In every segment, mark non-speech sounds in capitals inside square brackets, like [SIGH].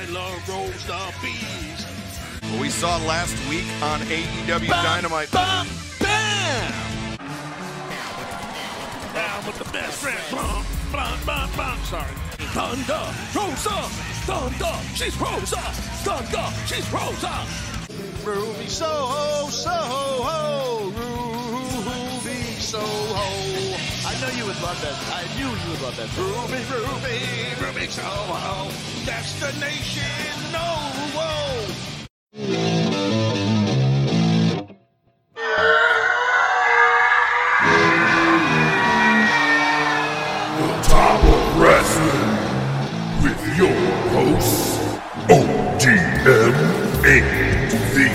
I love roast beef. We saw last week on AEW Dynamite. Bam, bam. Down with the best friend. Bum, bum, bum, bum. Sorry. Thunder, Rosa, Thunder, she's Rosa, Thunder, she's Rosa. Ruby Soho, Soho, Ruby Soho. I would love that. I knew you would love that. Ruby, Ruby, Ruby Soho. Destination, no, whoa. Top of Wrestling with your hosts, ODM and the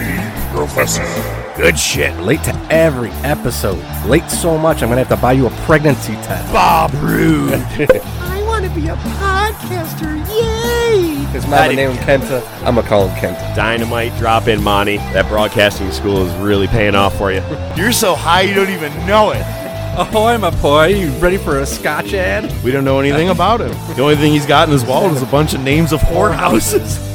Professor. Good shit. Late to every episode. Late so much, I'm gonna have to buy you a pregnancy test. Bob Rude. [LAUGHS] I want to be a podcaster. Yay! His mama named him Kenta. I'm gonna call him Kenta. Dynamite drop in, Monty. That broadcasting school is really paying off for you. [LAUGHS] You're so high you don't even know it. Oh, Ahoy, my boy. You ready for a scotch ad? We don't know anything [LAUGHS] about him. The only thing he's got in his wallet is a bunch of names of whorehouses.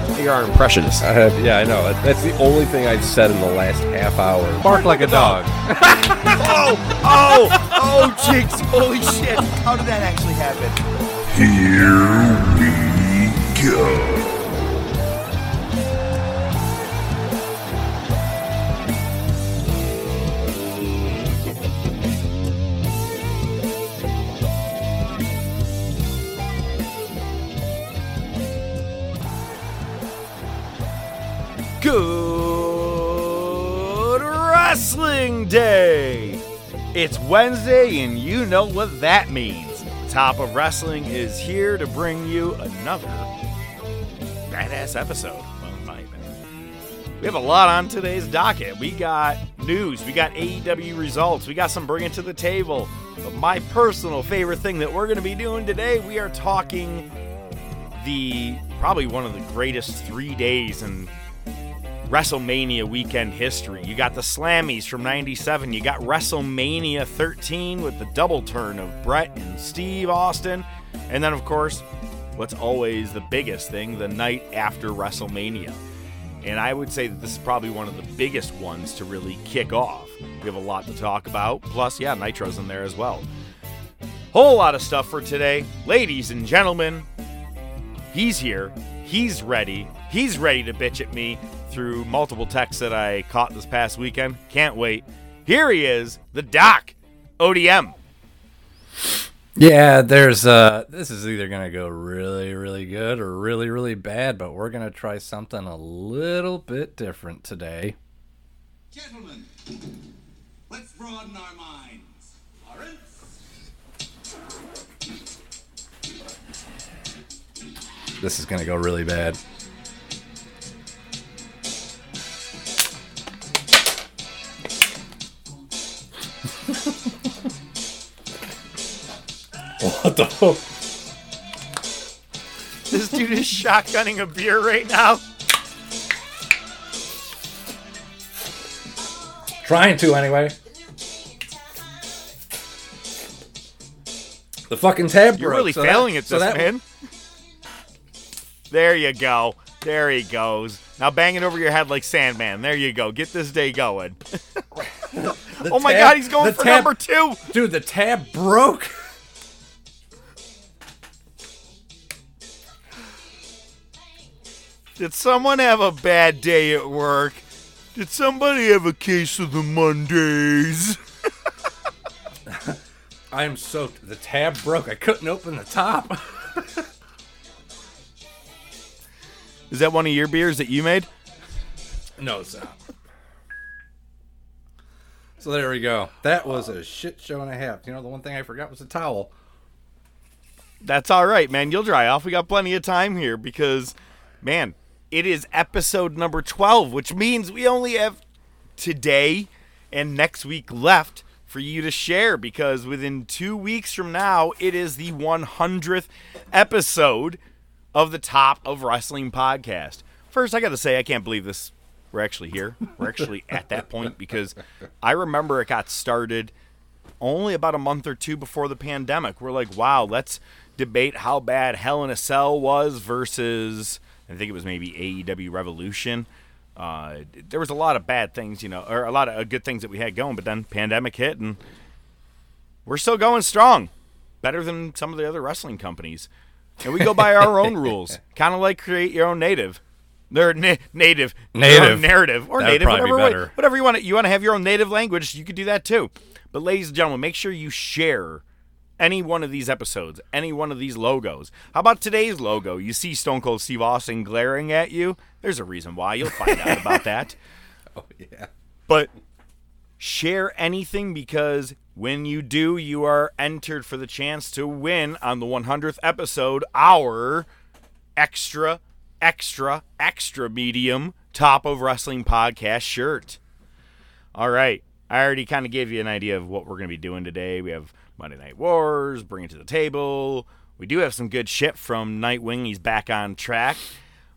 You're our impressionist. I have, yeah, I know. That's the only thing I've said in the last half hour. Bark like a dog. [LAUGHS] Oh, oh, oh, Jinx. Holy shit. How did that actually happen? Here we go. Wrestling Day! It's Wednesday, and you know what that means. Top of Wrestling is here to bring you another badass episode. We have a lot on today's docket. We got news, we got AEW results, we got some bringing to the table. But my personal favorite thing that we're going to be doing today, we are talking the probably one of the greatest three days in WrestleMania weekend history. You got the Slammies from 97. You got WrestleMania 13 with the double turn of Bret and Steve Austin. And then, of course, what's always the biggest thing the night after WrestleMania. And I would say that this is probably one of the biggest ones to really kick off. We have a lot to talk about. Plus, yeah, Nitro's in there as well. Whole lot of stuff for today. Ladies and gentlemen, he's here. He's ready. He's ready to bitch at me through multiple texts that I caught this past weekend. Can't wait. Here he is, the Doc, ODM. Yeah, there's uh this is either going to go really really good or really really bad, but we're going to try something a little bit different today. Gentlemen, let's broaden our minds. Lawrence? This is going to go really bad. What the fuck? This dude is shotgunning a beer right now. Trying to anyway. The fucking tab You're broke, really so failing that- at so this, that- man. There you go. There he goes. Now bang it over your head like Sandman. There you go. Get this day going. [LAUGHS] [LAUGHS] oh my god, he's going for tab- number two. Dude, the tab broke. Did someone have a bad day at work? Did somebody have a case of the Mondays? [LAUGHS] I am soaked. The tab broke. I couldn't open the top. Is that one of your beers that you made? no, it's not. So there we go. That was a shit show and a half. You know, the one thing I forgot was the towel. That's all right, man. You'll dry off. We got plenty of time here because, man, It is episode number 12, which means we only have today and next week left for you to share because within two weeks from now, it is the 100th episode of the Top of Wrestling podcast. First, I got to say, I can't believe this. We're actually here. We're actually [LAUGHS] at that point because I remember it got started only about a month or two before the pandemic. We're like, wow, let's debate how bad Hell in a Cell was versus, I think it was maybe AEW Revolution. Uh, there was a lot of bad things, you know, or a lot of uh, good things that we had going, but then pandemic hit and we're still going strong, better than some of the other wrestling companies. And we go by our own rules, [LAUGHS] kind of like create your own native. Their na- native, Native. narrative, or That'd native, whatever, way- whatever you want. To, you want to have your own native language, you could do that too. But ladies and gentlemen, make sure you share any one of these episodes, any one of these logos. How about today's logo? You see Stone Cold Steve Austin glaring at you. There's a reason why. You'll find out about [LAUGHS] that. Oh yeah. But share anything because when you do, you are entered for the chance to win on the 100th episode our extra, extra, extra medium top of wrestling podcast shirt. All right. I already kind of gave you an idea of what we're going to be doing today. We have Monday Night Wars, bring it to the table. We do have some good shit from Nightwing. He's back on track.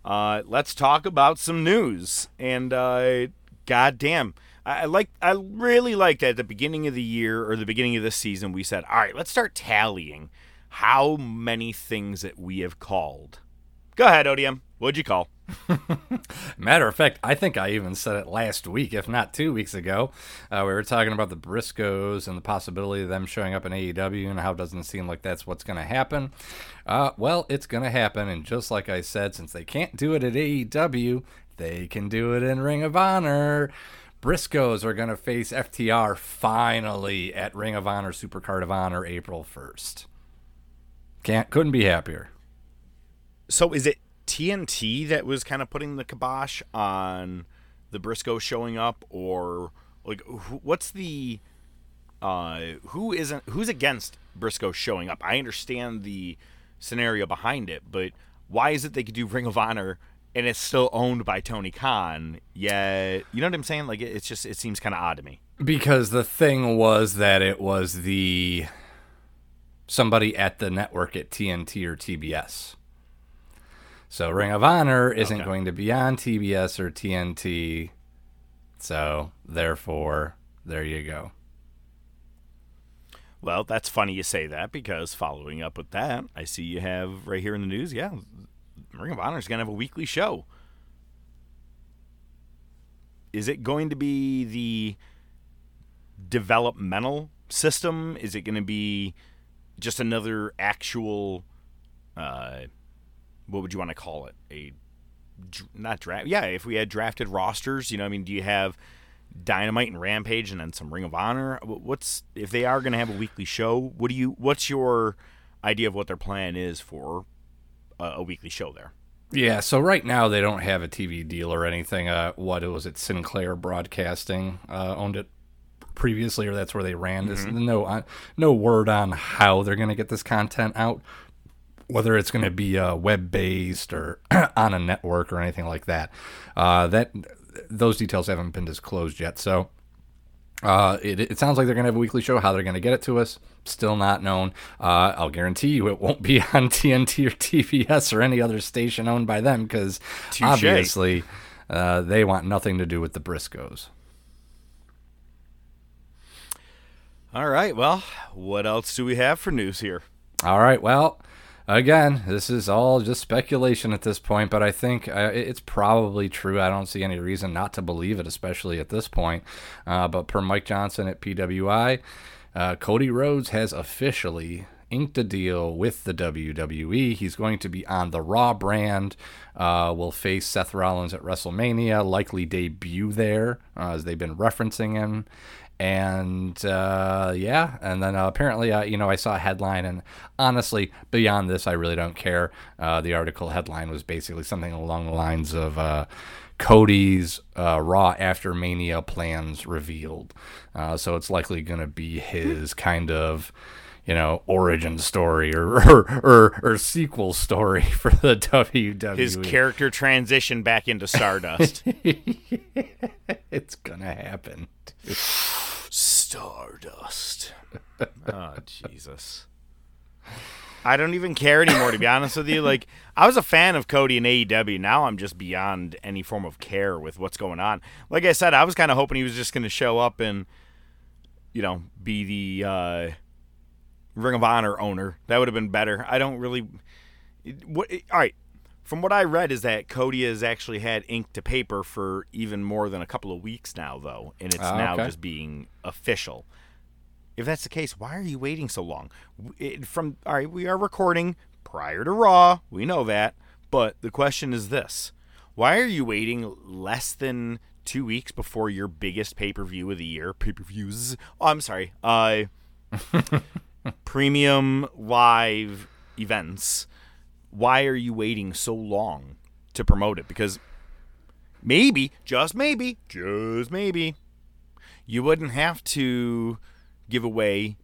Uh, let's talk about some news. And uh, goddamn, I, I like. I really like that at the beginning of the year or the beginning of this season, we said, "All right, let's start tallying how many things that we have called." Go ahead, ODM. What'd you call? [LAUGHS] Matter of fact, I think I even said it last week, if not two weeks ago. Uh, we were talking about the Briscoes and the possibility of them showing up in AEW and how it doesn't seem like that's what's going to happen. Uh, well, it's going to happen, and just like I said, since they can't do it at AEW, they can do it in Ring of Honor. Briscoes are going to face FTR finally at Ring of Honor Supercard of Honor April 1st. Can't couldn't be happier. So is it TNT that was kind of putting the kibosh on the Briscoe showing up, or like what's the uh, who isn't who's against Briscoe showing up? I understand the scenario behind it, but why is it they could do Ring of Honor and it's still owned by Tony Khan? Yet you know what I'm saying? Like it, it's just it seems kind of odd to me. Because the thing was that it was the somebody at the network at TNT or TBS. So Ring of Honor isn't Okay. going to be on TBS or TNT. So therefore, there you go. Well, that's funny you say that because following up with that, I see you have right here in the news. Yeah, Ring of Honor is going to have a weekly show. Is it going to be the developmental system? Is it going to be just another actual, uh, what would you want to call it? A not draft. Yeah, if we had drafted rosters, you know, I mean, do you have Dynamite and Rampage, and then some Ring of Honor. What's if they are going to have a weekly show? What do you? What's your idea of what their plan is for a, a weekly show there? Yeah, so right now they don't have a TV deal or anything. Uh, what was it? Sinclair Broadcasting uh, owned it previously, or that's where they ran this. No, uh, no word on how they're going to get this content out. Whether it's going to be uh, web based or [CLEARS THROAT] on a network or anything like that. Uh, that those details haven't been disclosed yet. So uh, it, it sounds like they're going to have a weekly show. How they're going to get it to us, still not known. Uh, I'll guarantee you it won't be [LAUGHS] on TNT or TBS or any other station owned by them because obviously uh, they want nothing to do with the Briscoes. All right. Well, what else do we have for news here? All right. Well, again, this is all just speculation at this point, but I think uh, it's probably true. I don't see any reason not to believe it, especially at this point. Uh, but per Mike Johnson at PWI, uh, Cody Rhodes has officially inked a deal with the WWE. He's going to be on the Raw brand. Uh, will face Seth Rollins at WrestleMania, likely debut there, uh, as they've been referencing him and uh, yeah, and then uh, apparently, uh, you know, I saw a headline, and honestly, beyond this, I really don't care. Uh, the article headline was basically something along the lines of uh, Cody's uh, Raw after Mania plans revealed. Uh, so it's likely going to be his kind of, you know, origin story or or, or, or sequel story [LAUGHS] for the WWE. His character transition back into Stardust. [LAUGHS] it's gonna happen. Stardust. [LAUGHS] oh Jesus. I don't even care anymore to be honest with you. [LAUGHS] Like I was a fan of Cody and AEW. Now I'm just beyond any form of care with what's going on. Like I said, I was kind of hoping he was just going to show up and you know, be the uh Ring of Honor owner. That would have been better. I don't really what all right. From what I read is that Cody has actually had ink to paper for even more than a couple of weeks now though, and it's Oh, now okay. just being official. If that's the case, why are you waiting so long? It, from all right, we are recording prior to Raw. We know that, but the question is this: Why are you waiting less than two weeks before your biggest pay per view of the year? Pay per views. Oh, I'm sorry. Uh, [LAUGHS] premium live events. Why are you waiting so long to promote it? Because maybe, just maybe, just maybe, you wouldn't have to give away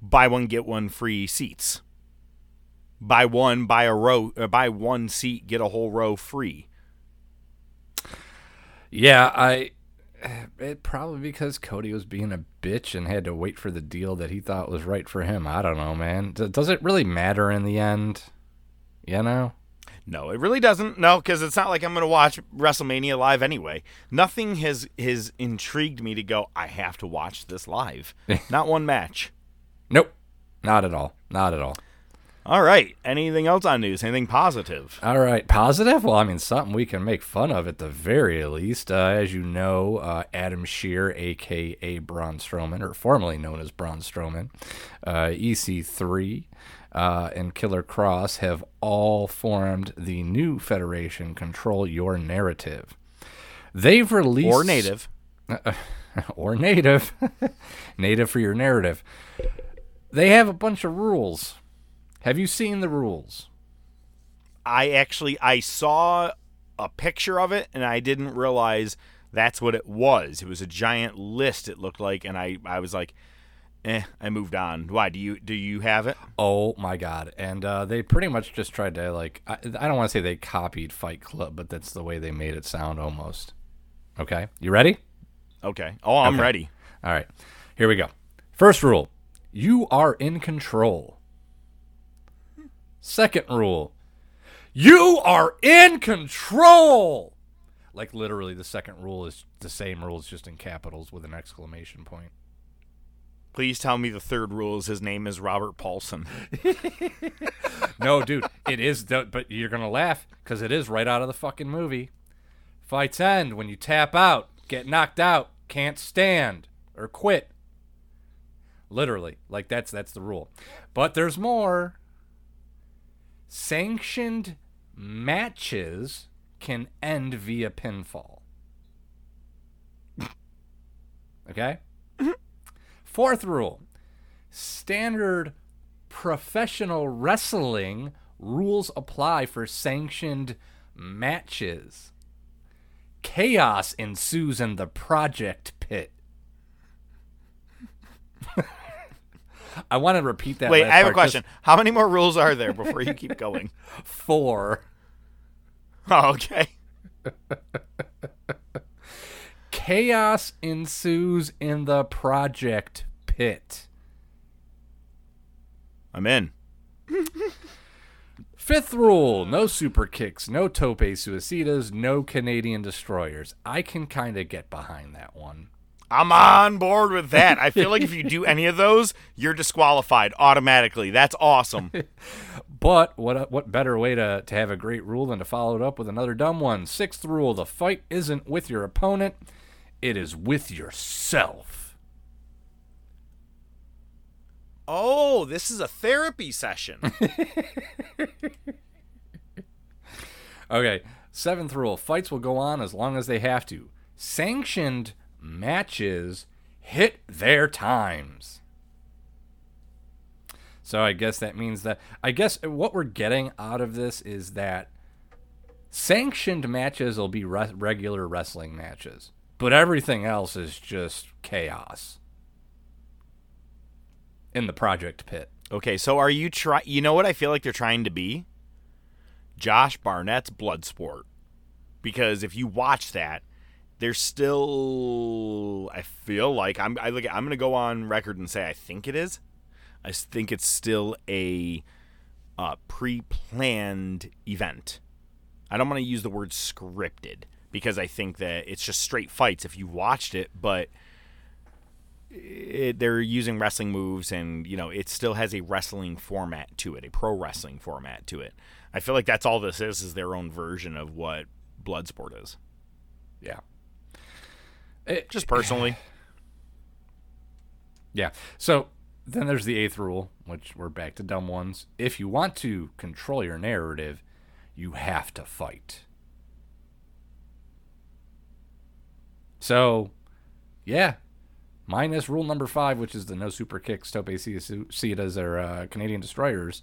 buy one get one free seats. Buy one, buy a row, uh, buy one seat, get a whole row free. Yeah, I. [SIGHS] It probably because Cody was being a bitch and had to wait for the deal that he thought was right for him. I don't know, man. Does it really matter in the end? You know? No, it really doesn't. No, because it's not like I'm going to watch WrestleMania live anyway. Nothing has has intrigued me to go. I have to watch this live. [LAUGHS] not one match. Nope. Not at all. Not at all. All right. Anything else on news? Anything positive? All right, positive. Well, I mean, something we can make fun of at the very least. Uh, as you know, uh, Adam Scherr, aka Braun Strowman, or formerly known as Braun Strowman, uh, EC3, uh, and Killer Kross have all formed the new federation. Control Your Narrative. They've released Or native? [LAUGHS] or native, [LAUGHS] native for your narrative. They have a bunch of rules. Have you seen the rules? I actually I saw a picture of it and I didn't realize that's what it was. It was a giant list. It looked like, and I I was like, eh. I moved on. Why do you do you have it? Oh my god! And uh, they pretty much just tried to like I, I don't want to say they copied Fight Club, but that's the way they made it sound almost. Okay, you ready? Okay. Oh, I'm Okay. ready. All right, here we go. First rule: you are in control. Second rule: you are in control. Like literally, the second rule is the same rules, just in capitals with an exclamation point. Please tell me the third rule is his name is Robert Paulson. [LAUGHS] No, dude, it is. But you're gonna laugh because it is right out of the fucking movie. Fights end when you tap out, get knocked out, can't stand or quit. Literally, like that's that's the rule. But there's more. Sanctioned matches can end via pinfall. [LAUGHS] Okay. Fourth rule standard professional wrestling rules apply for sanctioned matches. Chaos ensues in the project pit. [LAUGHS] I want to repeat that. Wait, I have a part just question. How many more rules are there before you keep going? [LAUGHS] Four. Oh, okay. [LAUGHS] Chaos ensues in the project pit. I'm in. [LAUGHS] Fifth rule no super kicks, no tope suicidas, no Canadian destroyers. I can kind of get behind that one. I'm on board with that. I feel like if you do any of those, you're disqualified automatically. That's awesome. [LAUGHS] But what what better way to, to have a great rule than to follow it up with another dumb one? Sixth rule the fight isn't with your opponent, it is with yourself. Oh, this is a therapy session. [LAUGHS] Okay, seventh rule fights will go on as long as they have to. Sanctioned matches hit their times. So I guess that means that I guess what we're getting out of this is that sanctioned matches will be re- regular wrestling matches, but everything else is just chaos in the project pit. Okay, so are you try? You know what I feel like they're trying to be? Josh Barnett's Bloodsport, because if you watch that, there's still. I feel like I'm. I look. I'm to go on record and say I think it I I think it's still a uh, pre-planned event. I don't want to use the word scripted because I think that it's just straight fights if you watched it, but it, they're using wrestling moves and you know it still has a wrestling format to it a pro wrestling format to it i feel like that's all this is is their own version of what bloodsport is Yeah. It, just personally [SIGHS] Yeah. So then there's the eighth rule, which we're back to dumb ones. If you want to control your narrative, you have to fight. So, yeah, minus rule number five, which is the no super kicks, tope citas, or uh, Canadian destroyers.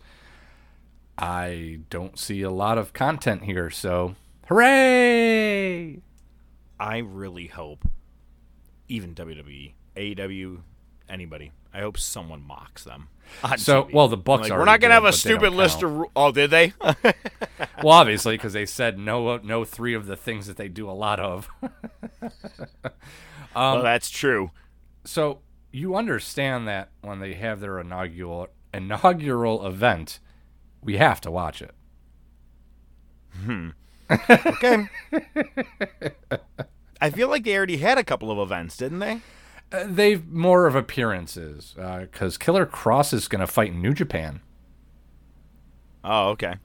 I don't see a lot of content here, so hooray! i really hope even wwe aew anybody i hope someone mocks them So, TV. well, the Bucks like, already we're not gonna have a stupid list count. of ru- oh did they [LAUGHS] Well, obviously, because they said no, no three of the things that they do a lot of. [LAUGHS] well that's true so you understand that when they have their inaugural inaugural event, we have to watch it. Hmm. [LAUGHS] okay i feel like they already had a couple of events didn't they Uh, they've more of appearances because Killer Kross is going to fight in New Japan. Oh, okay.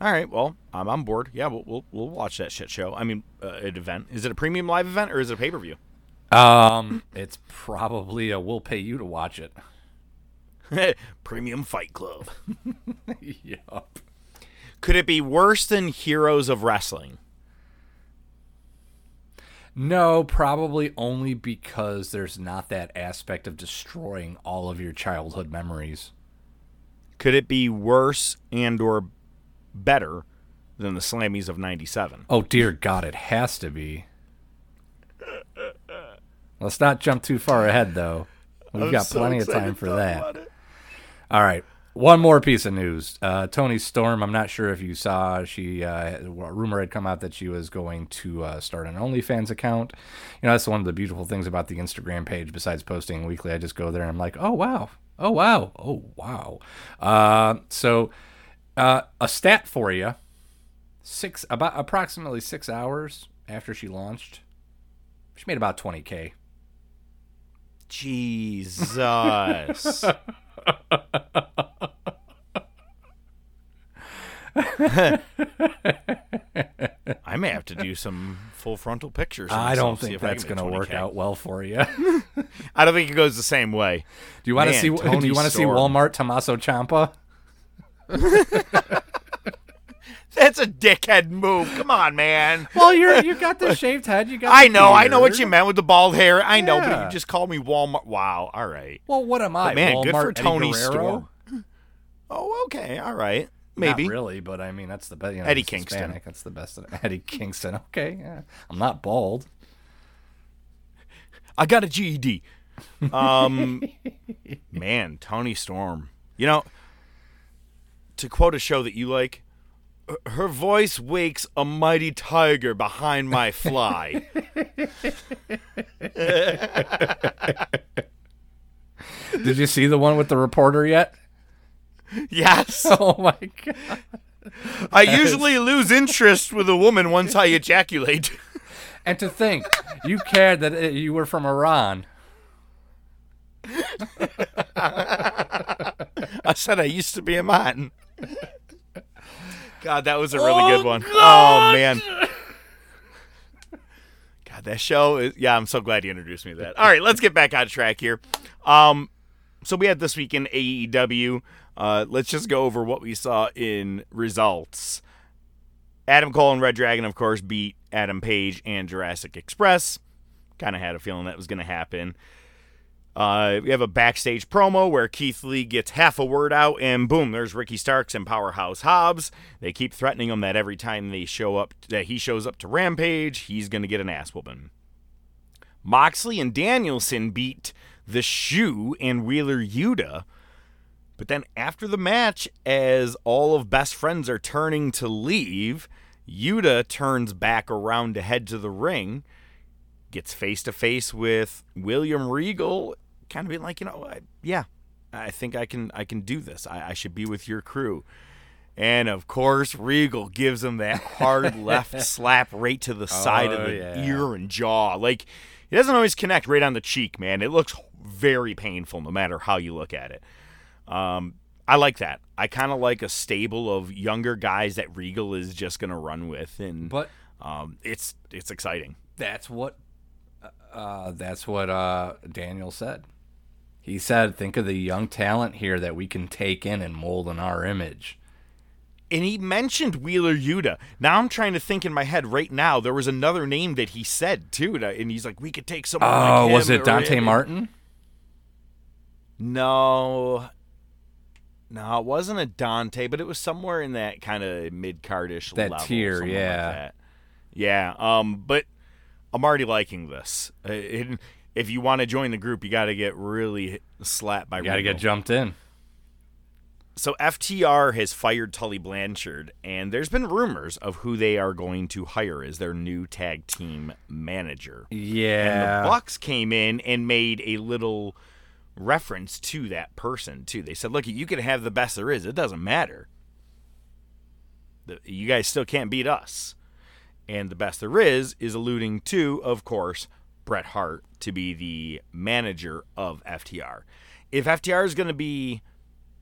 All right. Well, I'm on board. Yeah, we'll we'll, we'll watch that shit show. I mean, uh, an event. Is it a premium live event or is it a pay per view? Um, it's probably a we'll pay you to watch it. [LAUGHS] premium Fight Club. [LAUGHS] yup. Could it be worse than Heroes of Wrestling? No, probably only because there's not that aspect of destroying all of your childhood memories. Could it be worse and or better than the Slammies of '97? Oh dear God, it has to be. Let's not jump too far ahead, though. We've got plenty of time for that. All right, one more piece of news. Uh, Toni Storm. I'm not sure if you saw. She uh, rumor had come out that she was going to uh, start an OnlyFans account. You know, that's one of the beautiful things about the Instagram page. Besides posting weekly, I just go there and I'm like, oh wow, oh wow, oh wow. Uh, so, uh, a stat for you six about approximately six hours after she launched, she made about 20k. Jesus. [LAUGHS] I may have to do some full frontal pictures. I don't think if that's going to work out well for you. [LAUGHS] I don't think it goes the same way. do you want to see? [LAUGHS] Do Toni you want to see Storm. Walmart Tommaso Ciampa? That's a dickhead move. Come on, man. Well, you're you got the shaved head. You got. I know, I know what you meant with the bald hair. I know, but you just called me Walmart. Wow, all right. Well, what am I? But man, Walmart, good for Eddie Toni Guerrero? Storm. Oh, okay, all right. Maybe. Not really, but I mean that's the best. You know, Eddie Kingston. Hispanic, That's the best. Eddie Kingston. [LAUGHS] Okay, yeah. I'm not bald. I got a GED. Um, [LAUGHS] man, Toni Storm. You know, to quote a show that you like, "Her- her voice wakes a mighty tiger behind my fly. [LAUGHS] Did you see the one with the reporter yet? yes. [LAUGHS] Oh my god. I usually lose interest with a woman once I ejaculate. [LAUGHS] And to think, you cared that you were from Iran. I said I used to be a man. God, that was a really good one. Oh man. God, that show is yeah, I'm so glad you introduced me to that. All right, let's get back on track here. Um so we had this week in AEW. Uh let's just go over what we saw in results. Adam Cole and Red Dragon, of course, beat Adam Page and Jurassic Express. Kind of had a feeling that was going to happen. Uh, we have a backstage promo where Keith Lee gets half a word out, and boom, there's Ricky Starks and Powerhouse Hobbs. They keep threatening him that every time they show up, that he shows up to Rampage, he's to get an ass whooping. Moxley and Danielson beat the Shoe and Wheeler Yuta. But then after the match, as all of best friends are turning to leave, Yuta turns back around to head to the ring, gets face to face with William Regal, kind of being like, you know, I, yeah, I think I can I can do this. I, I should be with your crew. And of course, Regal gives him that hard [LAUGHS] left slap right to the side Oh, of the yeah. ear and jaw. Like it doesn't always connect right on the cheek, man. It looks very painful no matter how you look at it. Um, I like that. I kind of like a stable of younger guys that Regal is just gonna run with, and But um, it's it's exciting. that's what uh, that's what uh, Daniel said. He said, "Think of the young talent here that we can take in and mold in our image." And he mentioned Wheeler Yuta. Now I'm trying to think in my head right now. There was another name that he said too, and he's like, "We could take someone." Oh, like was it Dante or- Martin? No, no, it wasn't a Dante, but it was somewhere in that kind of mid cardish That level, tier, something like yeah. that. yeah. Um, but I'm already liking this. Uh, it- if you want to join the group, you got to get really slapped by. You got to get jumped in. So FTR has fired Tully Blanchard, and there's been rumors of who they are going to hire as their new tag team manager. And Yeah. the Bucks came in and made a little reference to that person too. They said, "Look, you can have the best there is. It doesn't matter. The- You guys still can't beat us." And the best there is is alluding to, of course, Bret Hart to be the manager of FTR. If FTR is going to be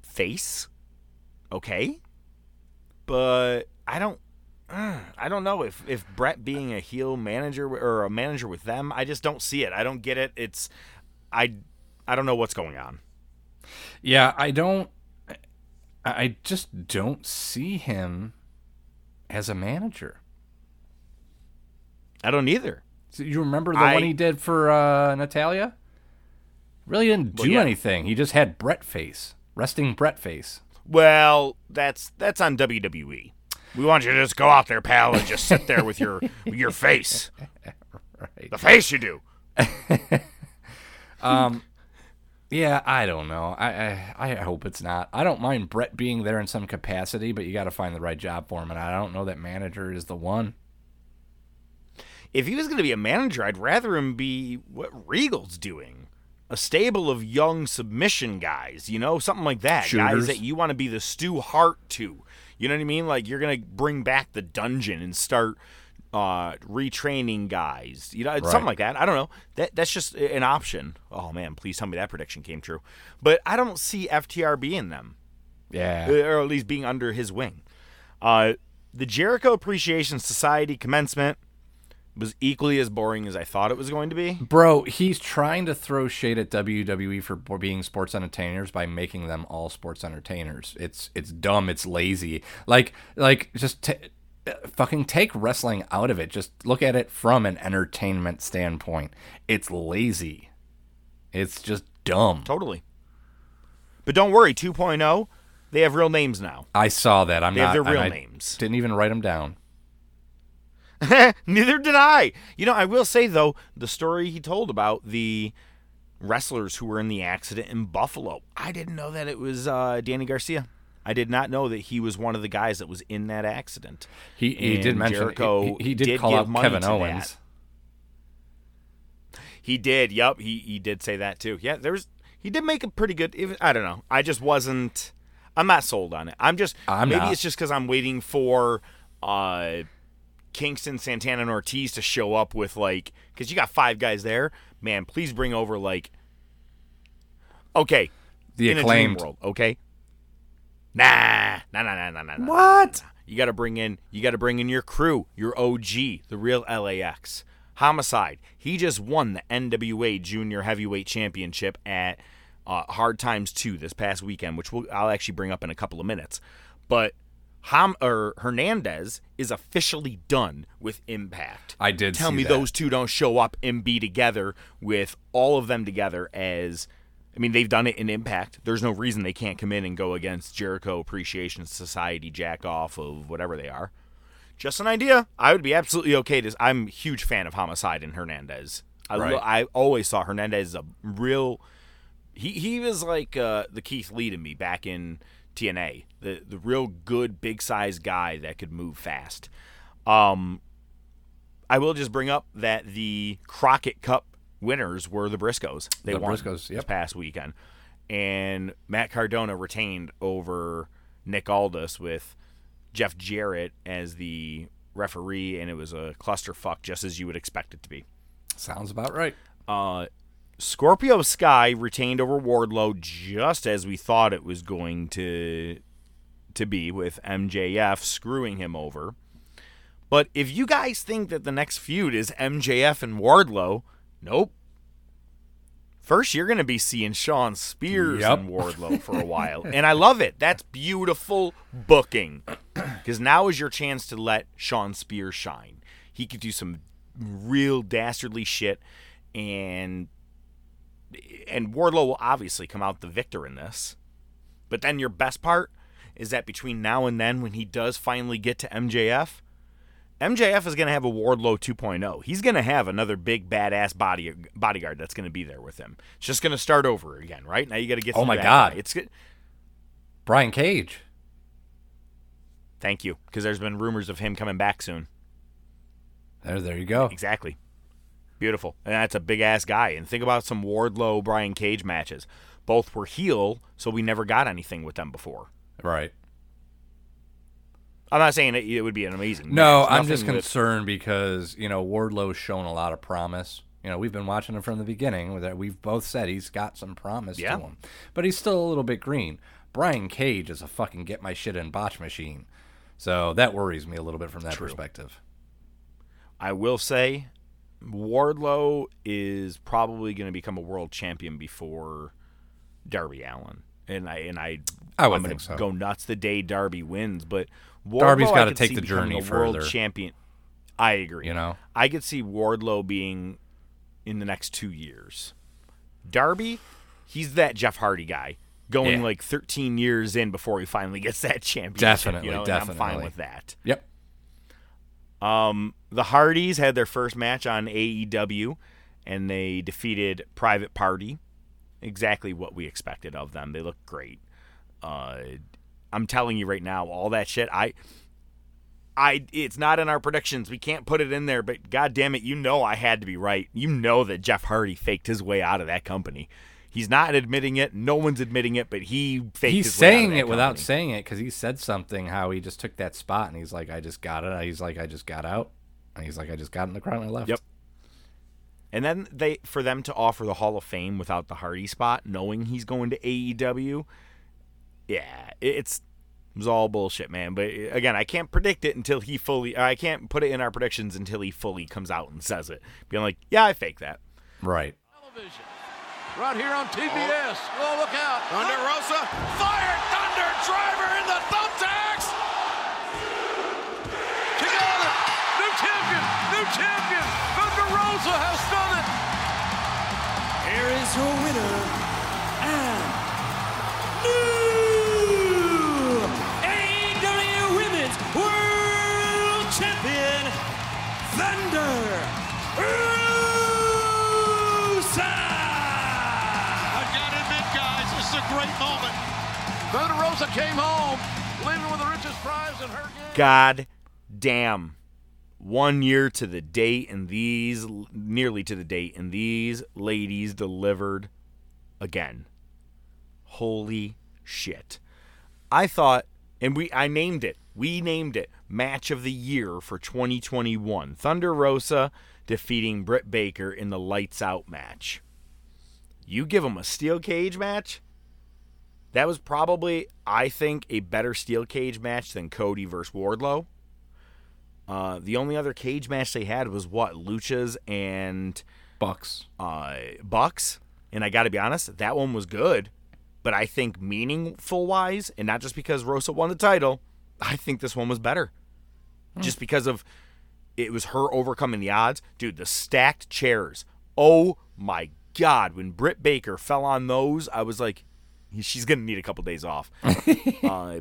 face, okay, but I don't. uh, I don't know if if Bret being a heel manager or a manager with them, I just don't see it. I don't get it. It's I I don't know what's going on. Yeah, I don't. I I just don't see him as a manager. I don't either. So you remember the I- one he did for uh, Natalya? Really didn't do Well, yeah. anything. He just had Bret face, resting Bret face. Well, that's that's on WWE. We want you to just go out there, pal, and just sit there with your with your face. [LAUGHS] Right. The face you do. [LAUGHS] um, Yeah, I don't know. I, I I hope it's not. I don't mind Bret being there in some capacity, but you got to find the right job for him, and I don't know that manager is the one. If he was going to be a manager, I'd rather him be what Regal's doing. A stable of young submission guys, you know, something like that. Guys that you want to be the Stu Hart to. You know what I mean? Like you're going to bring back the dungeon and start uh, retraining guys. You know, Right. something like that. I don't know. That that's just an option. Oh man, please tell me that prediction came true. But I don't see FTR being them Yeah. or at least being under his wing. Uh, the Jericho Appreciation Society commencement was equally as boring as I thought it was going to be. Bro, he's trying to throw shade at WWE for being sports entertainers by making them all sports entertainers. It's it's dumb. It's lazy. Like like just t- fucking take wrestling out of it. Just look at it from an entertainment standpoint. It's lazy. It's just dumb. Totally. But don't worry, 2.0, they have real names now. I saw that. I'm They not. have their real I names. Didn't even write them down. [LAUGHS] Neither did I. You know, I will say though, the story he told about the wrestlers who were in the accident in Buffalo. I didn't know that it was uh, Danny Garcia. I did not know that he was one of the guys that was in that accident. He he did mention Jericho he, he did, did call out Kevin Owens. He did. Yup. He he did say that too. Yeah. There's he did make a pretty good. I don't know. I just wasn't. I'm not sold on it. I'm just. I'm maybe not. it's just because I'm waiting for uh, Kingston, Santana, and Ortiz to show up with like because you got five guys there. Man, please bring over like. Okay. The in acclaimed. a dream world. Okay. Nah. Nah. Nah. Nah. Nah. Nah. nah. What? You got to bring in you got to bring in your crew, your OG, the real LAX. Homicide. He just won the NWA Junior Heavyweight Championship at uh, Hard Times 2 this past weekend, which we'll, I'll actually bring up in a couple of minutes. But Ham or Hernandez is officially done with Impact. I did Tell me that. those two don't show up and be together with all of them together as I mean, they've done it in Impact. There's no reason they can't come in and go against Jericho Appreciation Society, jack off of whatever they are. Just an idea. I would be absolutely okay to. I'm a huge fan of Homicide and Hernandez. I, Right. lo- I always saw Hernandez as a real. He he was like uh, the Keith Lee to me back in TNA, the the real good big size guy that could move fast. Um, I will just bring up that the Crockett Cup winners were the Briscoes. They The won Briscoes, this past weekend, and Matt Cardona retained over Nick Aldis with Jeff Jarrett as the referee, and it was a clusterfuck, just as you would expect it to be. Sounds about right. Uh, Scorpio Sky retained over Wardlow just as we thought it was going to to be with MJF screwing him over. But if you guys think that the next feud is MJF and Wardlow, nope. First, you're going to be seeing Shawn Spears Yep. and Wardlow for a [LAUGHS] while. and I love it. That's beautiful booking. Because now is your chance to let Shawn Spears shine. He could do some real dastardly shit and and Wardlow will obviously come out the victor in this. But then your best part is that between now and then, when he does finally get to MJF, MJF is going to have a Wardlow 2.0. He's going to have another big badass body bodyguard that's going to be there with him. It's just going to start over again, right? Now you got to get. Oh my God. guy. It's good. Brian Cage. Thank you, because there's been rumors of him coming back soon. There, there you go. Exactly. Beautiful. And that's a big ass guy. And think about some Wardlow Brian Cage matches. Both were heel, so we never got anything with them before. Right. I'm not saying it, it would be an amazing. No, match. I'm just with- concerned because you know Wardlow's shown a lot of promise. You know, we've been watching him from the beginning. That we've both said he's got some promise Yeah. to him, but he's still a little bit green. Brian Cage is a fucking get my shit in botch machine, so that worries me a little bit from that perspective. I will say, Wardlow is probably going to become a world champion before Darby Allin, and I and I I would I'm gonna so. Go nuts the day Darby wins, but Wardlow, Darby's I gotta take the journey a world further. champion. I agree. You know? I could see Wardlow being in the next two years. Darby, he's that Jeff Hardy guy, going Yeah. like 13 years in before he finally gets that championship. Definitely, you know, and I'm fine definitely. with that. Yep. Um, the Hardys had their first match on AEW, and they defeated Private Party. Exactly what we expected of them. They look great. Uh, I'm telling you right now, all that shit. I, I, it's not in our predictions. We can't put it in there. But God damn it, you know I had to be right. You know that Jeff Hardy faked his way out of that company. He's not admitting it. No one's admitting it, but he faked. He's his way out of saying it without company. saying it because he said something how he just took that spot and he's like, I just got it. He's like, I just got out. And he's like, I just got in the crowd and I left. Yep. And then they for them to offer the Hall of Fame without the Hardy spot, knowing he's going to AEW, yeah, it- it's it was all bullshit, man. But uh, again, I can't predict it until he fully. I can't put it in our predictions until he fully comes out and says it. Being like, yeah, I fake that. Right. Television. Right here on TBS. Oh, look out. Thunder Rosa. Fire Thunder Driver in the thumbtacks. She got it. New champion. New champion. Thunder Rosa has done it. Here is your winner and new Thunder Rosa. I gotta admit, guys, this is a great moment. Thunder Rosa came home, leaving with the richest prize in her game. God damn. One year to the date, and these nearly to the date, and these ladies delivered again. Holy shit. I thought, and we I named it. We named it match of the year for 2021. Thunder Rosa defeating Britt Baker in the lights out match. You give them a steel cage match? That was probably, I think, a better steel cage match than Cody versus Wardlow. Uh, the only other cage match they had was what Luchas and Bucks. uh, Bucks, and I got to be honest, that one was good. But I think meaningful wise, and not just because Rosa won the title, I think this one was better. Just because of it was her overcoming the odds, dude. The stacked chairs. Oh my god! When Britt Baker fell on those, I was like, she's gonna need a couple days off. [LAUGHS] uh,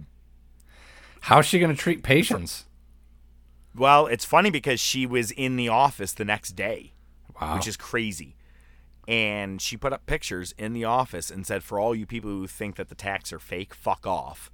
How's she going to treat patients? Well, it's funny because she was in the office the next day, Wow. which is crazy. and she put up pictures in the office and said, "For all you people who think that the tacks are fake, fuck off."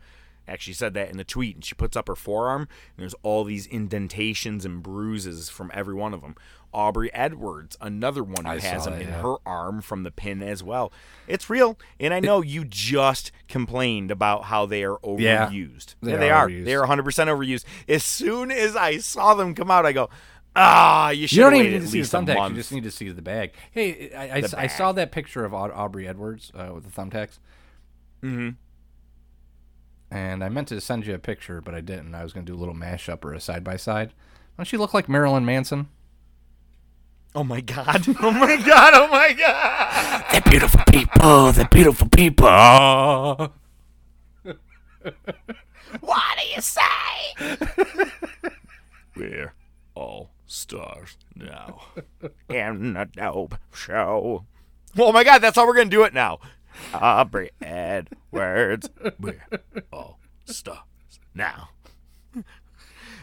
Actually said that in the tweet, and she puts up her forearm, and there's all these indentations and bruises from every one of them. Aubrey Edwards, another one who I has them that, in yeah. her arm from the pin as well. It's real, and I know you just complained about how they are Yeah, overused. they Yeah, they are overused. They are 100% overused. As soon as I saw them come out, I go, ah, you should You don't even need to see the thumbtacks. You just need to see the bag. Hey, I, I, The I saw that picture of Aubrey Edwards uh, with the thumbtacks. hmm and I meant to send you a picture, but I didn't. I was going to do a little mashup or a side by side. Don't she look like Marilyn Manson? Oh my god! [LAUGHS] Oh my god! Oh my god! The beautiful people, the beautiful people. [LAUGHS] What do you say? We're all stars now. In a dope show. Oh my god! That's how we're gonna do it now. Aubrey Edwards. We're all stars now.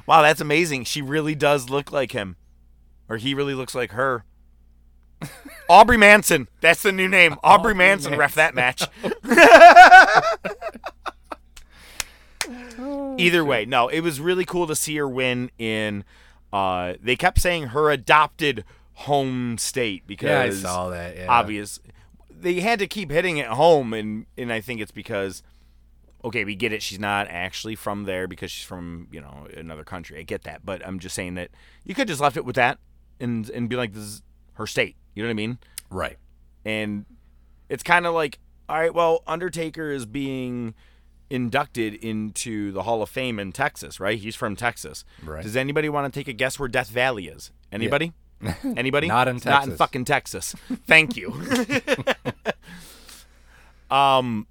Wow, that's amazing. She really does look like him. Or he really looks like her. Aubrey Manson. That's the new name. Aubrey, Manson, ref that match. [LAUGHS] Either way, no, it was really cool to see her win in uh they kept saying her adopted home state because Yeah, I saw that, yeah. obvious they had to keep hitting it home and and I think it's because okay, we get it. She's not actually from there because she's from you know another country. I get that, but I'm just saying that you could just left it with that and and be like, this is her state. You know what I mean? Right. And it's kind of like, all right, well, Undertaker is being inducted into the Hall of Fame in Texas, right? He's from Texas. Right. Does anybody want to take a guess where Death Valley is? Anybody? [LAUGHS] Anybody? Not in Texas. Not in fucking Texas. Thank you. [LAUGHS] [LAUGHS] um,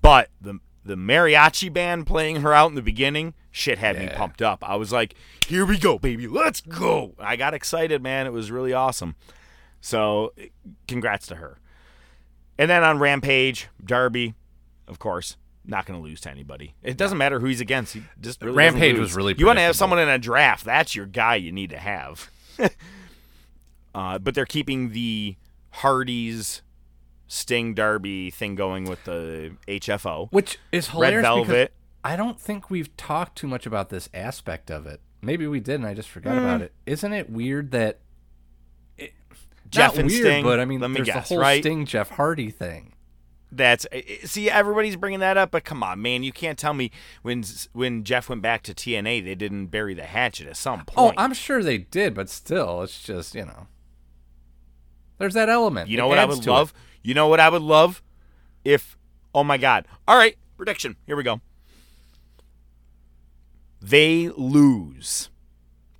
but the the mariachi band playing her out in the beginning, shit had me pumped up. I was like, "Here we go, baby, let's go!" I got excited, man. It was really awesome. So, congrats to her. And then on Rampage, Darby, of course, not going to lose to anybody. It doesn't matter who he's against. He just really Rampage was really You want to have someone in a draft? That's your guy. You need to have. [LAUGHS] uh, but they're keeping the Hardys Sting Darby thing going with the HFO. Which is hilarious. Red Velvet. I don't think we've talked too much about this aspect of it. Maybe we did, and I just forgot Mm. about it. Isn't it weird that it, Jeff and weird, Sting, But I mean, let me there's guess, the whole right? Sting Jeff Hardy thing. That's eh, see everybody's bringing that up, but come on, man, you can't tell me when when Jeff went back to TNA they didn't bury the hatchet at some point. Oh. I'm sure they did, but still, it's just you know, there's that element. You It know what I would to it. You know what I would love? If oh my god. All right, prediction. Here we go. They lose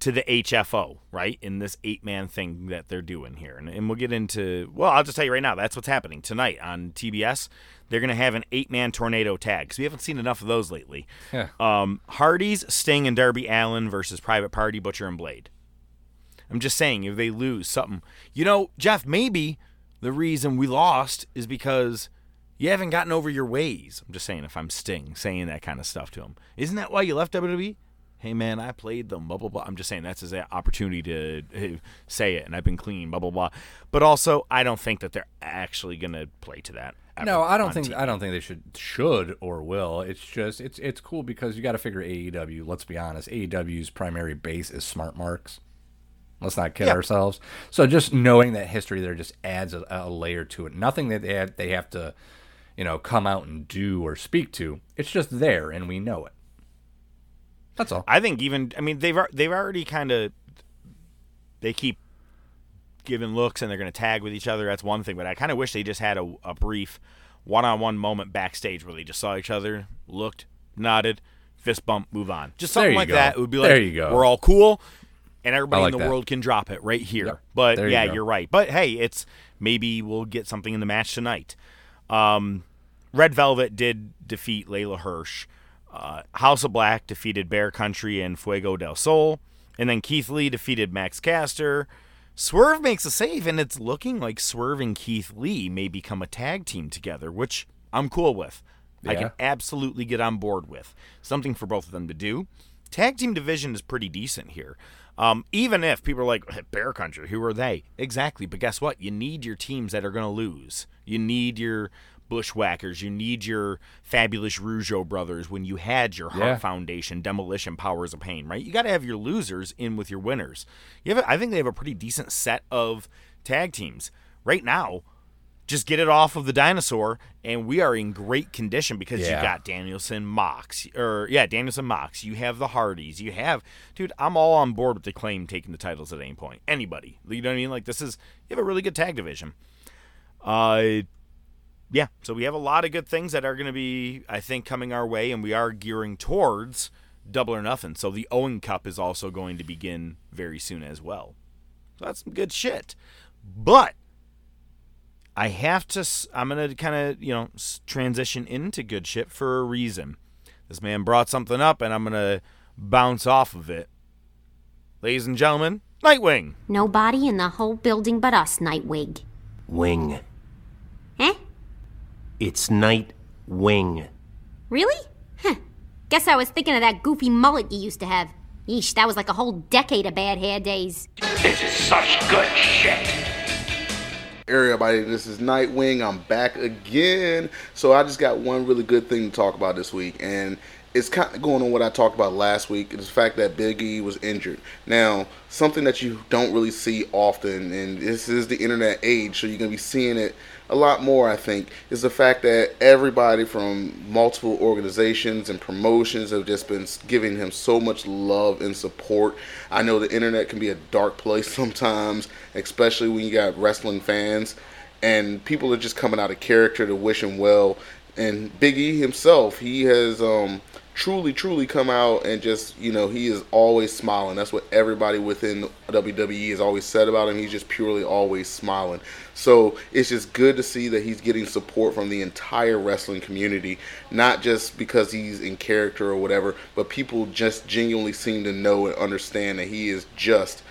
to the HFO, right? In this eight man thing that they're doing here. And, and we'll get into well, I'll just tell you right now, that's what's happening. Tonight on TBS, they're gonna have an eight man tornado tag. 'cause we haven't seen enough of those lately. Yeah. Um Hardy's, Sting, and Darby Allin versus Private Party, Butcher and Blade. I'm just saying, if they lose something, you know, Jeff, maybe the reason we lost is because you haven't gotten over your ways. I'm just saying, if I'm Sting saying that kind of stuff to him, isn't that why you left WWE? Hey man, I played them, blah blah blah. I'm just saying that's his opportunity to uh, say it, and I've been clean, blah blah blah. But also, I don't think that they're actually gonna play to that. No, I don't think TV. I don't think they should should or will. It's just it's it's cool because you got to figure AEW. Let's be honest, AEW's primary base is smart marks. Let's not kid Yeah. ourselves. So just knowing that history there just adds a, a layer to it. Nothing that they have, they have to, you know, come out and do or speak to. It's just there and we know it. That's all. I think even I mean they've they've already kind of they keep giving looks and they're going to tag with each other. That's one thing, but I kind of wish they just had a, a brief one-on-one moment backstage where they just saw each other, looked, nodded, fist bump, move on. Just something like go. that. It would be like There you go. we're all cool and everybody like in the that. world can drop it right here. Yep. But There yeah, go. you're right. But hey, it's maybe we'll get something in the match tonight. Um, Red Velvet did defeat Leyla Hirsch. Uh, House of Black defeated Bear Country and Fuego del Sol. And then Keith Lee defeated Max Caster. Swerve makes a save, and it's looking like Swerve and Keith Lee may become a tag team together, which I'm cool with. I can absolutely get on board with. Something for both of them to do. Tag team division is pretty decent here. Um, even if people are like Bear Country, who are they? Exactly. But guess what? You need your teams that are going to lose. You need your Bushwhackers. You need your fabulous Rougeau brothers. When you had your Heart Yeah. Foundation, Demolition, Powers of Pain, right? You got to have your losers in with your winners. You have, a- I think they have a pretty decent set of tag teams right now. Just get it off of the dinosaur, and we are in great condition because you got Danielson, Mox, or yeah, Danielson, Mox. You have the Hardys. You have, dude. I'm all on board with the claim taking the titles at any point. Anybody, you know what I mean? Like this is you have a really good tag division. Uh, yeah. So we have a lot of good things that are going to be, I think, coming our way, and we are gearing towards double or nothing. So the Owen Cup is also going to begin very soon as well. So that's some good shit. But I have to. s- I'm gonna kind of you know transition into good shit for a reason. This man brought something up, and I'm gonna bounce off of it. Ladies and gentlemen, Nightwing. Nobody in the whole building but us, Nightwig. Wing. Eh? It's Night Wing. Really? Huh. Guess I was thinking of that goofy mullet you used to have. Yeesh, that was like a whole decade of bad hair days. This is such good shit. Everybody, this is Nightwing. I'm back again. So I just got one really good thing to talk about this week, and it's kind of going on what I talked about last week. Is the fact that Big E was injured. Now, something that you don't really see often, and this is the internet age, so you're gonna be seeing it a lot more. I think is the fact that everybody from multiple organizations and promotions have just been giving him so much love and support. I know the internet can be a dark place [LAUGHS] sometimes, especially when you got wrestling fans, and people are just coming out of character to wish him well. And Big E himself, he has um, truly, truly come out and just, you know, he is always smiling. That's what everybody within WWE has always said about him. He's just purely always smiling. So it's just good to see that he's getting support from the entire wrestling community, not just because he's in character or whatever, but people just genuinely seem to know and understand that he is just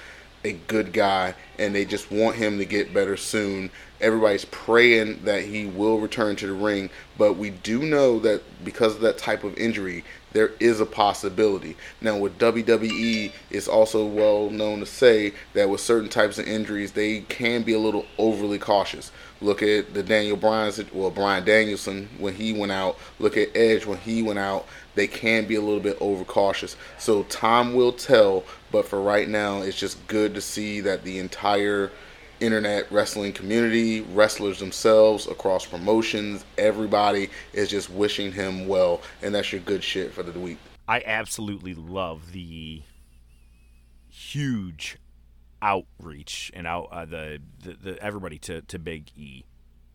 a good guy and they just want him to get better soon. Everybody's praying that he will return to the ring, but we do know that because of that type of injury, there is a possibility. Now, with WWE, it's also well known to say that with certain types of injuries, they can be a little overly cautious. Look at the Daniel Bryan, well, Bryan Danielson when he went out. Look at Edge when he went out. They can be a little bit overcautious. So time will tell. But for right now, it's just good to see that the entire internet wrestling community, wrestlers themselves, across promotions, everybody is just wishing him well. And that's your good shit for the week. I absolutely love the huge outreach and out uh, the, the the everybody to to Big E,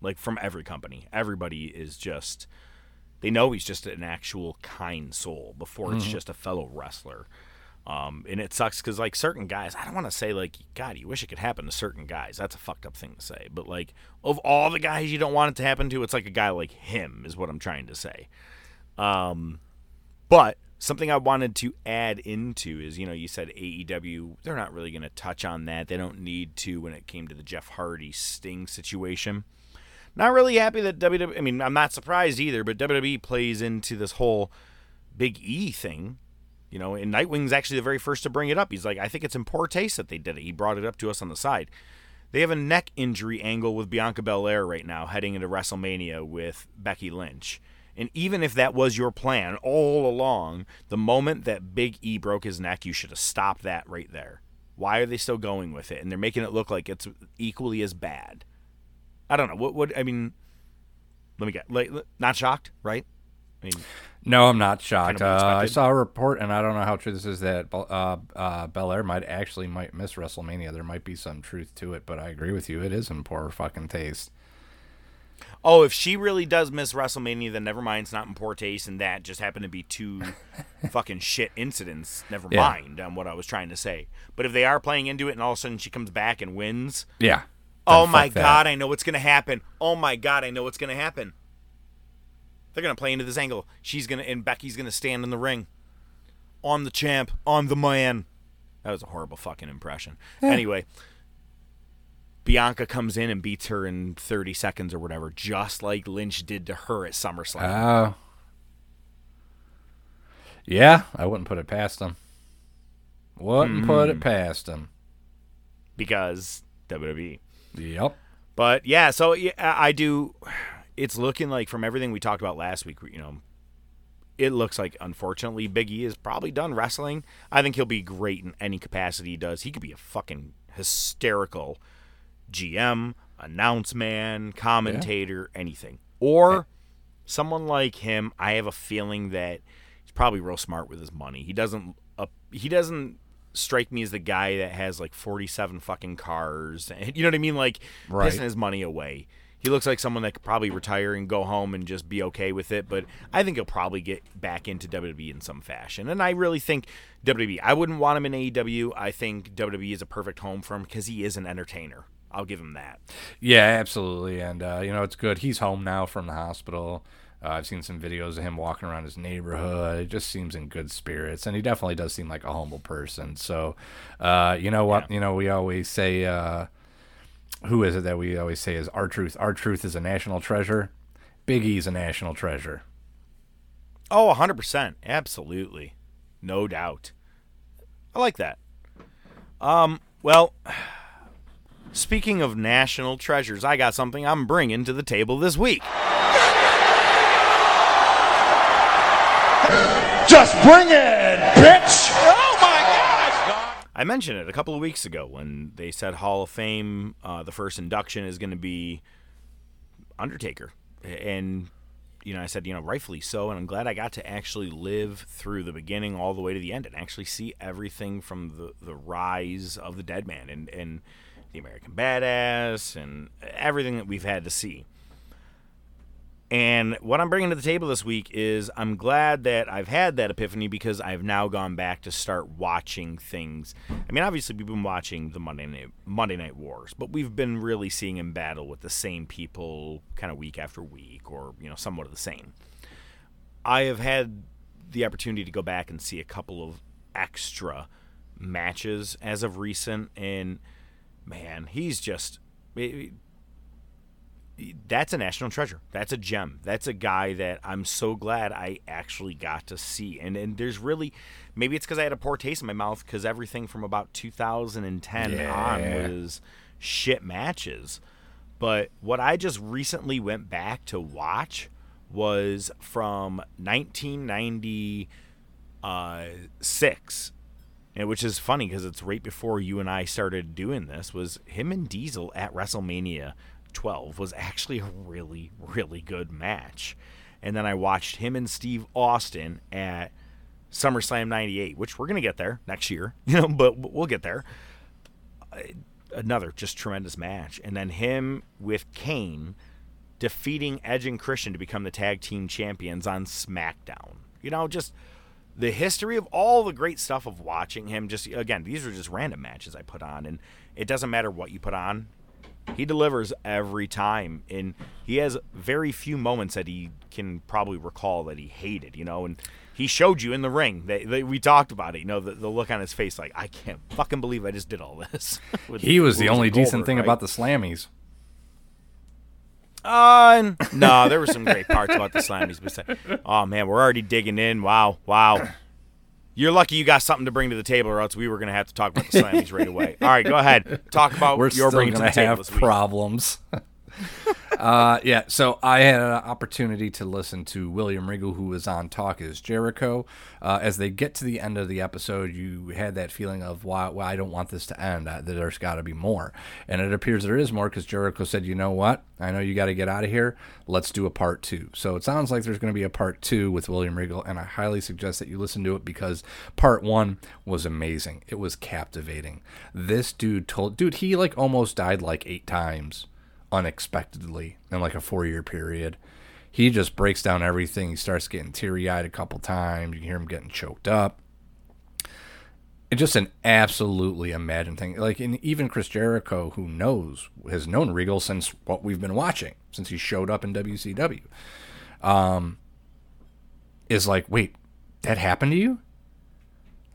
like from every company. Everybody is just they know he's just an actual kind soul before it's Mhm. just a fellow wrestler. Um, and it sucks because like certain guys, I don't want to say like God, you wish it could happen to certain guys. That's a fucked up thing to say. But like of all the guys you don't want it to happen to, it's like a guy like him is what I'm trying to say. Um, but something I wanted to add into is, you know, you said AEW, they're not really going to touch on that. They don't need to when it came to the Jeff Hardy Sting situation. Not really happy that WWE, I mean, I'm not surprised either, but WWE plays into this whole Big E thing. You know, and Nightwing's actually the very first to bring it up. He's like, I think it's in poor taste that they did it. He brought it up to us on the side. They have a neck injury angle with Bianca Belair right now, heading into WrestleMania with Becky Lynch. And even if that was your plan all along, the moment that Big E broke his neck, you should have stopped that right there. Why are they still going with it? And they're making it look like it's equally as bad. I don't know. What would I mean? Let me get like, not shocked, right? I mean, No, I'm not shocked. Kind of uh, I saw a report, and I don't know how true this is that uh, uh, Belair might actually might miss WrestleMania. There might be some truth to it, but I agree with you. It is in poor fucking taste. Oh, if she really does miss WrestleMania, then never mind. It's not in poor taste, and that just happened to be two [LAUGHS] fucking shit incidents. Never Yeah. mind on what I was trying to say. But if they are playing into it, and all of a sudden she comes back and wins, Yeah. Oh my that. god, I know what's gonna happen. Oh my god, I know what's gonna happen. They're gonna play into this angle. She's gonna and Becky's gonna stand in the ring. On the champ, on the man. That was a horrible fucking impression. Yeah. Anyway, Bianca comes in and beats her in 30 seconds or whatever, just like Lynch did to her at SummerSlam. Oh. yeah, I wouldn't put it past them. Wouldn't put Hmm. it past him. because WWE. Yep. But yeah, so yeah, I do. It's looking like from everything we talked about last week, you know, it looks like unfortunately Big E is probably done wrestling. I think he'll be great in any capacity he does. He could be a fucking hysterical GM, announce man, commentator, anything. Or someone like him, I have a feeling that he's probably real smart with his money. He doesn't uh, he doesn't strike me as the guy that has like 47 fucking cars. And, [LAUGHS] you know what I mean? Like Right. pissing his money away. He looks like someone that could probably retire and go home and just be okay with it. But I think he'll probably get back into WWE in some fashion. And I really think WWE, I wouldn't want him in AEW. I think WWE is a perfect home for him because he is an entertainer. I'll give him that. Yeah, absolutely. And, uh, you know, it's good. He's home now from the hospital. Uh, I've seen some videos of him walking around his neighborhood. It just seems in good spirits. And he definitely does seem like a humble person. So, uh, you know what? You know, we always say, uh, who is it that we always say is R-Truth? Our truth is a national treasure. Big E's a national treasure. Oh, 100%. Absolutely. No doubt. I like that. Um, well, speaking of national treasures, I got something I'm bringing to the table this week. Just bring it, bitch! I mentioned it a couple of weeks ago when they said Hall of Fame, uh, the first induction is going to be Undertaker. And, you know, I said, you know, rightfully so. And I'm glad I got to actually live through the beginning all the way to the end and actually see everything from the, the rise of the dead man and, and the American Badass and everything that we've had to see. And what I'm bringing to the table this week is I'm glad that I've had that epiphany because I've now gone back to start watching things. I mean, obviously we've been watching the Monday Night Monday Night Wars, but we've been really seeing him battle with the same people kind of week after week, or you know, somewhat of the same. I have had the opportunity to go back and see a couple of extra matches as of recent, and man, he's just. That's a national treasure. That's a gem. That's a guy that I'm so glad I actually got to see. And and there's really maybe it's because I had a poor taste in my mouth because everything from about 2010 on was shit matches. But what I just recently went back to watch was from 1996 and which is funny because it's right before you and I started doing this was him and Diesel at WrestleMania 12 was actually a really really good match. And then I watched him and Steve Austin at SummerSlam 98, which we're going to get there next year, [LAUGHS] you know, but we'll get there. Uh, Another just tremendous match. And then him with Kane defeating Edge and Christian to become the tag team champions on SmackDown. You know, just the history of all the great stuff of watching him. Just again, these are just random matches I put on, and it doesn't matter what you put on. He delivers every time, and he has very few moments that he can probably recall that he hated. You know, and he showed you in the ring. That, we talked about it. You know, the, the look on his face, like I can't fucking believe I just did all this. [LAUGHS] with He was the only like decent thing right? about the Slammies. Uh, no, [LAUGHS] there were some great parts about the Slammies. Besides, oh man, we're already digging in. Wow, wow. You're lucky you got something to bring to the table, or else we were going to have to talk about the Slammies right away. All right, go ahead. Talk about We're your still bringing to the table have this week. problems. [LAUGHS] [LAUGHS] uh, yeah, so I had an opportunity to listen to William Regal, who was on Talk is Jericho. Uh, as they get to the end of the episode, you had that feeling of why, why I don't want this to end. That there's got to be more, and it appears there is more because Jericho said, "You know what? I know you got to get out of here. Let's do a part two. So it sounds like there's going to be a part two with William Regal, and I highly suggest that you listen to it because part one was amazing. It was captivating. This dude told, dude, he like almost died like eight times unexpectedly in like a four year period. He just breaks down everything. He starts getting teary eyed a couple times. You can hear him getting choked up. It's just an absolutely imagined thing. Like, and even Chris Jericho, who knows, has known Regal since what we've been watching, since he showed up in WCW, um, is like, wait, that happened to you?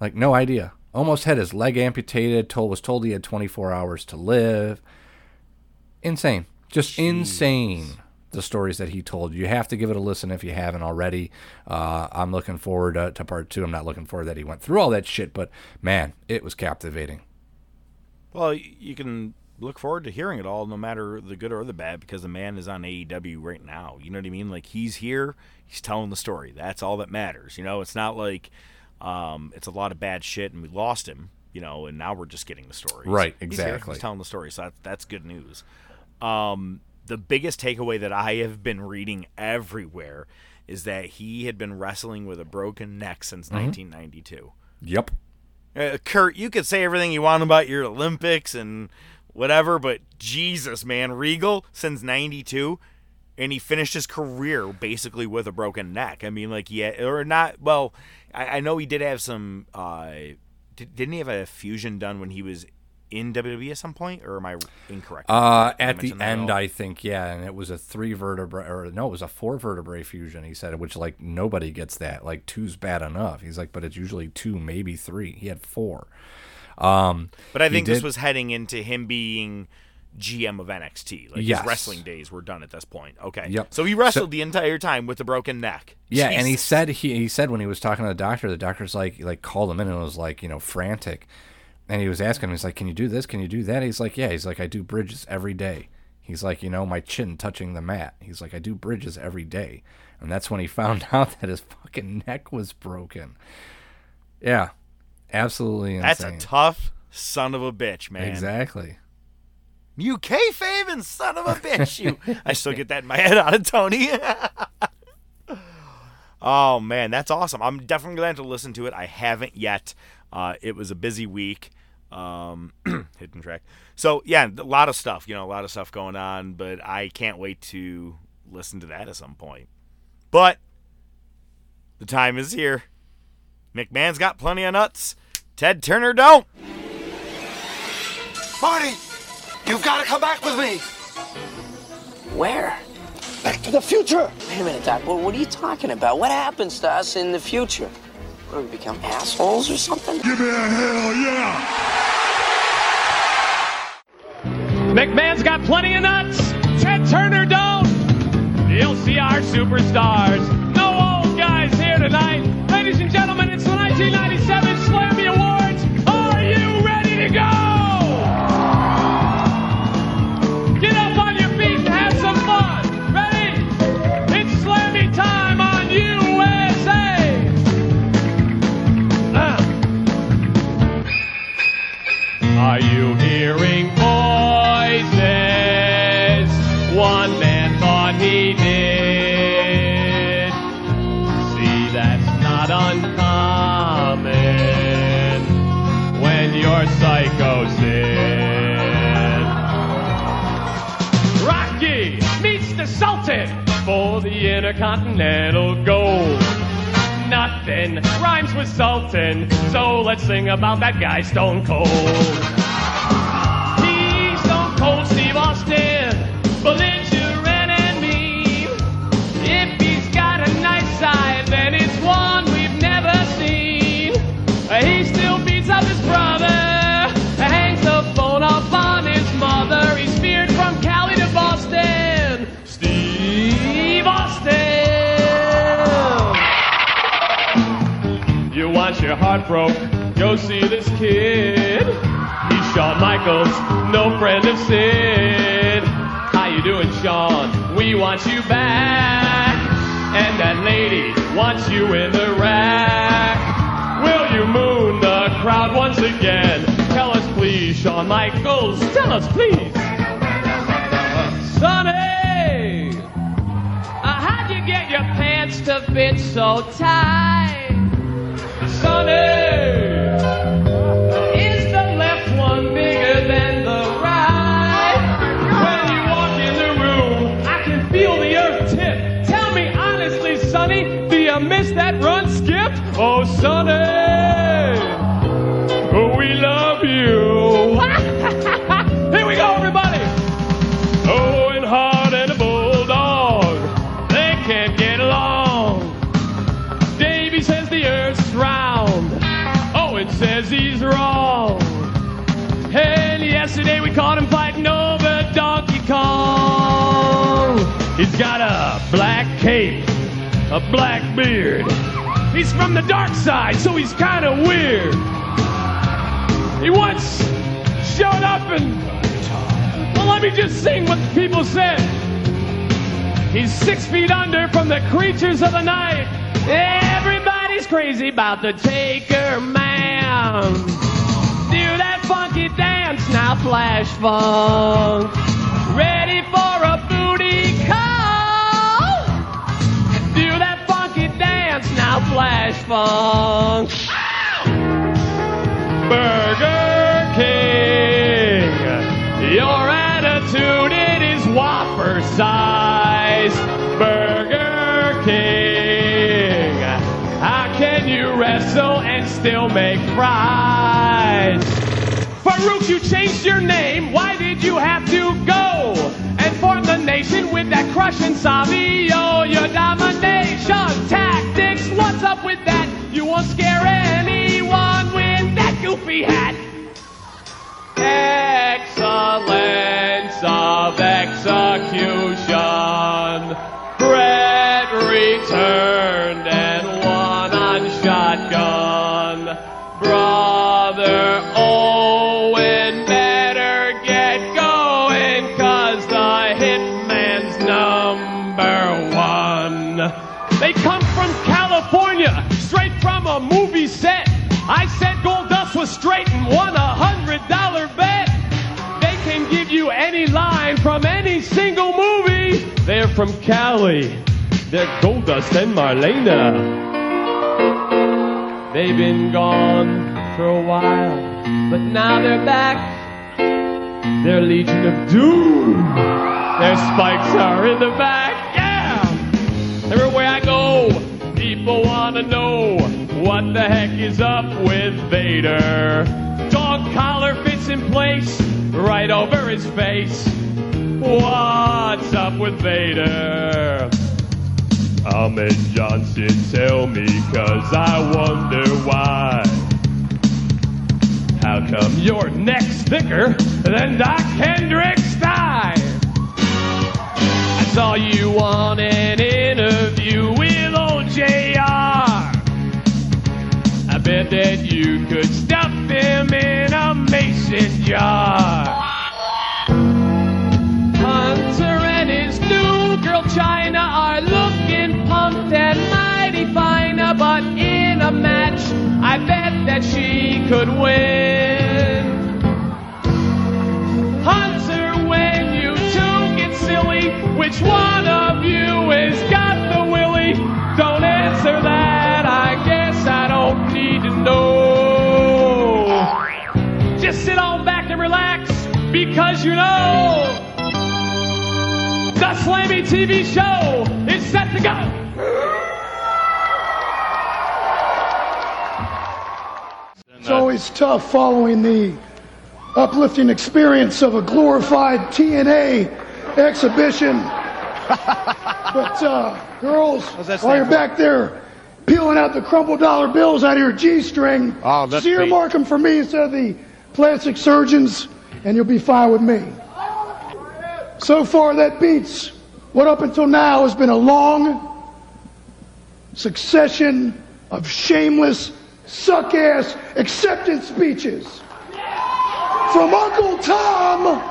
Like, no idea. Almost had his leg amputated, told was told he had 24 hours to live. Insane. Just insane the stories that he told. You have to give it a listen if you haven't already. Uh, I'm looking forward to, to part two. I'm not looking forward that he went through all that shit, but man, it was captivating. Well, you can look forward to hearing it all, no matter the good or the bad, because the man is on AEW right now. You know what I mean? Like he's here, he's telling the story. That's all that matters. You know, it's not like um, it's a lot of bad shit and we lost him. You know, and now we're just getting the story. Right, He's here, exactly. He's telling the story, so that's, that's good news. Um, the biggest takeaway that I have been reading everywhere is that he had been wrestling with a broken neck since Mhm. 1992. Yep. Uh, Kurt, you could say everything you want about your Olympics and whatever, but Jesus, man, Regal since '92, and he finished his career basically with a broken neck. I mean, like, yeah, or not. Well, I, I know he did have some. Uh, did, didn't he have a fusion done when he was in WWE at some point, or am I incorrect? Uh, Did at the end. I think, yeah, and it was a three vertebrae, or no, it was a four vertebrae fusion. He said, which like nobody gets that. Like two's bad enough. He's like, but it's usually two, maybe three. He had four. Um, But I think this was heading into him being GM of NXT. Like Yes. his wrestling days were done at this point. Okay. Yep. So he wrestled the entire time with a broken neck. Yeah, and he said he he said when he was talking to the doctor, the doctor's like like called him in and was like you know frantic, and he was asking him, he's like, "Can you do this? Can you do that?" He's like, "Yeah." He's like, "I do bridges every day." He's like, you know, my chin touching the mat. He's like, "I do bridges every day," and that's when he [LAUGHS] found out that his fucking neck was broken. Yeah, absolutely insane. That's a tough son of a bitch, man. Exactly. You kayfabe son of a bitch. You. [LAUGHS] I still get that in my head [LAUGHS] out of Tony. oh man, that's awesome. I'm definitely glad to listen to it. I haven't yet. Uh, it was a busy week. Um, [CLEARS THROAT] hidden track. So yeah, a lot of stuff. You know, a lot of stuff going on. But I can't wait to listen to that at some point. But the time is here. McMahon's got plenty of nuts. Ted Turner don't. Marty, you've got to come back with me. Where? Back to the future. Wait a minute, Doc. What, what are you talking about? What happens to us in the future? What, we become assholes or something? Give me a hell yeah! McMahon's got plenty of nuts. Ted Turner don't. You'll see our superstars. No old guys here tonight. Ladies and gentlemen, it's the 1997 hearing voices? One man thought he did. See, that's not uncommon when you're psychosis. Rocky meets the Sultan for the Intercontinental Gold. Nothing rhymes with Sultan, so let's sing about that guy Stone Cold. Your heart broke? Go see this kid. He's Shawn Michaels, no friend of Sid. How you doing, Shawn? We want you back. And that lady wants you in the rack. Will you moon the crowd once again? Tell us please, Shawn Michaels. Tell us please. Sunny! Uh, how'd you get your pants to fit so tight? Oh, Sunny! We love you. Black cape, a black beard. He's from the dark side, so he's kind of weird. He once showed up and. Well, let me just sing what the people said. He's six feet under from the creatures of the night. Everybody's crazy about the Taker Man. Do that funky dance now, Flash Funk. Ready for a booty Flash Funk. Burger King, your attitude it is Whopper size. Burger King, how can you wrestle and still make fries? Faarooq, you changed your name. Why did you have to go and form the nation with that crushing Savio? Your domination with that? You won't scare from Cali. They're Goldust and Marlena. They've been gone for a while, but now they're back. They're Legion of Doom. Their spikes are in the back. Yeah! Everywhere I go, people wanna know what the heck is up with Vader. Dog collar fits in place right over his face. What's up with Vader? Ahmed Johnson, tell me, cause I wonder why. How come your neck's thicker than Doc Hendrix' thigh? I saw you on an interview with old JR. I bet that you could stuff him in a mason jar. Chyna are looking pumped and mighty fine, but in a match, I bet that she could win. Hunter, when you two get silly, which one of you has got the willy? Don't answer that, I guess I don't need to know. Just sit on back and relax, because you know the Slammy TV show is set to go. It's always tough following the uplifting experience of a glorified TNA exhibition. [LAUGHS] but, uh, girls, while you're for? back there peeling out the crumpled dollar bills out of your G string, Oh, that's just earmark them for me instead of the plastic surgeons, and you'll be fine with me. So far, that beats what up until now has been a long succession of shameless, suck ass acceptance speeches. From Uncle Tom,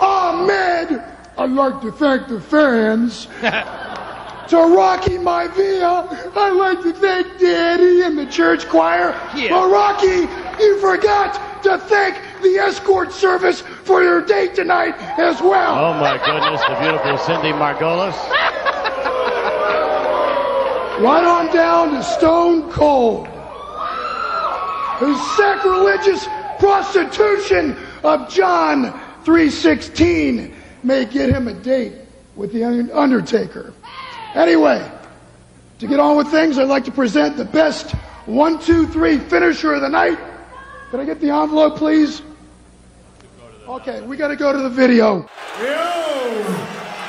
Ahmed, I'd like to thank the fans. [LAUGHS] to Rocky Maivia, I'd like to thank Daddy and the church choir. Yeah. But Rocky, you forgot to thank the escort service for your date tonight as well. Oh my goodness, the beautiful Cindy Margolis. right on down to Stone Cold, whose sacrilegious prostitution of John 3:16 may get him a date with the Undertaker. Anyway, to get on with things, I'd like to present the best one, two, three finisher of the night. Can I get the envelope, please? Okay, we got to go to the video. Yo,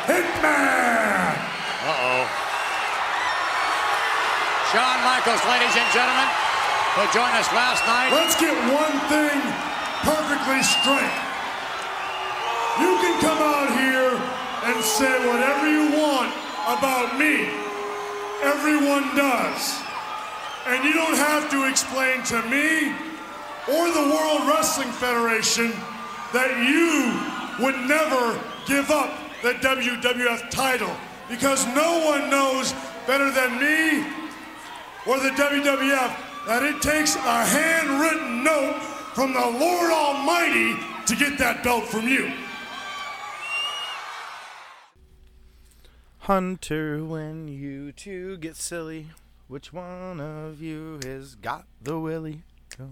Hitman! Uh-oh. Shawn Michaels, ladies and gentlemen, who joined us last night. Let's get one thing perfectly straight. You can come out here and say whatever you want about me. Everyone does. And you don't have to explain to me or the World Wrestling Federation that you would never give up the WWF title because no one knows better than me or the WWF that it takes a handwritten note from the Lord Almighty to get that belt from you. Hunter, when you two get silly, which one of you has got the willy? Go.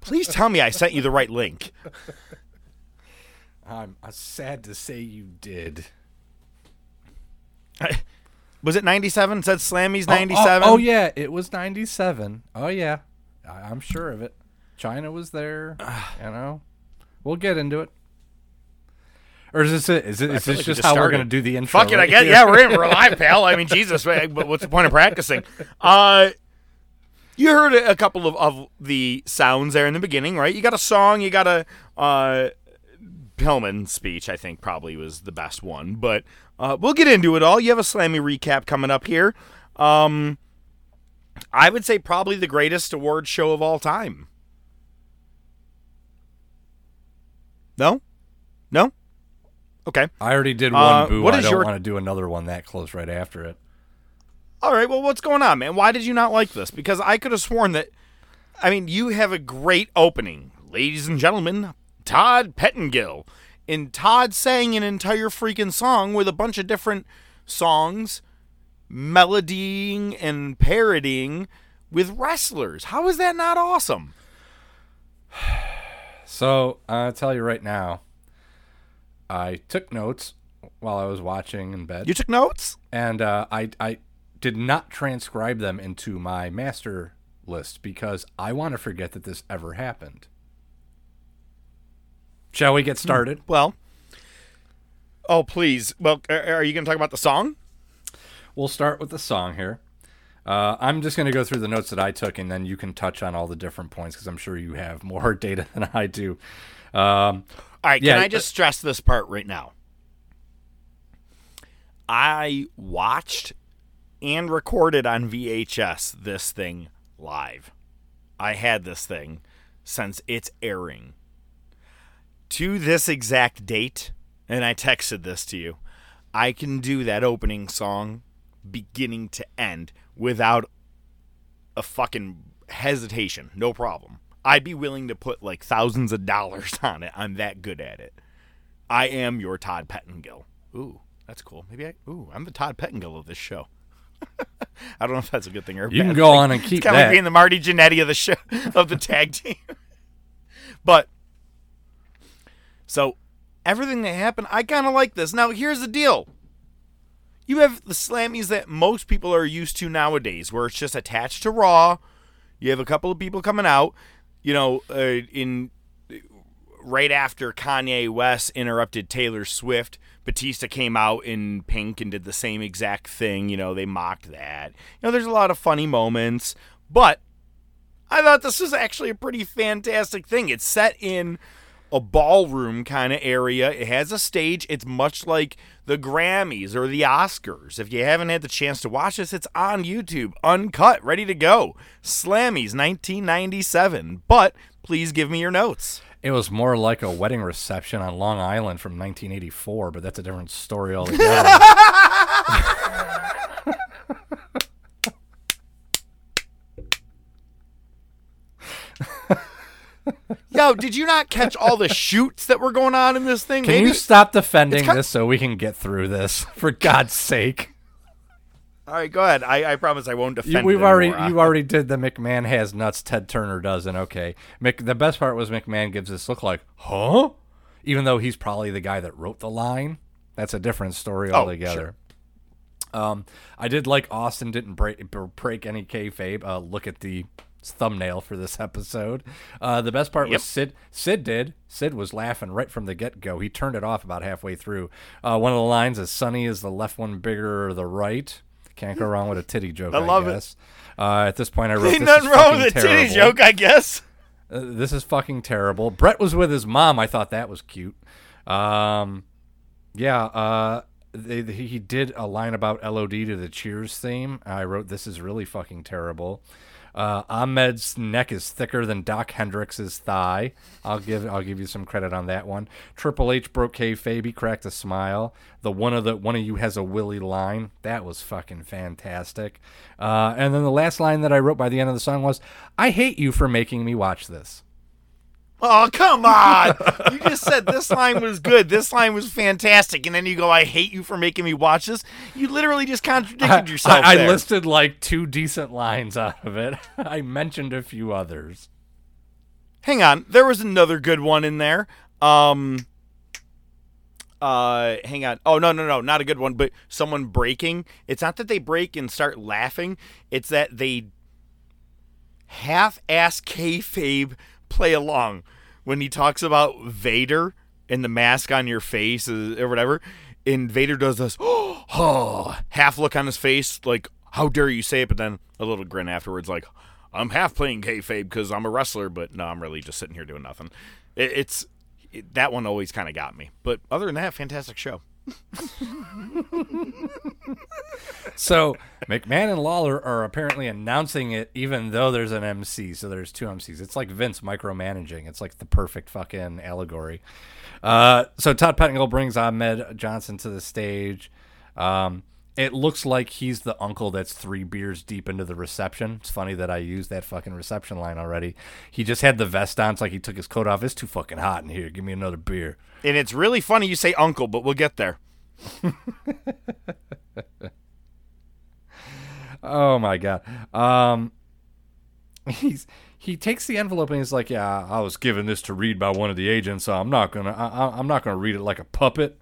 Please tell me I sent you the right link. I'm, I'm sad to say you did. Was it 97? It said Slammy's Oh, oh, 97. Oh, yeah, it was 97. Oh yeah, I, I'm sure of it. Chyna was there. [SIGHS] you know, we'll get into it. Or is this it? Is, it, I is this like just how we're going to do the intro? Fuck it, I guess. here? Yeah, we're in. We're [LAUGHS] live, pal. I mean, Jesus, but what's the point of practicing? Uh, you heard a couple of, of the sounds there in the beginning, right? You got a song, you got a uh, Pillman speech. I think probably was the best one, but uh, we'll get into it all. You have a Slammy recap coming up here. Um, I would say probably the greatest award show of all time. No, no. Okay. I already did one Uh, boo. what I don't your- want to do another one that close right after it. All right, well, what's going on, man? Why did you not like this? Because I could have sworn that. I mean, you have a great opening, ladies and gentlemen. Todd Pettengill, and Todd sang an entire freaking song with a bunch of different songs, melodying and parodying with wrestlers. How is that not awesome? [SIGHS] So I'll tell you right now, I took notes while I was watching in bed. You took notes, and uh, I I did not transcribe them into my master list because I want to forget that this ever happened. Shall we get started? Well, oh please. Well, are you going to talk about the song? We'll start with the song here. Uh, I'm just going to go through the notes that I took, and then you can touch on all the different points because I'm sure you have [LAUGHS] more data than I do. Um, All right, yeah, can I just stress this part right now? I watched and recorded on VHS this thing live. I had this thing since its airing. To this exact date, and I texted this to you, I can do that opening song beginning to end without a fucking hesitation. No problem. I'd be willing to put like thousands of dollars [LAUGHS] on it. I'm that good at it. I am your Todd Pettengill. Ooh, that's cool. Maybe I. Ooh, I'm the Todd Pettengill of this show. [LAUGHS] I don't know if that's a good thing or You can go thing. on and keep It's kind of like that. being the Marty Jannetty of the show of the tag [LAUGHS] team. but so everything that happened, I kind of like this. Now here's the deal. You have the slammies that most people are used to nowadays, where it's just attached to Raw. You have a couple of people coming out, you know, uh, in right after Kanye West interrupted Taylor Swift, Batista came out in pink and did the same exact thing. You know, they mocked that. You know, there's a lot of funny moments, but I thought this was actually a pretty fantastic thing. It's set in a ballroom kind of area. It has a stage. It's much like the Grammys or the Oscars. If you haven't had the chance to watch this, it's on YouTube, uncut, ready to go. Slammies 1997. But please give me your notes. It was more like a wedding reception on Long Island from 1984, but that's a different story altogether. [LAUGHS] Yo, did you not catch all the shoots that were going on in this thing? Can Maybe- you stop defending It's this so we can get through this? For God's sake. All right, go ahead. I, I promise I won't You, defend. we've it already you already did the McMahon has nuts, Ted Turner doesn't. Okay, Mc, the best part was McMahon gives this look like, huh? Even though he's probably the guy that wrote the line, that's a different story Oh, altogether. Um, I did like Austin didn't break break any kayfabe. Uh, look at the thumbnail for this [LAUGHS] episode. Uh, the best part Yep. was Sid. Sid did. Sid was laughing right from the get go. He turned it off about halfway through. Uh, one of the lines is "Sunny is the left one bigger or the right." Can't go wrong with a titty joke. I love it. guess. Uh, at this point, I wrote. Ain't nothing is wrong with a titty terrible. joke, I guess. Uh, this is fucking terrible. Bret was with his mom. I thought that was cute. Um, yeah. Uh, they, they- he did a line about LOD to the Cheers theme. I wrote, "This is really fucking terrible." Uh, Ahmed's neck is thicker than Doc Hendrix's thigh. I'll give I'll give you some credit on that one. Triple H broke kayfabe. He cracked a smile. The one of the one of you has a Willie line. That was fucking fantastic. Uh, and then the last line that I wrote by the end of the song was, "I hate you for making me watch this." Oh, come on. [LAUGHS] you just said this line was good. This line was fantastic. And then you go, I hate you for making me watch this. You literally just contradicted yourself. I, I listed like two decent lines out of it. [LAUGHS] I mentioned a few others. Hang on. There was another good one in there. Um uh hang on. Oh no, no, no, not a good one, but someone breaking. It's not that they break and start laughing, it's that they half ass kayfabe play along when he talks about Vader and the mask on your face or whatever. And Vader does this [GASPS] oh, half look on his face, like, how dare you say it, but then a little grin afterwards, like, I'm half playing kayfabe because I'm a wrestler, but no, I'm really just sitting here doing nothing. It, it's it, that one always kind of got me. But other than that, fantastic show. So McMahon and Lawler are apparently announcing it, even though there's an MC. So there's two MCs. It's like Vince micromanaging. It's like the perfect fucking allegory. Uh, so Todd Pettengill brings Ahmed Johnson to the stage. Um, it looks like he's the uncle that's three beers deep into the reception. It's funny that I used that fucking reception line already. He just had the vest on. It's like he took his coat off. It's too fucking hot in here. Give me another beer. And it's really funny you say uncle, but we'll get there. [LAUGHS] Oh my god. Um he's he takes the envelope and he's like, "Yeah, I was given this to read by one of the agents, so I'm not to I, I'm not going to read it like a puppet."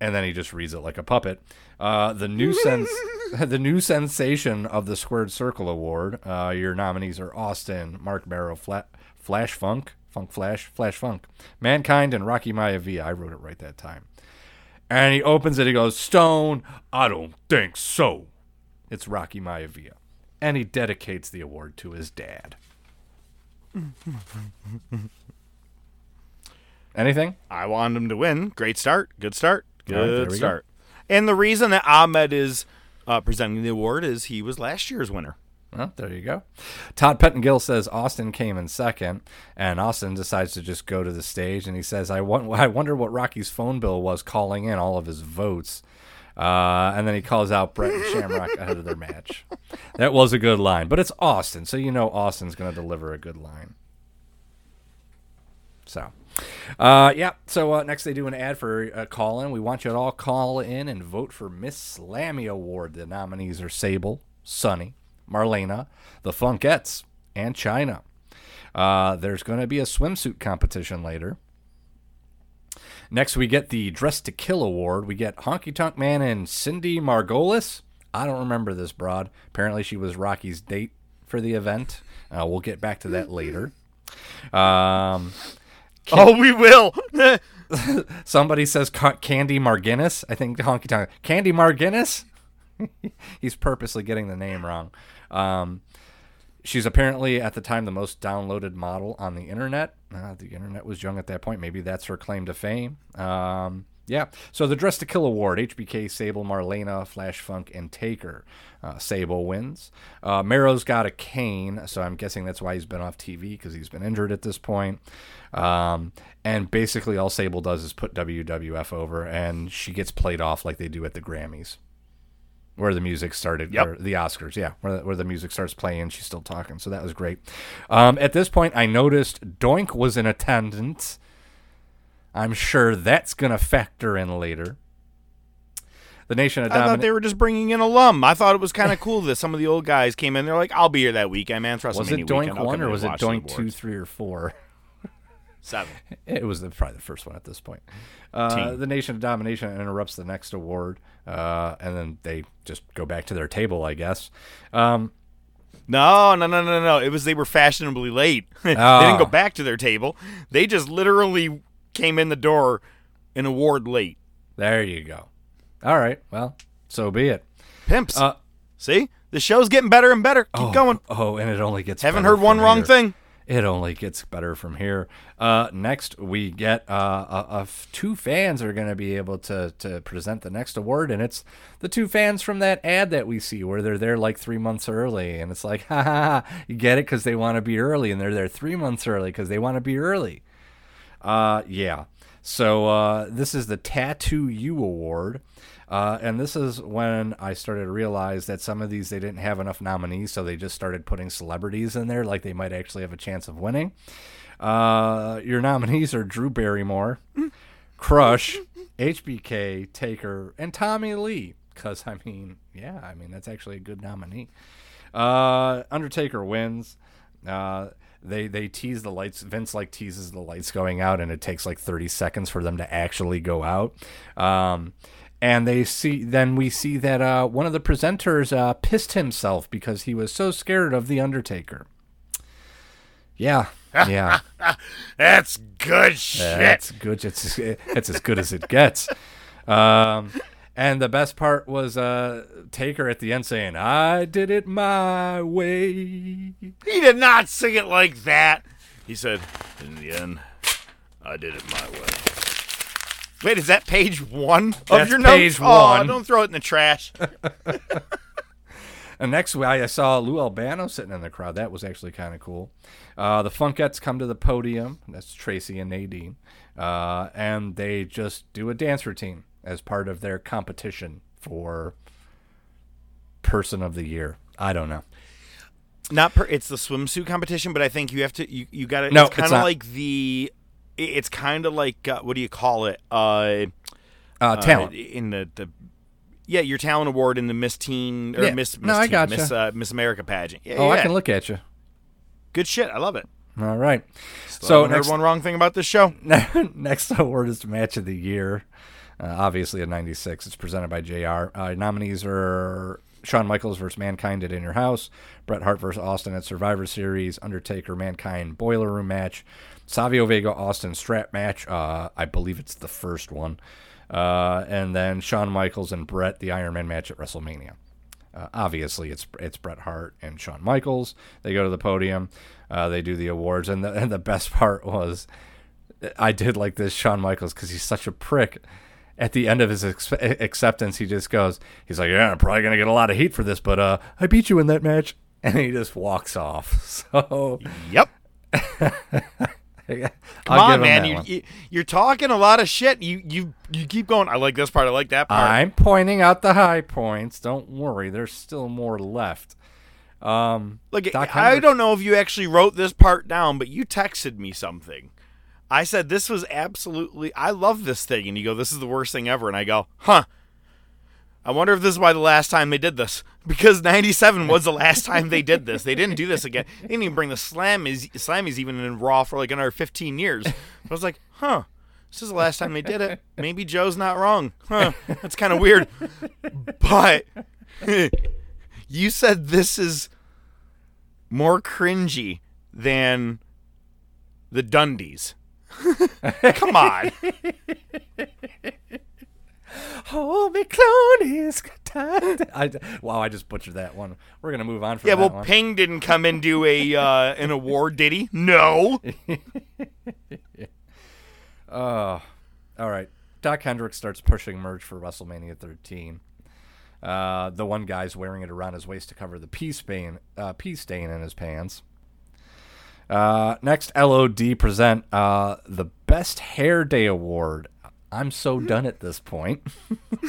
And then he just reads it like a puppet. Uh, the new sense, [LAUGHS] the new sensation of the Squared Circle Award. Uh, your nominees are Austin, Marc Mero, Fla- Flash Funk, Funk Flash, Flash Funk, Mankind, and Rocky Maivia. I wrote it right that time. And he opens it. He goes, "Stone, I don't think so." It's Rocky Maivia. And he dedicates the award to his dad. [LAUGHS] Anything? I wanted him to win. Great start. Good start. Right, Good we start. And the reason that Ahmed is uh, presenting the award is he was last year's winner. Well, there you go. Todd Pettengill says Austin came in second, and Austin decides to just go to the stage, and he says, "I want, I wonder what Rocky's phone bill was calling in all of his votes." Uh, and then he calls out Bret and Shamrock ahead of their match. That was a good line, but it's Austin, so you know Austin's going to deliver a good line. So, uh, yeah. So uh, next they do an ad for uh, call in. We want you to all call in and vote for Miss Slammy Award. The nominees are Sable, Sunny, Marlena, the Funkettes, and Chyna. Uh, there's going to be a swimsuit competition later. Next, we get the Dress to Kill Award. We get Honky Tonk Man and Cindy Margolis. I don't remember this broad. Apparently, she was Rocky's date for the event. Uh, we'll get back to that later. Um, Oh, we will. [LAUGHS] [LAUGHS] Somebody says Candy Marguinness. I think Honky Tonk Candy Marguinness. [LAUGHS] He's purposely getting the name wrong. Um, she's apparently at the time the most downloaded model on the internet. Uh, the internet was young at that point. Maybe that's her claim to fame. Um, yeah. So the Dress to Kill Award: HBK, Sable, Marlena, Flash Funk, and Taker. Uh, Sable wins. Uh, Mero's got a cane, so I'm guessing that's why he's been off TV because he's been injured at this point. Um, and basically, all Sable does is put WWF over, and she gets played off like they do at the Grammys where the music started, Yep. or the Oscars, yeah, where the, where the music starts playing, she's still talking. So that was great. Um, at this point, I noticed Doink was in attendance. I'm sure that's going to factor in later. The Nation of I thought they were just bringing in alum. I thought it was kind of [LAUGHS] cool that some of the old guys came in. They're like, "I'll be here that weekend, man." Was it Doink weekend. One or was it Doink two, three, or four? [LAUGHS] Seven. [LAUGHS] It was the, probably the first one at this point. Uh, the Nation of Domination interrupts the next award, uh, and then they just go back to their table, I guess. Um, No, no, no, no, no. It was they were fashionably late. they Ah. didn't go back to their table. They just literally came in the door an award late. There you go. All right. Well, so be it. Pimps. Uh, See? The show's getting better and better. Keep oh, going. Oh, and it only gets. Haven't heard one wrong here. thing. it only gets better from here. Uh, next, we get uh, a, a f- two fans are going to be able to to present the next award, and it's the two fans from that ad that we see where they're there like three months early, and it's like, [LAUGHS] ha ha, ha you get it because they want to be early, and they're there three months early because they want to be early. Uh, yeah. So uh, this is the Tattoo You Award. Uh, and this is when I started to realize that some of these they didn't have enough nominees, so they just started putting celebrities in there, like they might actually have a chance of winning. Uh, your nominees are Drew Barrymore, Crush, HBK, Taker, and Tommy Lee. Because I mean, yeah, I mean that's actually a good nominee. Uh, Undertaker wins. Uh, they they tease the lights. Vince like teases the lights going out, and it takes like 30 seconds for them to actually go out. Um, and they see then we see that uh, one of the presenters uh, pissed himself because he was so scared of the Undertaker. Yeah, [LAUGHS] yeah, That's good shit. that's good. It's it's as good as it gets. Um, and the best part was uh, Taker at the end saying, "I did it my way." He did not sing it like that. He said, "In the end, I did it my way." Wait, is that page one of That's your notes? page Oh, one. don't throw it in the trash. [LAUGHS] [LAUGHS] And next, I saw Lou Albano sitting in the crowd. That was actually kind of cool. Uh, the Funkettes come to the podium. That's Tracy and Nadine. Uh, and they just do a dance routine as part of their competition for Person of the Year. I don't know. not per, it's the swimsuit competition, but I think you have to you, you got to No, it's kind of like the it's kind of like uh, what do you call it? Uh, Uh, talent. in the the yeah, your talent award in the Miss Teen or Yeah. Miss, Miss No, I Teen, gotcha. Miss uh, Miss America pageant. Yeah, oh, I can look at you. Good shit. I love it. All right. So so next next one wrong thing about this show. [LAUGHS] next award is match of the year. Uh, obviously, a '96. It's presented by Jr. Uh, nominees are Shawn Michaels versus Mankind at In Your House, Bret Hart versus Austin at Survivor Series, Undertaker Mankind Boiler Room match, Savio Vega Austin strap match. Uh, I believe it's the first one, uh, and then Shawn Michaels and Bret the Iron Man match at WrestleMania. Uh, obviously, it's it's Bret Hart and Shawn Michaels. They go to the podium. Uh, they do the awards, and the [LAUGHS] and the best part was, I did like this Shawn Michaels because he's such a prick. At the end of his ex- acceptance, he just goes, he's like, "Yeah, I'm probably gonna get a lot of heat for this, but uh, I beat you in that match," [LAUGHS] and he just walks off. [LAUGHS] So, yep. [LAUGHS] Come on, man. You, you you're talking a lot of shit. You you you keep going. I like this part. I like that part. I'm pointing out the high points. Don't worry, there's still more left. Um, Look, Doc I Hendrix- don't know if you actually wrote this part down, but you texted me something. I said this was absolutely. I love this thing, and you go, "This is the worst thing ever," and I go, "Huh." I wonder if this is why the last time they did this [LAUGHS] because '97 was the last time they did this. They didn't do this again. They didn't even bring the slammies, slammies even in Raw for like another 15 years. I was like, huh. This is the last time they did it. Maybe Joe's not wrong. Huh. That's kind of weird. But [LAUGHS] you said this is more cringy than the Dundies. [LAUGHS] Come on. Hold me close. I, wow, I just butchered that one. We're gonna move on from Yeah, that well, one. Ping didn't come and do a uh, an award, did he? No. Uh, [LAUGHS] all right. Doc Hendrix starts pushing merch for WrestleMania 13. Uh, the one guy's wearing it around his waist to cover the pee stain, uh, pee stain in his pants. Uh, next, LOD present uh, the Best Hair Day Award. I'm so done at this point. [LAUGHS]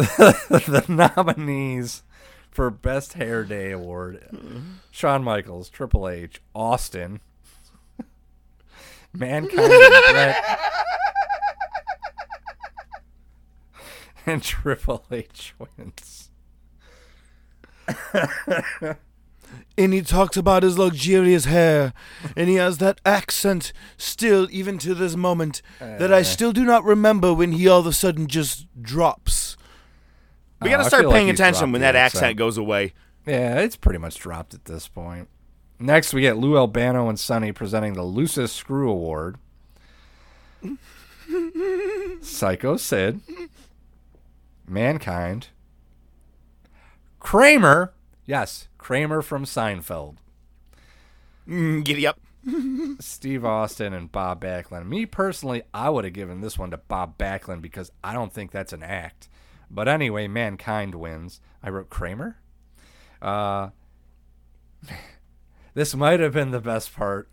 the nominees for Best Hair Day Award Shawn Michaels, Triple H, Austin, Mankind, and and [LAUGHS] Triple H wins. and he talks about his luxurious hair, and he has that accent still, even to this moment, that I Uh. still do not remember when he all of a sudden just drops. We got to I start feel like paying attention when that accent. accent goes away. Yeah, it's pretty much dropped at this point. Next, we get Lou Albano and Sunny presenting the Loosest Screw Award. Psycho Sid, Mankind, Kramer, yes, Kramer from Seinfeld, Mm, giddy up. [LAUGHS] Steve Austin, and Bob Backlund. Me personally, I would have given this one to Bob Backlund because I don't think that's an act. But anyway, Mankind wins. I wrote Kramer. Uh, [LAUGHS] this might have been the best part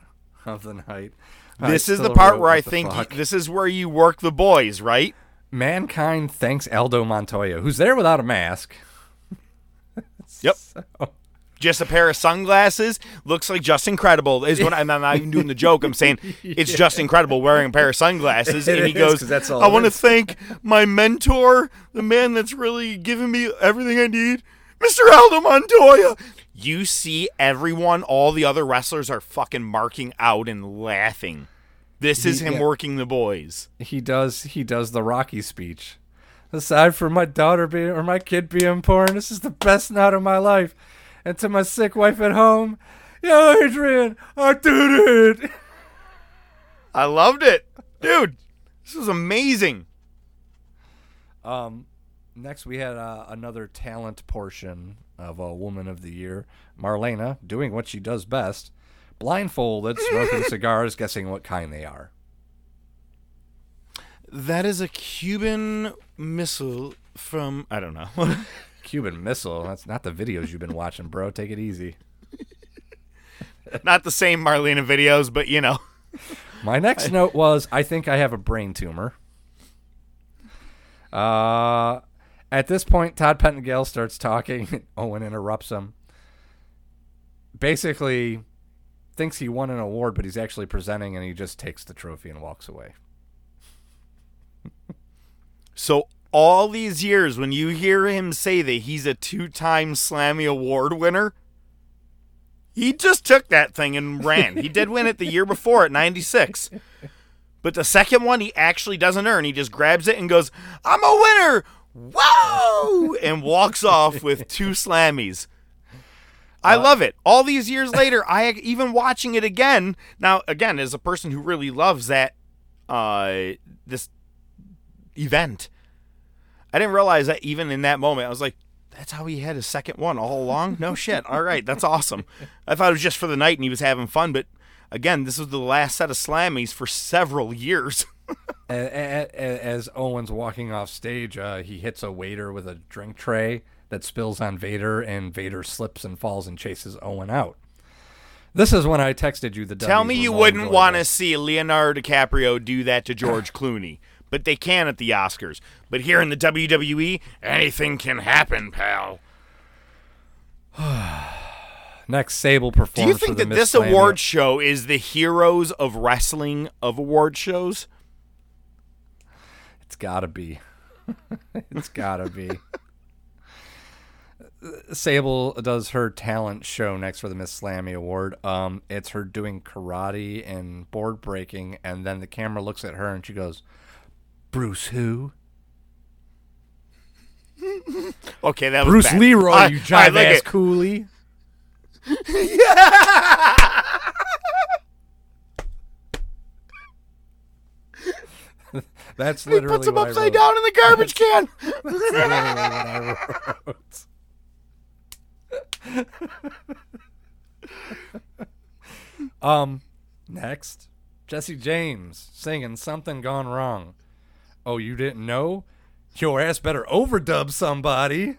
of the night. I This is the part where I think fuck?" this is where you work the boys, right? Mankind thanks Aldo Montoya, who's there without a mask. [LAUGHS] Yep. [LAUGHS] Just a pair of sunglasses looks like just incredible. Is what I'm not even doing the joke. I'm saying [LAUGHS] it's just incredible wearing a pair of sunglasses. And he goes, 'cause that's all "I want to thank my mentor, the man that's really given me everything I need, Mr. Aldo Montoya." You see, everyone, all the other wrestlers are fucking marking out and laughing. This is He- him yeah. working the boys. He does he does the Rocky speech. Aside from my daughter being or my kid being born, this is the best night of my life. And to my sick wife at home, yo Adrian, I did it. I loved it, dude. This was amazing. Um, next we had uh, another talent portion of a Woman of the Year, Marlena, doing what she does best, blindfolded, smoking [LAUGHS] cigars, guessing what kind they are. That is a Cuban missile from I don't know. [LAUGHS] Cuban Missile. That's not the videos you've been watching, bro. Take it easy. Not the same Marlena videos, but you know. My next [LAUGHS] note was I think I have a brain tumor. Uh, at this point, Todd Pettengill starts talking. Owen interrupts him. Basically, thinks he won an award, but he's actually presenting, and he just takes the trophy and walks away. So all these years, when you hear him say that he's a two-time Slammy Award winner, he just took that thing and ran. he did win it the year before at '96, but the second one he actually doesn't earn. He just grabs it and goes, "I'm a winner!" Whoa! and walks off with two Slammies. I love it. All these years later, I even watching it again. Now, again, as a person who really loves that uh this event. I didn't realize that even in that moment. I was like, that's how he had his second one all along? No shit. All right, that's awesome. I thought it was just for the night and he was having fun, but again, this was the last set of slammies for several years. [LAUGHS] A- a- a- As Owen's walking off stage, uh, he hits a waiter with a drink tray that spills on Vader, and Vader slips and falls and chases Owen out. This is when I texted you the. Tell me you wouldn't want to see Leonardo DiCaprio do that to George [COUGHS] Clooney. But they can at the Oscars. But here in the WWE, anything can happen, pal. [SIGHS] Next, Sable performance. Do you think that Miss this Slammy- award show is the heroes of wrestling of award shows? It's gotta be. [LAUGHS] it's gotta be. Sable does her talent show next for the Miss Slammy Award. Um, it's her doing karate and board breaking, and then the camera looks at her and she goes, "Bruce who?" [LAUGHS] Okay, that was Bruce bad. Leroy, I- you jive like ass it. coolie. [LAUGHS] That's He literally puts him upside down in the garbage [LAUGHS] can. That's literally what I wrote. [LAUGHS] um, next, Jesse James singing "Something Gone Wrong." Oh, you didn't know? Your ass better overdub somebody.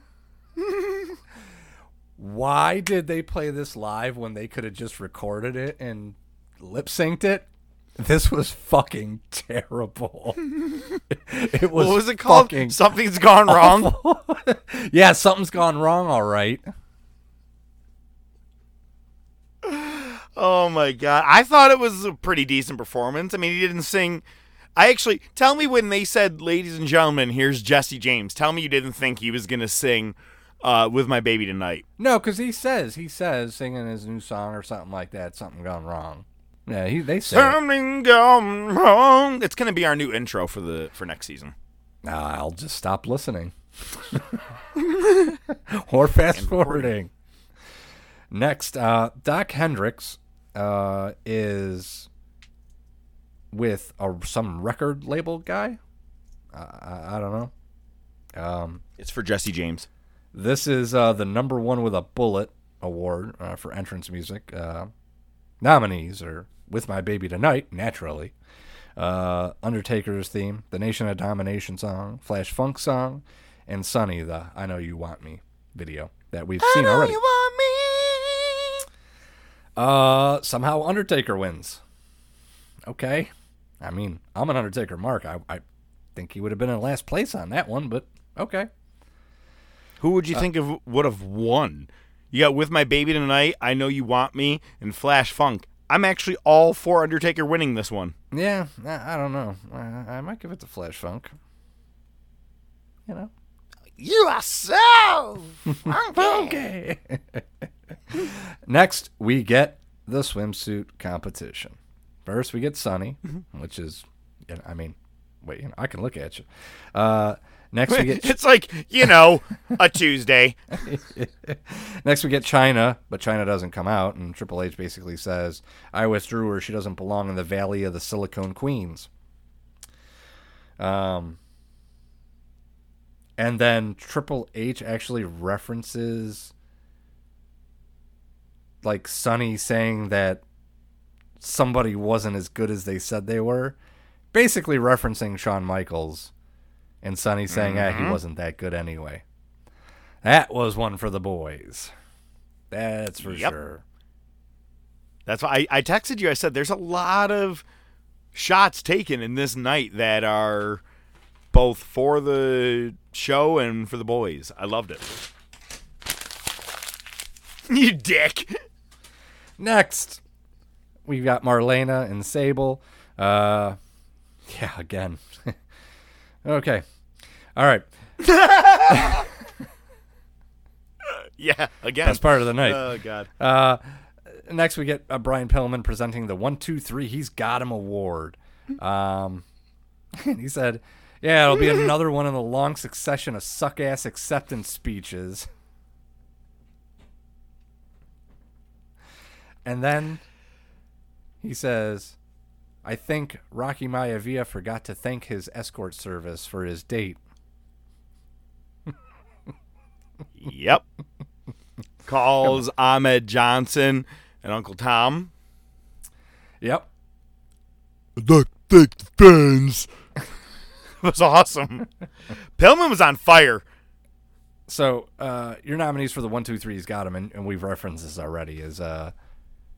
[LAUGHS] Why did they play this live when they could have just recorded it and lip synced it? This was fucking terrible. [LAUGHS] it was what was it called? Something's gone wrong. yeah, something's gone wrong. All right. Oh my god. I thought it was a pretty decent performance. I mean, he didn't sing I actually tell me when they said, "Ladies and gentlemen, here's Jesse James." Tell me you didn't think he was going to sing uh, with my baby tonight. No, because he says he says singing his new song or something like that. Something gone wrong. Yeah, he they say. it. Something gone wrong. It's going to be our new intro for the for next season. Nah, I'll just stop listening. [LAUGHS] or fast forwarding. Next, uh, Doc Hendrix uh, is with a, some record label guy. Uh, I, I don't know. Um, It's for Jesse James. This is uh, the number one with a bullet award uh, for entrance music. Uh, nominees are "With My Baby Tonight," naturally, uh, Undertaker's theme, the Nation of Domination song, Flash Funk song, and Sunny, the "I Know You Want Me" video that we've seen already. Uh, somehow Undertaker wins. Okay, I mean I'm an Undertaker mark. I, I think he would have been in last place on that one, but okay. Who would you Uh, think of would have won? You got with my baby tonight. I know you want me and Flash Funk. I'm actually all for Undertaker winning this one. Yeah, I, don't know. I, I might give it to Flash Funk. You know. You are so funky. Next, we get the swimsuit competition. First, we get Sunny, which is, I mean, wait, you know, I can look at you. Uh, next, we get [LAUGHS] it's like you know a [LAUGHS] Tuesday. [LAUGHS] Next, we get Chyna, but Chyna doesn't come out, and Triple H basically says, "I withdrew her. She doesn't belong in the Valley of the Silicone Queens." Um, and then Triple H actually references, like Sunny saying that somebody wasn't as good as they said they were, basically referencing Shawn Michaels, and Sunny saying, "Ah, he Mhm. wasn't that good anyway." That was one for the boys. That's for Yep. sure. That's why I, I texted you. I said there's a lot of shots taken in this night that are both for the show and for the boys. I loved it. [LAUGHS] you dick. Next, we've got Marlena and Sable. Uh, yeah, again. [LAUGHS] okay. All right. [LAUGHS] Yeah, again. Best part of the night. Oh, God. Uh, next, we get uh, Brian Pillman presenting the one, two, three. He's got him award. Um, and he said, "Yeah, it'll be [LAUGHS] another one in the long succession of suck ass acceptance speeches." And then he says, "I think Rocky Maivia forgot to thank his escort service for his date." Yep. Calls Ahmed Johnson and Uncle Tom. Yep. The thick fans. [LAUGHS] [LAUGHS] was awesome. Pillman was on fire. So uh, your nominees for the one, two, three's got them, and, and we've referenced this already. Is uh,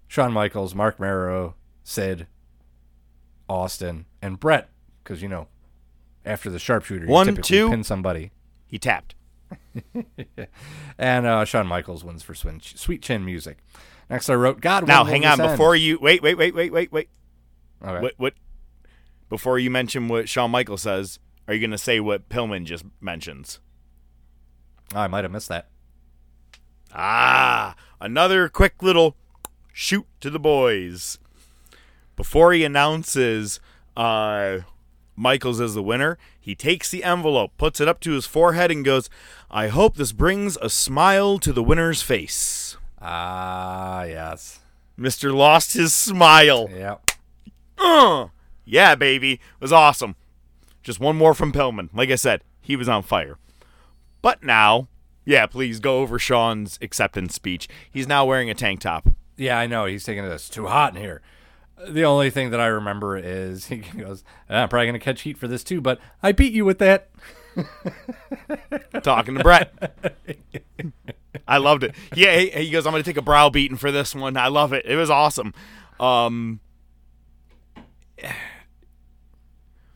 Shawn Michaels, Marc Mero, Sid, Austin, and Bret? Because you know, after the sharpshooter, you One, typically two. pin somebody. He tapped. [LAUGHS] and uh, Shawn Michaels wins for Sweet Chin Music. Next, I wrote God. Now, hang on. this end?" Before you wait, wait, wait, wait, wait, wait. Okay. What? What? Before you mention what Shawn Michaels says, are you going to say what Pillman just mentions? I might have missed that. Ah, another quick little shoot to the boys. Before he announces uh, Michaels as the winner, he takes the envelope, puts it up to his forehead, and goes, I hope this brings a smile to the winner's face. Ah, yes. Mr. Lost his smile. Yep. Uh, yeah, baby. It was awesome. Just one more from Pillman. Like I said, he was on fire. But now, yeah, please go over Shawn's acceptance speech. He's now wearing a tank top. Yeah, I know. He's taking this too hot in here. The only thing that I remember is [LAUGHS] he goes, "Ah, "I'm probably gonna catch heat for this too," but I beat you with that. Talking to Bret. [LAUGHS] I loved it. Yeah, he, he goes, I'm going to take a brow beating for this one. I love it. It was awesome. Um,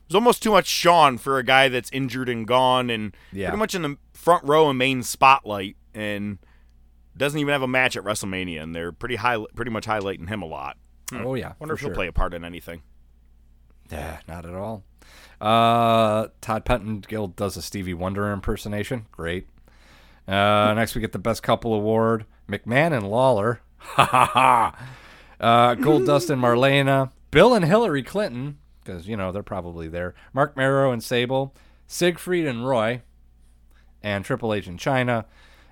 was almost too much Shawn for a guy that's injured and gone and Yeah. pretty much in the front row and main spotlight and doesn't even have a match at WrestleMania. And they're pretty high, pretty much highlighting him a lot. Hmm. Oh, yeah, Wonder for if he'll play a part in anything. Yeah, not at all. Uh, Todd Pettengill does a Stevie Wonder impersonation. Great. Uh, next we get the best couple award: McMahon and Lawler. [LAUGHS] Ha ha ha. Uh, Goldust and Marlena, Bill and Hillary Clinton, because you know they're probably there. Marc Mero and Sable, Siegfried and Roy, and Triple H and Chyna.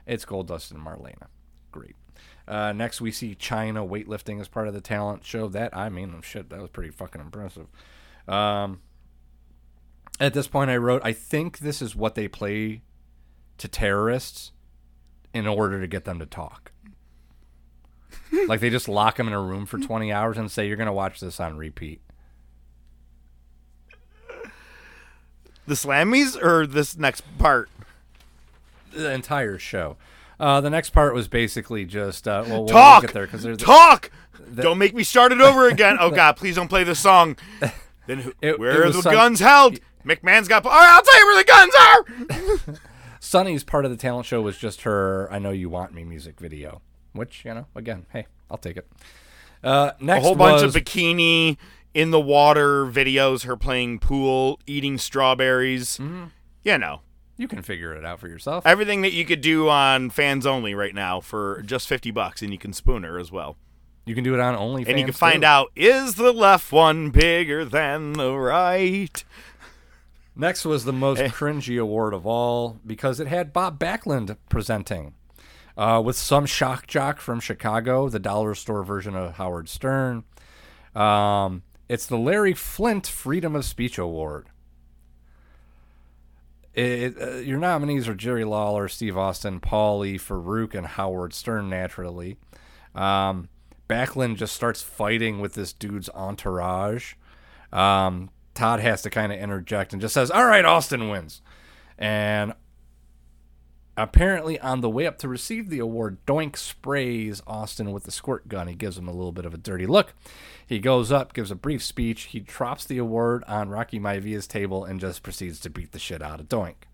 It's Goldust and Marlena. Great. Uh, next, we see Chyna weightlifting as part of the talent show. That I mean, shit, that was pretty fucking impressive. Um, at this point, I wrote, I think this is what they play to terrorists in order to get them to talk. like they just lock them in a room for 20 hours and say you're going to watch this on repeat. The Slammies or this next part? The entire show. Uh, the next part was basically just uh, well, we'll Talk! there because there's Talk! don't make me start it over again. Oh [LAUGHS] God, please don't play the song. [LAUGHS] Then who, It- where it are the some- guns held? McMahon's got. All right, I'll tell you where the guns are. [LAUGHS] Sunny's part of the talent show was just her "I Know You Want Me" music video, which you know, again, hey, I'll take it. Uh, A next whole bunch of bikini in the water videos. Her playing pool, eating strawberries. Mm-hmm. You know, you can figure it out for yourself. everything that you could do on fans only right now for just fifty bucks, and you can spoon her as well. You can do it on OnlyFans. and you can find too. out is the left one bigger than the right. Next was the most cringy award of all because it had Bob Backlund presenting. Uh, with some shock jock from Chicago, the dollar store version of Howard Stern. Um, it's the Larry Flynt Freedom of Speech Award. It, uh, your nominees are Jerry Lawler, Steve Austin, Paulie, Faarooq, and Howard Stern, naturally. Um, Backlund just starts fighting with this dude's entourage. Um, Todd has to kind of interject and just says, All right, Austin wins. And apparently, on the way up to receive the award, Doink sprays Austin with the squirt gun. He gives him a little bit of a dirty look. He goes up, gives a brief speech. He drops the award on Rocky Maivia's table and just proceeds to beat the shit out of Doink.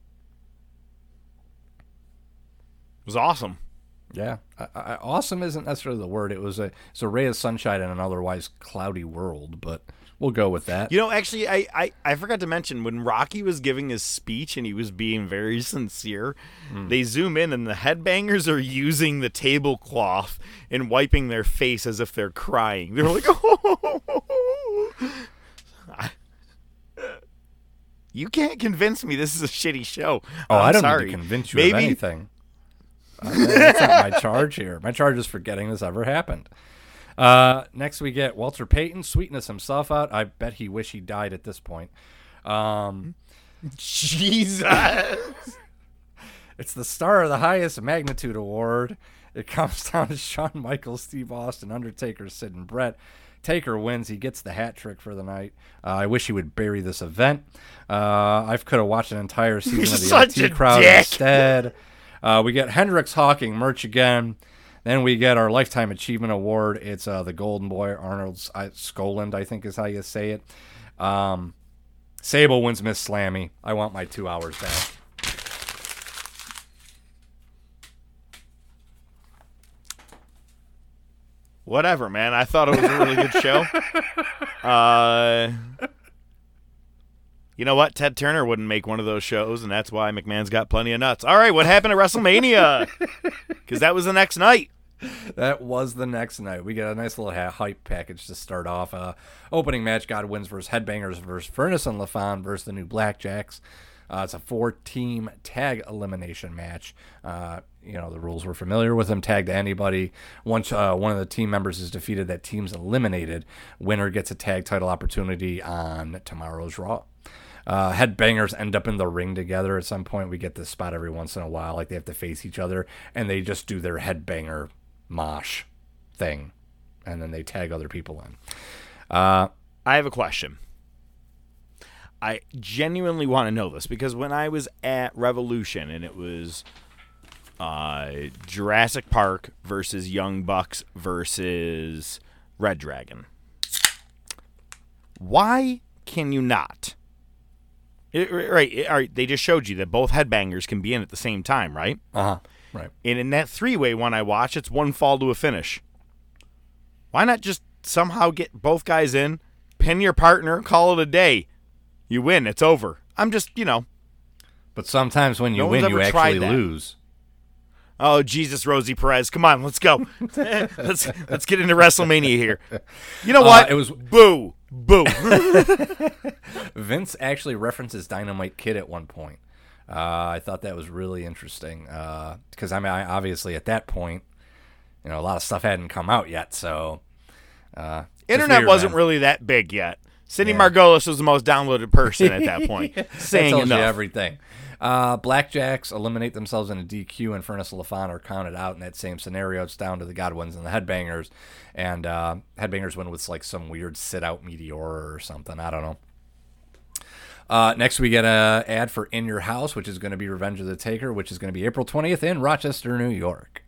It was awesome. Yeah, I, I, awesome isn't necessarily the word. It was a it's a ray of sunshine in an otherwise cloudy world, but we'll go with that. You know, actually, I, I, I forgot to mention when Rocky was giving his speech and he was being very [LAUGHS] sincere, Hmm. they zoom in and the headbangers are using the tablecloth and wiping their face as if they're crying. They're like, oh. [LAUGHS] You can't convince me this is a shitty show. Oh, I'm I don't sorry. need to convince you Maybe, of anything. Uh, that's not my charge here. My charge is forgetting this ever happened. Uh, next, we get Walter Payton, sweetness himself out. I bet he wish he died at this point. Um, [LAUGHS] Jesus. [LAUGHS] it's the star of the highest magnitude award. It comes [LAUGHS] down to Shawn Michaels, Steve Austin, Undertaker, Sid, and Bret. Taker wins. He gets the hat trick for the night. Uh, I wish he would bury this event. Uh, I could have watched an entire season of the LT crowd dick. instead. Uh, we get Hendrix Hawking merch again. Then we get our Lifetime Achievement Award. It's uh, the Golden Boy Arnold Skaaland, I think is how you say it. Um, Sable wins Miss Slammy. I want my two hours back. Whatever, man. I thought it was a really good show. [LAUGHS] Uh, you know what? Ted Turner wouldn't make one of those shows, and that's why McMahon's got plenty of nuts. All right, what happened at WrestleMania? [LAUGHS] Because that was the next night. That was the next night. We got a nice little hype package to start off. Uh, opening match: Godwins versus Headbangers versus Furnas and LaFon versus the new Blackjacks. Uh, it's a four-team tag elimination match. Uh, you know the rules we're familiar with them. Tag to anybody. Once uh, one of the team members is defeated, that team's eliminated. Winner gets a tag title opportunity on tomorrow's Raw. Uh, headbangers end up in the ring together at some point. We get this spot every once in a while, like they have to face each other, and they just do their headbanger mosh thing, and then they tag other people in. Uh, I have a question. I genuinely want to know this because when I was at Revolution and it was uh, Jurassic Park versus Young Bucks versus Red Dragon, why can you not? It- right, it- all right, they just showed you that both headbangers can be in at the same time, right? Uh huh. Right. And in that three way one I watch, it's one fall to a finish. Why not just somehow get both guys in, pin your partner, call it a day? You win, it's over. I'm just, you know. But sometimes when you No win, you actually lose. Oh Jesus, Rosie Perez, come on, let's go. [LAUGHS] [LAUGHS] let's let's get into WrestleMania here. You know Uh, what? it was- boo, boo. [LAUGHS] Vince actually references Dynamite Kid at one point. Uh, I thought that was really interesting because I mean, I, obviously at that point, you know, a lot of stuff hadn't come out yet, so uh, Internet weird, wasn't man. really that big yet. Cindy Yeah. Margolis was the most downloaded person at that [LAUGHS] point. that saying tells enough. you everything. Uh, Blackjacks eliminate themselves in a DQ, and Furnas LaFon are counted out in that same scenario. It's down to the Godwins and the Headbangers, and uh, Headbangers win with like some weird sit out meteor or something. I don't know. Uh, next, we get a ad for In Your House, which is going to be Revenge of the Taker, which is going to be April 20th in Rochester, New York.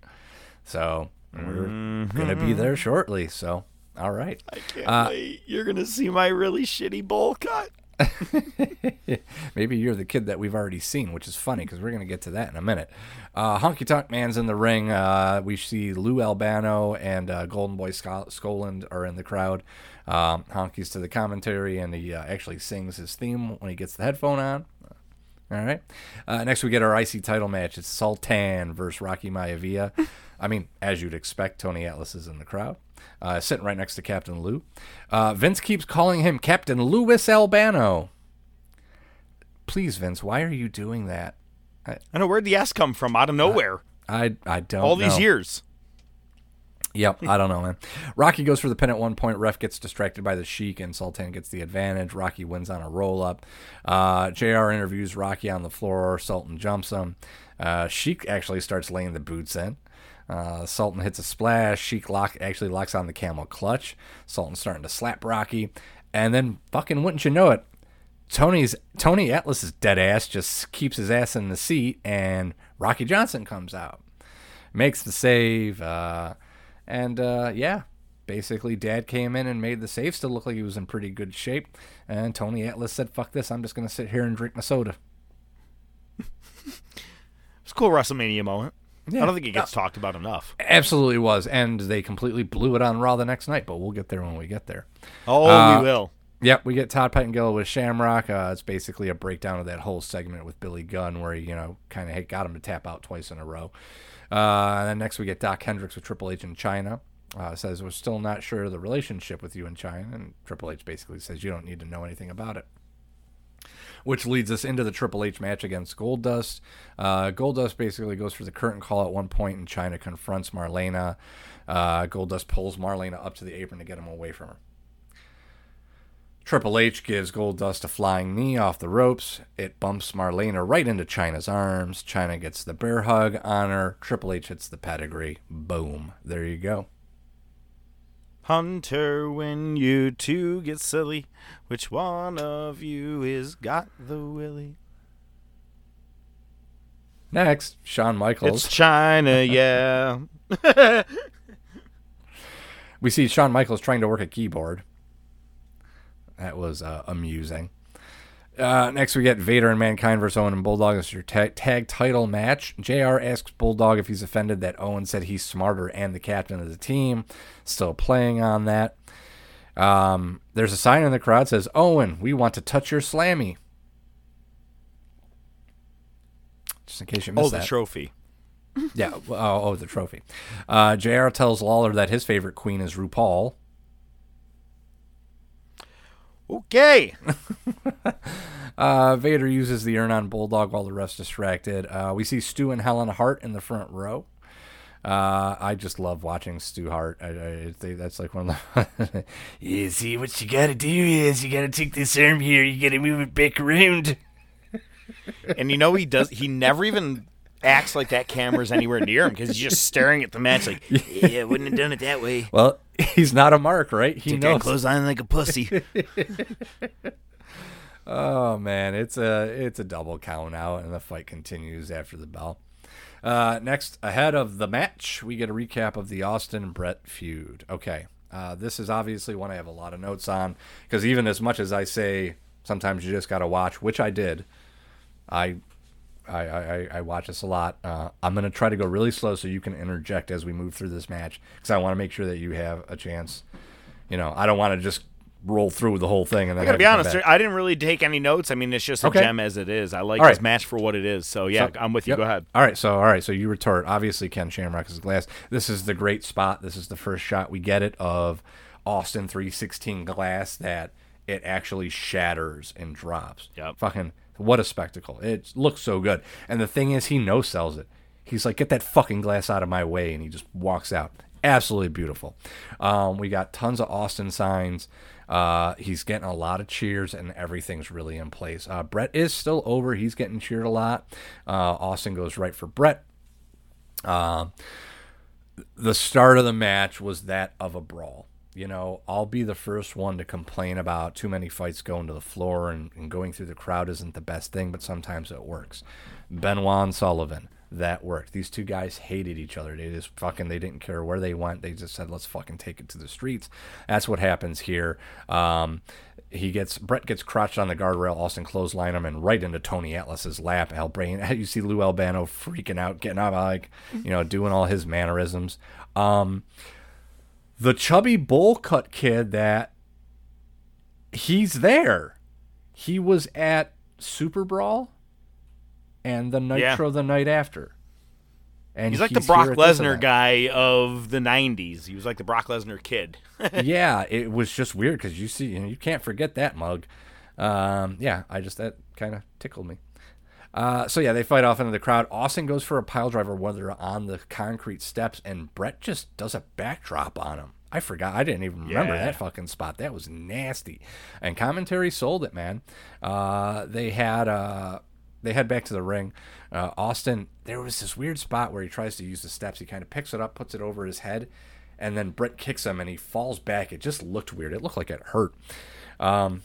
So we're going to be there shortly. So, all right. I can't Uh, wait. You're gonna see my really shitty bowl cut. [LAUGHS] Maybe you're the kid that we've already seen, which is funny because we're going to get to that in a minute. Uh, Honky Tonk Man's in the ring. Uh, we see Lou Albano and uh, Golden Boy Sco- Skaaland are in the crowd. Um, Honky's to the commentary, and he uh, actually sings his theme when he gets the headphone on. All right. Uh, next, we get our IC title match. It's Sultan versus Rocky Maivia. I mean, as you'd expect, Tony Atlas is in the crowd, uh, sitting right next to Captain Lou. Uh, Vince keeps calling him Captain Louis Albano. Please, Vince, why are you doing that? I, I don't know where'd the S come from out of nowhere. I, I don't All these years. Yep, I don't know, man. Rocky goes for the pin at one point. Ref gets distracted by the Sheik, and Sultan gets the advantage. Rocky wins on a roll up. Uh, JR interviews Rocky on the floor. Sultan jumps him. Uh, Sheik actually starts laying the boots in. Uh, Sultan hits a splash. Sheik lock actually locks on the camel clutch. Sultan's starting to slap Rocky, and then fucking wouldn't you know it, Tony's Tony Atlas's dead ass just keeps his ass in the seat, and Rocky Johnson comes out, makes the save, uh, and uh, yeah, basically Dad came in and made the save still look like he was in pretty good shape, and Tony Atlas said, "Fuck this, I'm just gonna sit here and drink my soda." [LAUGHS] It's a cool WrestleMania moment. Yeah. I don't think it gets talked about enough. Absolutely was, and they completely blew it on Raw the next night. But we'll get there when we get there. Oh, Uh, we will. Yep, we get Todd Pettengill with Shamrock. Uh, it's basically a breakdown of that whole segment with Billy Gunn, where he, you know, kind of got him to tap out twice in a row. Uh, and then next we get Doc Hendrix with Triple H in Chyna. Uh, says we're still not sure of the relationship with you in Chyna, and Triple H basically says you don't need to know anything about it. Which leads us into the Triple H match against Goldust. Uh, Goldust basically goes for the curtain call at one point, and Chyna confronts Marlena. Uh, Goldust pulls Marlena up to the apron to get him away from her. Triple H gives Goldust a flying knee off the ropes. It bumps Marlena right into Chyna's arms. Chyna gets the bear hug on her. Triple H hits the pedigree. Boom. There you go. Hunter, when you two get silly, which one of you is got the willy? Next, Shawn Michaels. It's Chyna, [LAUGHS] yeah. [LAUGHS] we see Shawn Michaels trying to work a keyboard. That was uh, amusing. Uh, next, we get Vader and Mankind versus Owen and Bulldog. This is your tag, tag title match. JR asks Bulldog if he's offended that Owen said he's smarter and the captain of the team. Still playing on that. Um, there's a sign in the crowd that says, Owen, we want to touch your slammy. Just in case you missed that. Oh, the trophy. Yeah. Oh, oh, the trophy. Uh, JR tells Lawler that his favorite queen is RuPaul. Okay. [LAUGHS] Uh, Vader uses the urn on Bulldog while the rest distracted. Uh, we see Stu and Helen Hart in the front row. Uh, I just love watching Stu Hart. I, I think that's like one of the. [LAUGHS] Yeah, see, what you gotta do is you gotta take this arm here, you gotta move it back around. and you know he does. He never even acts like that camera's anywhere near him because he's just staring at the match like, [LAUGHS] yeah, wouldn't have done it that way. well, he's not a mark, right? He Take knows. clothes on like a pussy. [LAUGHS] oh man, it's a it's a double count out, and the fight continues after the bell. Uh, next, ahead of the match, we get a recap of the Austin Bret feud. Okay, uh, this is obviously one I have a lot of notes on because even as much as I say sometimes you just got to watch, which I did, I. I, I, I watch this a lot. Uh, I'm going to try to go really slow so you can interject as we move through this match because I want to make sure that you have a chance. You know, I don't want to just roll through the whole thing and then I gotta be honest. I didn't really take any notes. I mean, it's just a Okay. gem as it is. I like All this match for what it is. So yeah, So- I'm with you. yep. Go ahead. All right, so all right, so you retort. Obviously, Ken Shamrock is glass. This is the great spot. This is the first shot we get it of Austin 316 glass that it actually shatters and drops. Yep. Fucking what a spectacle! It looks so good. And the thing is, he no sells it. He's like, get that fucking glass out of my way, and he just walks out. Absolutely beautiful. Um, we got tons of Austin signs. Uh, he's getting a lot of cheers and everything's really in place. Uh, Bret is still over. He's getting cheered a lot. Uh, Austin goes right for Bret. Uh, the start of the match was that of a brawl. You know, I'll be the first one to complain about too many fights going to the floor and, and going through the crowd isn't the best thing, but sometimes it works. Benoit and Sullivan, that worked. These two guys hated each other. They just fucking they didn't care where they went. They just said, "Let's fucking take it to the streets." That's what happens here. Um, he gets Bret gets crotched on the guardrail. Austin clothesline him and right into Tony Atlas's lap. Al Brain. [LAUGHS] you see Lou Albano freaking out, getting out like you know doing all his mannerisms. Um, the chubby bowl cut kid that he's there. He was at Super Brawl and the Nitro Yeah. the night after. And he's like the Brock here at this Lesnar guy of the '90s. He was like the Brock Lesnar kid. [LAUGHS] yeah, it was just weird because you see, you, know, you can't forget that mug. Um, yeah, I just that kind of tickled me. Uh, so yeah, they fight off into the crowd. Austin goes for a pile driver while they're on the concrete steps, and Bret just does a backdrop on him. I forgot. I didn't even remember Yeah. that fucking spot. That was nasty. And commentary sold it, man. Uh, they had uh, they head back to the ring. Uh, Austin, there was this weird spot where he tries to use the steps. He kind of picks it up, puts it over his head, and then Bret kicks him, and he falls back. It just looked weird. It looked like it hurt. Um,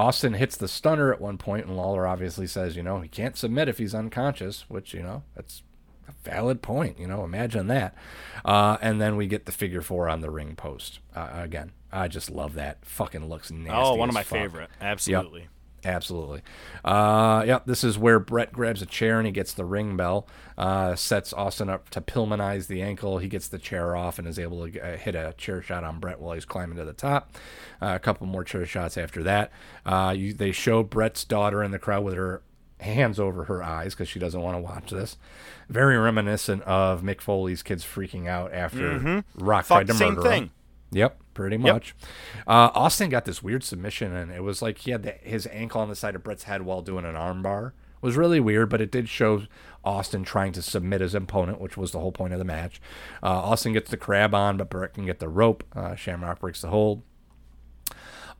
Austin hits the stunner at one point, and Lawler obviously says, you know, he can't submit if he's unconscious, which, you know, that's a valid point. You know, imagine that. Uh, and then we get the figure four on the ring post. Uh, again, I just love that. Fucking looks nasty. Oh, one of my fuck. favorite. Yep. Absolutely. Uh, yep, this is where Bret grabs a chair and he gets the ring bell, uh, sets Austin up to Pillmanize the ankle. He gets the chair off and is able to uh, hit a chair shot on Bret while he's climbing to the top. Uh, a couple more chair shots after that. Uh, you, they show Bret's daughter in the crowd with her hands over her eyes because she doesn't want to watch this. Very reminiscent of Mick Foley's kids freaking out after Mhm. Rock Thought tried to the same murder him. Yep, pretty Yep. much. Uh, Austin got this weird submission, and it was like he had the, his ankle on the side of Bret's head while doing an armbar. It was really weird, but it did show Austin trying to submit his opponent, which was the whole point of the match. Uh, Austin gets the crab on, but Bret can get the rope. Uh, Shamrock breaks the hold.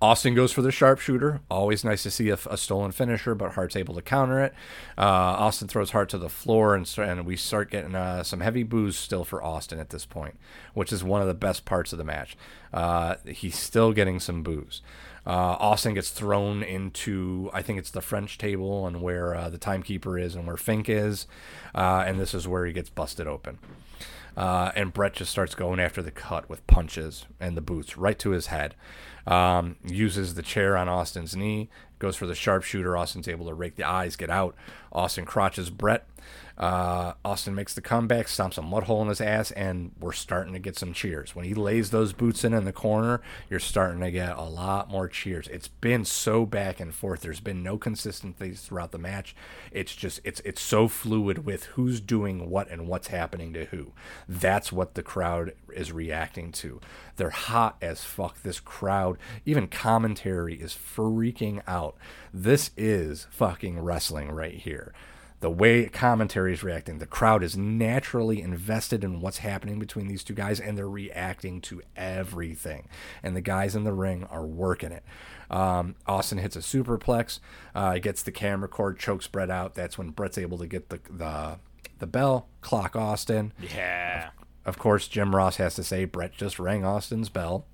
Austin goes for the sharpshooter. Always nice to see a, a stolen finisher, but Hart's able to counter it. Uh, Austin throws Hart to the floor, and, and we start getting uh, some heavy boos still for Austin at this point, which is one of the best parts of the match. Uh, he's still getting some boos. Uh, Austin gets thrown into, I think it's the French table, and where uh, the timekeeper is, and where Fink is, uh, and this is where he gets busted open. Uh, and Bret just starts going after the cut with punches and the boots right to his head. Um, uses the chair on Austin's knee, goes for the sharpshooter. Austin's able to rake the eyes, get out. Austin crotches Bret. Uh, Austin makes the comeback, stomps a mud hole in his ass, and we're starting to get some cheers. When he lays those boots in in the corner, you're starting to get a lot more cheers. It's been so back and forth. There's been no consistency throughout the match. It's just it's it's so fluid with who's doing what and what's happening to who. That's what the crowd is reacting to. They're hot as fuck. This crowd, even commentary is freaking out. This is fucking wrestling right here the way commentary is reacting, the crowd is naturally invested in what's happening between these two guys, and they're reacting to everything. And the guys in the ring are working it. Um, Austin hits a superplex, uh, gets the camera cord, chokes Bret out. That's when Bret's able to get the the, the bell, clock Austin. Yeah. Of course, Jim Ross has to say Bret just rang Austin's bell.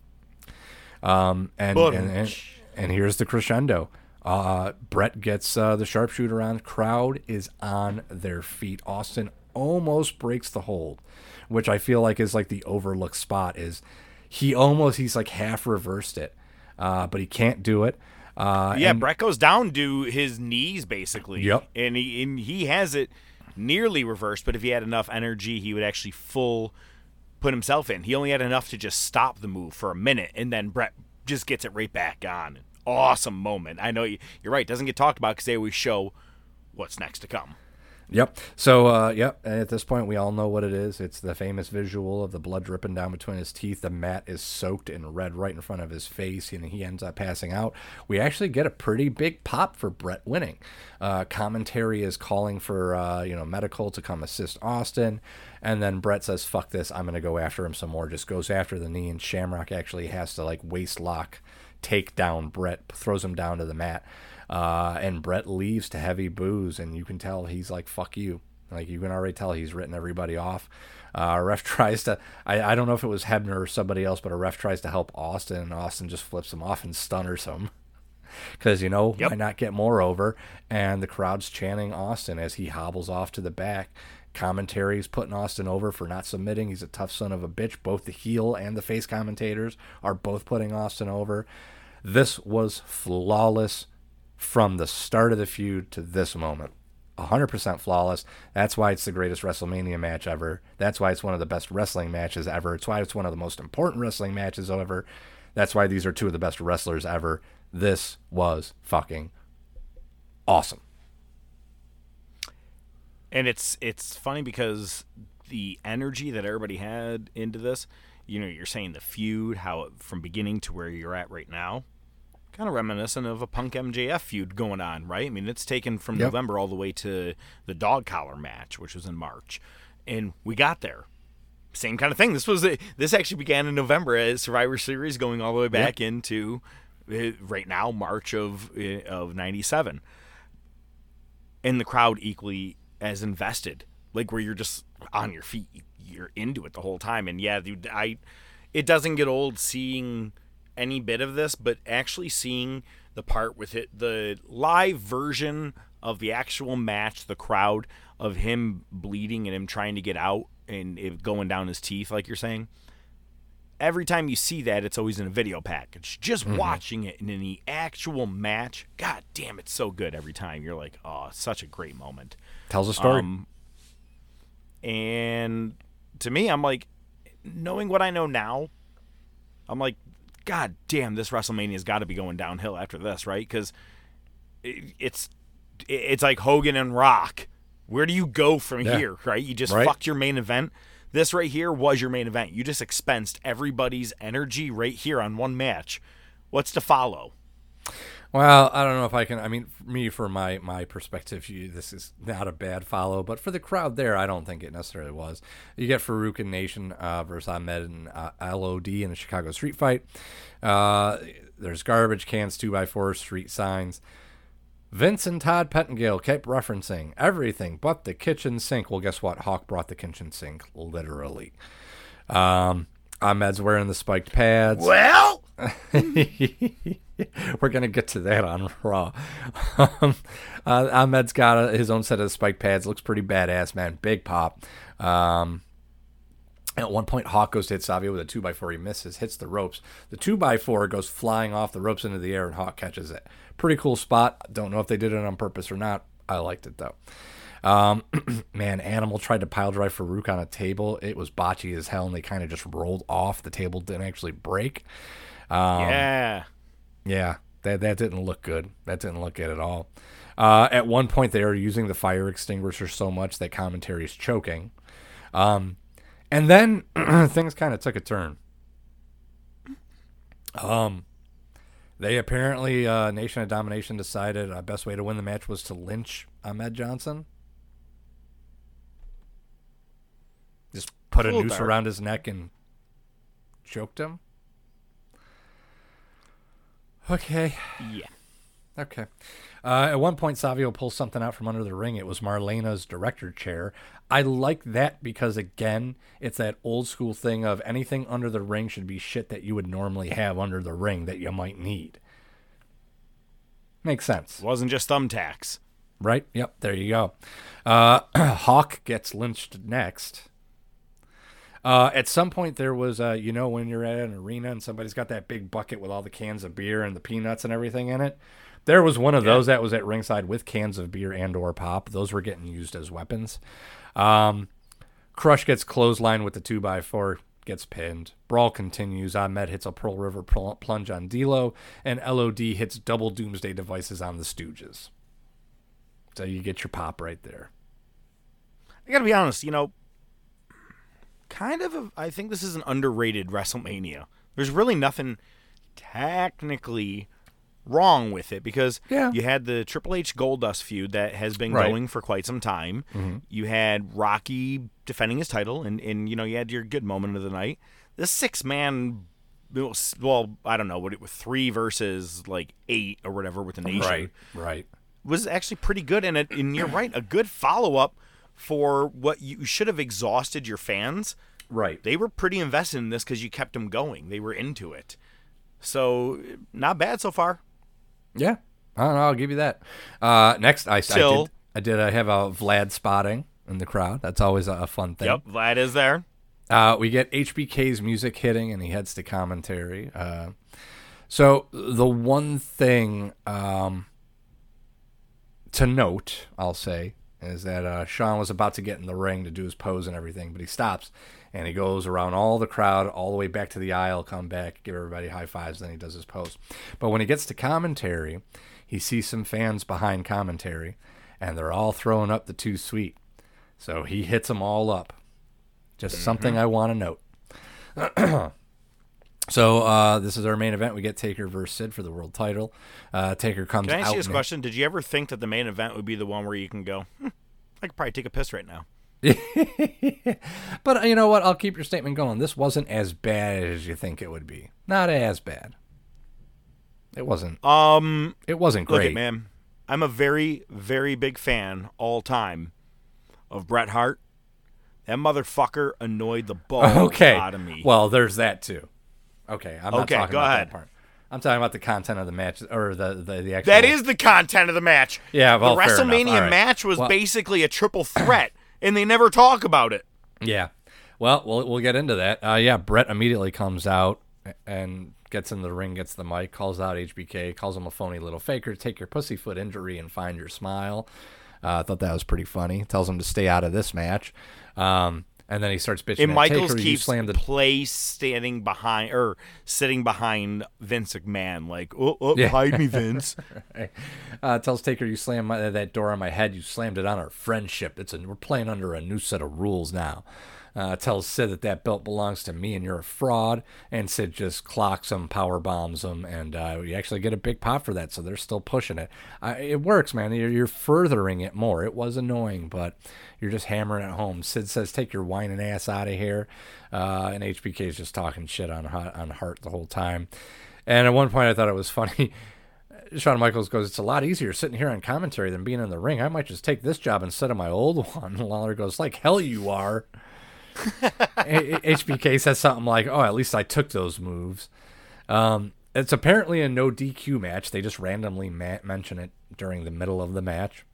Um, and, and, and and here's the crescendo. Uh, Bret gets uh, the sharpshooter on. Crowd is on their feet. Austin almost breaks the hold, which I feel like is like the overlooked spot. Is he almost he's like half reversed it, uh, but he can't do it. Uh, yeah, and- Bret goes down to his knees basically. Yep. And he and he has it nearly reversed, but if he had enough energy, he would actually full put himself in. He only had enough to just stop the move for a minute, and then Bret just gets it right back on. Awesome moment. I know you- you're right. Doesn't get talked about because they always show what's next to come. Yep. So, uh, yep. and At this point, we all know what it is. It's the famous visual of the blood dripping down between his teeth. The mat is soaked in red right in front of his face, and he ends up passing out. We actually get a pretty big pop for Bret winning. Uh, commentary is calling for uh, you know medical to come assist Austin, and then Bret says, "Fuck this! I'm gonna go after him some more." Just goes after the knee, and Shamrock actually has to like waist lock take down Bret, throws him down to the mat. Uh, and Bret leaves to heavy booze, and you can tell he's like, fuck you. Like, you can already tell he's written everybody off. Uh, ref [LAUGHS] tries to, I, I don't know if it was Hebner or somebody else, but a ref tries to help Austin, and Austin just flips him off and stunners him. [LAUGHS] Because, you know, why not get more over? And the crowd's chanting Austin as he hobbles off to the back. Commentaries putting Austin over for not submitting. He's a tough son of a bitch. Both the heel and the face commentators are both putting Austin over. This was flawless from the start of the feud to this moment. 100% flawless. That's why it's the greatest WrestleMania match ever. That's why it's one of the best wrestling matches ever. It's why it's one of the most important wrestling matches ever. That's why these are two of the best wrestlers ever. This was fucking awesome. And it's it's funny because the energy that everybody had into this, you know, you're saying the feud, how from beginning to where you're at right now, kind of reminiscent of a Punk MJF feud going on, right? I mean, it's taken from Yep. November all the way to the dog collar match, which was in March, and we got there. Same kind of thing. This was this actually began in November as Survivor Series, going all the way back into uh, right now March of uh, of '97, and the crowd equally as invested, like where you're just on your feet, you're into it the whole time. And yeah, dude, I it doesn't get old seeing any bit of this, but actually seeing the part with it, the live version of the actual match, the crowd of him bleeding and him trying to get out and it going down his teeth, like you're saying. Every time you see that, it's always in a video package. Just Mhm. watching it and in the actual match, god damn, it's so good every time. You're like, oh, such a great moment. Tells a story. Um, and to me, I'm like, knowing what I know now, I'm like, God damn, this WrestleMania's got to be going downhill after this, right? Because it, it's it's like Hogan and Rock. Where do you go from Yeah. here, right? You just Right. fucked your main event. This right here was your main event. You just expensed everybody's energy right here on one match. What's to follow? Well, I don't know if I can. I mean, me, for my my perspective, you, this is not a bad follow, but for the crowd there, I don't think it necessarily was. You get Faarooq and Nation uh, versus Ahmed and uh, LOD in a Chicago street fight. Uh, there's garbage cans, two by four street signs. Vince and Todd Pettengill kept referencing everything but the kitchen sink. Well, guess what? Hawk brought the kitchen sink, literally. Um, Ahmed's wearing the spiked pads. Well, [LAUGHS] we're gonna get to that on Raw. um, uh, Ahmed's got his own set of spike pads. Looks pretty badass, man. Big pop. Um, at one point, Hawk goes to hit Savio with a two x four. He misses, hits the ropes. The two x four goes flying off the ropes into the air, and Hawk catches it. Pretty cool spot. Don't know if they did it on purpose or not. I liked it though. Um, [CLEARS THROAT] man, Animal tried to pile drive Faarooq on a table. It was botchy as hell, and they kind of just rolled off. The table didn't actually break. Um, yeah. yeah, that that didn't look good. That didn't look good at all. Uh, at one point, they are using the fire extinguisher so much that commentary is choking. Um, and then [CLEARS THROAT] things kind of took a turn. Um, they apparently uh, Nation of Domination decided uh, best way to win the match was to lynch Ahmed Johnson. Just put a noose Dark. around his neck and choked him. Okay. Yeah. Okay. Uh, at one point, Savio pulls something out from under the ring. It was Marlena's director chair. I like that because, again, it's that old school thing of anything under the ring should be shit that you would normally have under the ring that you might need. Makes sense. Wasn't just thumbtacks. Right? Yep, there you go. Uh, [CLEARS THROAT] Hawk gets lynched next. Uh, at some point, there was, uh, you know, when you're at an arena and somebody's got that big bucket with all the cans of beer and the peanuts and everything in it. There was one of those that was at ringside with cans of beer and or pop. Those were getting used as weapons. Um, Crush gets clothesline with the two by four, gets pinned. Brawl continues. Ahmed hits a Pearl River pl- plunge on D'Lo, and LOD hits double Doomsday devices on the Stooges. So you get your pop right there. I gotta be honest, you know, kind of. A, I think this is an underrated WrestleMania. There's really nothing technically wrong with it because Yeah. you had the Triple H Goldust feud that has been Right. going for quite some time. Mhm. You had Rocky defending his title, and and you know you had your good moment of the night. This six man well, I don't know what it was three versus like eight or whatever with the nation. Right, right. Was actually pretty good, and it, and you're right, a good follow up for what you should have exhausted your fans. Right. They were pretty invested in this because you kept them going. They were into it. So not bad so far. Yeah, I don't know. I'll give you that. Uh, next, I, I did. I did. I have a Vlad spotting in the crowd. That's always a, a fun thing. Yep, Vlad is there. Uh, we get HBK's music hitting, and he heads to commentary. Uh, so the one thing um, to note, I'll say, is that uh, Shawn was about to get in the ring to do his pose and everything, but he stops and he goes around all the crowd, all the way back to the aisle, come back, give everybody high fives, then he does his pose. But when he gets to commentary, he sees some fans behind commentary, and they're all throwing up the two sweet. So he hits them all up. Just something I want to note. [CLEARS THROAT] so uh, this is our main event. We get Taker versus Sid for the world title. Uh, Taker comes Can I ask out. you this question? Did you ever think that the main event would be the one where you can go, hmm, I could probably take a piss right now? [LAUGHS] But you know what? I'll keep your statement going. This wasn't as bad as you think it would be. Not as bad. It wasn't. Um, it wasn't great. it, man. I'm a very, very big fan all time of Bret Hart. That motherfucker annoyed the balls [LAUGHS] okay. out of me. Well, there's that too. Okay, I'm not Okay, talking go about ahead. that part. I'm talking about the content of the match or the the, the actual. that is the content of the match. Yeah, well, the. WrestleMania right. match was Well- basically a triple threat, [CLEARS THROAT] and they never talk about it. Yeah. Well, we'll we'll get into that. Uh, yeah, Bret immediately comes out and gets in the ring, gets the mic, calls out HBK, calls him a phony little faker. Take your pussyfoot injury and find your smile. Uh, I thought that was pretty funny. Tells him to stay out of this match. Um, and then he starts bitching. And Michaels Taker, keeps the place standing behind or sitting behind Vince McMahon, like, oh, oh Yeah. hide me, [LAUGHS] Vince. Right. uh, tells Taker, "You slammed my, that door on my head. You slammed it on our friendship. It's a, we're playing under a new set of rules now." Uh, tells Sid that that belt belongs to me and you're a fraud. And Sid just clocks him, power bombs him, and uh, you actually get a big pop for that. So they're still pushing it. Uh, it works, man. You're, you're furthering it more. It was annoying, but you're just hammering it home. Sid says, "Take your whining ass out of here," uh, and HBK is just talking shit on on Hart the whole time. And at one point, I thought it was funny. [LAUGHS] Shawn Michaels goes, It's a lot easier sitting here on commentary than being in the ring. I might just take this job instead of my old [LAUGHS] one. Lawler goes, Like hell you are. [LAUGHS] HBK says something like, Oh, at least I took those moves. Um, it's apparently a no DQ match. They just randomly ma- mention it during the middle of the match.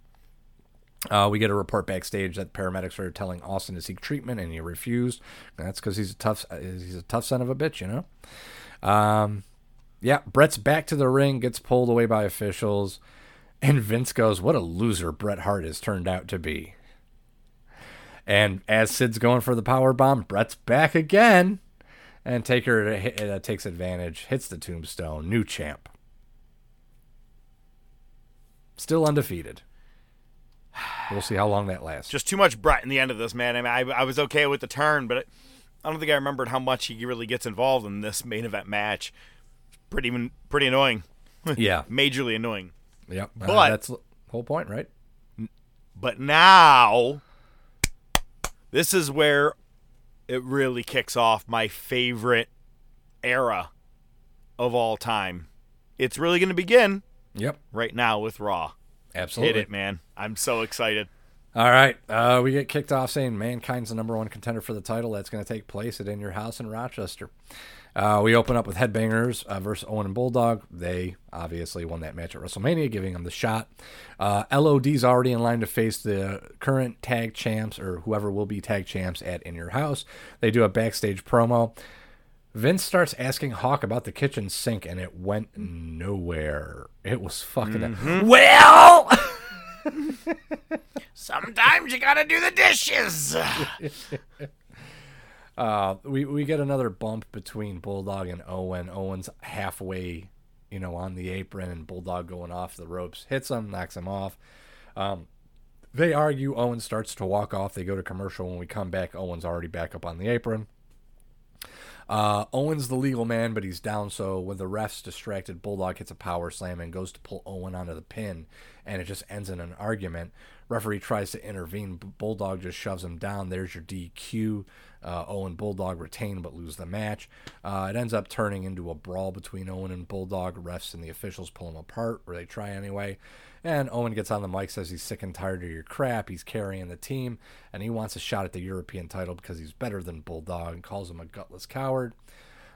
Uh, we get a report backstage that paramedics are telling Austin to seek treatment, and he refused. That's because he's a tough he's a tough son of a bitch, you know. Um, yeah, Bret's back to the ring, gets pulled away by officials, and Vince goes, "What a loser Bret Hart has turned out to be." And as Sid's going for the power bomb, Bret's back again, and Taker uh, takes advantage, hits the tombstone, new champ, still undefeated. We'll see how long that lasts. Just too much Bret in the end of this, man. I mean, I, I was okay with the turn, but I don't think I remembered how much he really gets involved in this main event match. Pretty, pretty annoying. [LAUGHS] Yeah. majorly annoying. Yep, uh, but that's the whole point, right? But now, this is where it really kicks off my favorite era of all time. It's really going to begin. Yep. Right now with Raw. Absolutely. Hit it, man. I'm so excited. All right, uh, we get kicked off saying Mankind's the number one contender for the title. That's going to take place at In Your House in Rochester. Uh, we open up with Headbangers uh, versus Owen and Bulldog. They obviously won that match at WrestleMania, giving them the shot. Uh, LOD's already in line to face the current tag champs or whoever will be tag champs at In Your House. They do a backstage promo. Vince starts asking Hawk about the kitchen sink, and it went nowhere. It was fucking. Mhm. Well! [LAUGHS] Sometimes you got to do the dishes. [LAUGHS] Uh, we we get another bump between Bulldog and Owen. Owen's halfway, you know, on the apron, and Bulldog going off the ropes hits him, knocks him off. Um, they argue. Owen starts to walk off. They go to commercial. When we come back, Owen's already back up on the apron. Uh, Owen's the legal man, but he's down. So when the refs distracted, Bulldog hits a power slam and goes to pull Owen onto the pin, and it just ends in an argument. Referee tries to intervene, Bulldog just shoves him down. There's your DQ. Uh, Owen Bulldog retain but lose the match. Uh, it ends up turning into a brawl between Owen and Bulldog. Refs and the officials pull them apart, or they try anyway. And Owen gets on the mic, says he's sick and tired of your crap. He's carrying the team, and he wants a shot at the European title because he's better than Bulldog and calls him a gutless coward.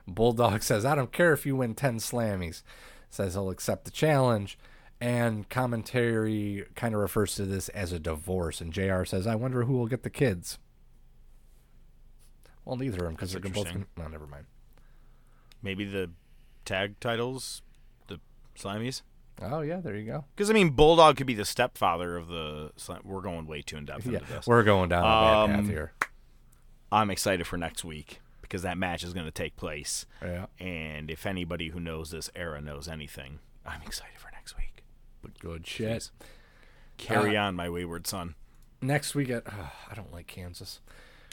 Bulldog [LAUGHS] says, I don't care if you win 10 slammies. Says he'll accept the challenge. And commentary kind of refers to this as a divorce. And JR says, I wonder who will get the kids. Well, neither of them because they're both. no, never mind. Maybe the tag titles, the Slammies. Oh yeah, there you go. Because I mean, Bulldog could be the stepfather of the. Slam- We're going way too in depth Yeah, into this. we're going down a bad path Um, here. I'm excited for next week because that match is going to take place. Yeah. And if anybody who knows this era knows anything, I'm excited for next week. But good shit. Carry Uh, on, my wayward son. Next we get. oh, I don't like Kansas.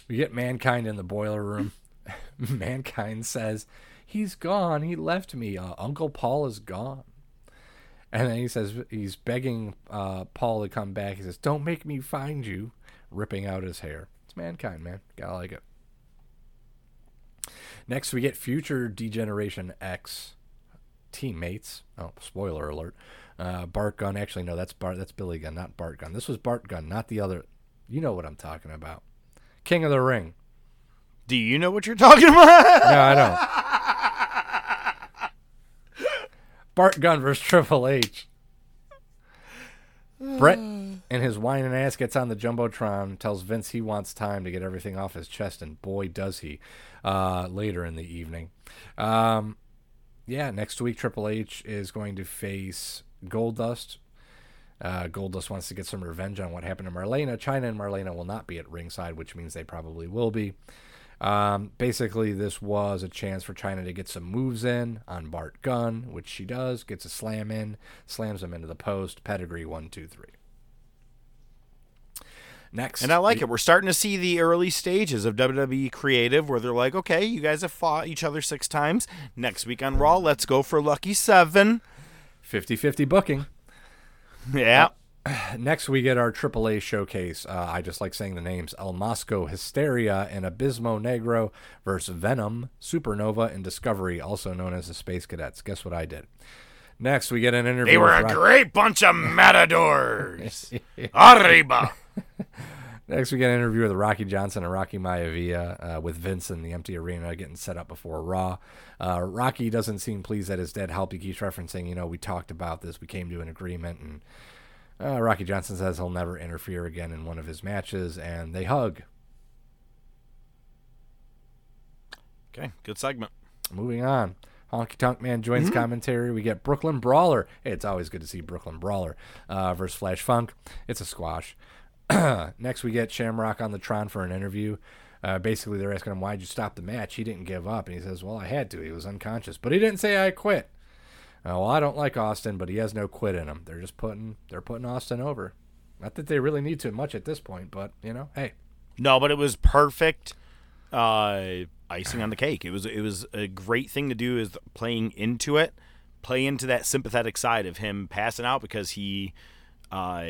We get Mankind in the boiler room. [LAUGHS] Mankind says, "He's gone. He left me. Uh, Uncle Paul is gone." And then he says he's begging uh, Paul to come back. He says, "Don't make me find you," ripping out his hair. It's Mankind, man. Gotta like it. Next, we get future Degeneration X teammates. Oh, spoiler alert! Uh, Bart Gunn. Actually, no, that's Bart. That's Billy Gunn, not Bart Gunn. This was Bart Gunn, not the other. You know what I'm talking about. King of the Ring. Do you know what you're talking about? [LAUGHS] No, I don't. Bart Gunn versus Triple H. Bret and his whining ass gets on the jumbotron, tells Vince he wants time to get everything off his chest, and boy does he. Uh, later in the evening, um, yeah, next week Triple H is going to face Goldust. Uh, Goldust wants to get some revenge on what happened to Marlena. Chyna and Marlena will not be at ringside, which means they probably will be. Um, basically, this was a chance for Chyna to get some moves in on Bart Gunn, which she does. Gets a slam in, slams him into the post. Pedigree one, two, three. Next, And I like we- it. We're starting to see the early stages of WWE creative where they're like, okay, you guys have fought each other six times. Next week on Raw, let's go for Lucky Seven. 50 50 booking. [LAUGHS] Yeah. [CLEARS THROAT] Next, we get our AAA showcase. Uh, I just like saying the names El Mosco Histeria and Abismo Negro versus Venom, Supernova, and Discovery, also known as the Space Cadets. Guess what I did? Next, we get an interview. They were a Rock- great bunch of matadors. [LAUGHS] Arriba. [LAUGHS] Next, we get an interview with Rocky Johnson and Rocky Maivia uh, with Vince in the empty arena getting set up before Raw. Uh, Rocky doesn't seem pleased that his dead helped. He keeps referencing, you know, we talked about this, we came to an agreement, and uh, Rocky Johnson says he'll never interfere again in one of his matches, and they hug. Okay, good segment. Moving on. Honky Tonk Man joins Mhm. commentary. We get Brooklyn Brawler. Hey, it's always good to see Brooklyn Brawler uh, versus Flash Funk. It's a squash. [CLEARS THROAT] Next, we get Shamrock on the Tron for an interview. Uh, basically, they're asking him, Why'd you stop the match? He didn't give up. And he says, Well, I had to. He was unconscious. But he didn't say I quit. Uh, well, I don't like Austin, but he has no quit in him. They're just putting they're putting Austin over. Not that they really need to much at this point, but you know, hey, No, but it was perfect uh, icing on the cake. It was it was a great thing to do is playing into it, play into that sympathetic side of him passing out because he uh,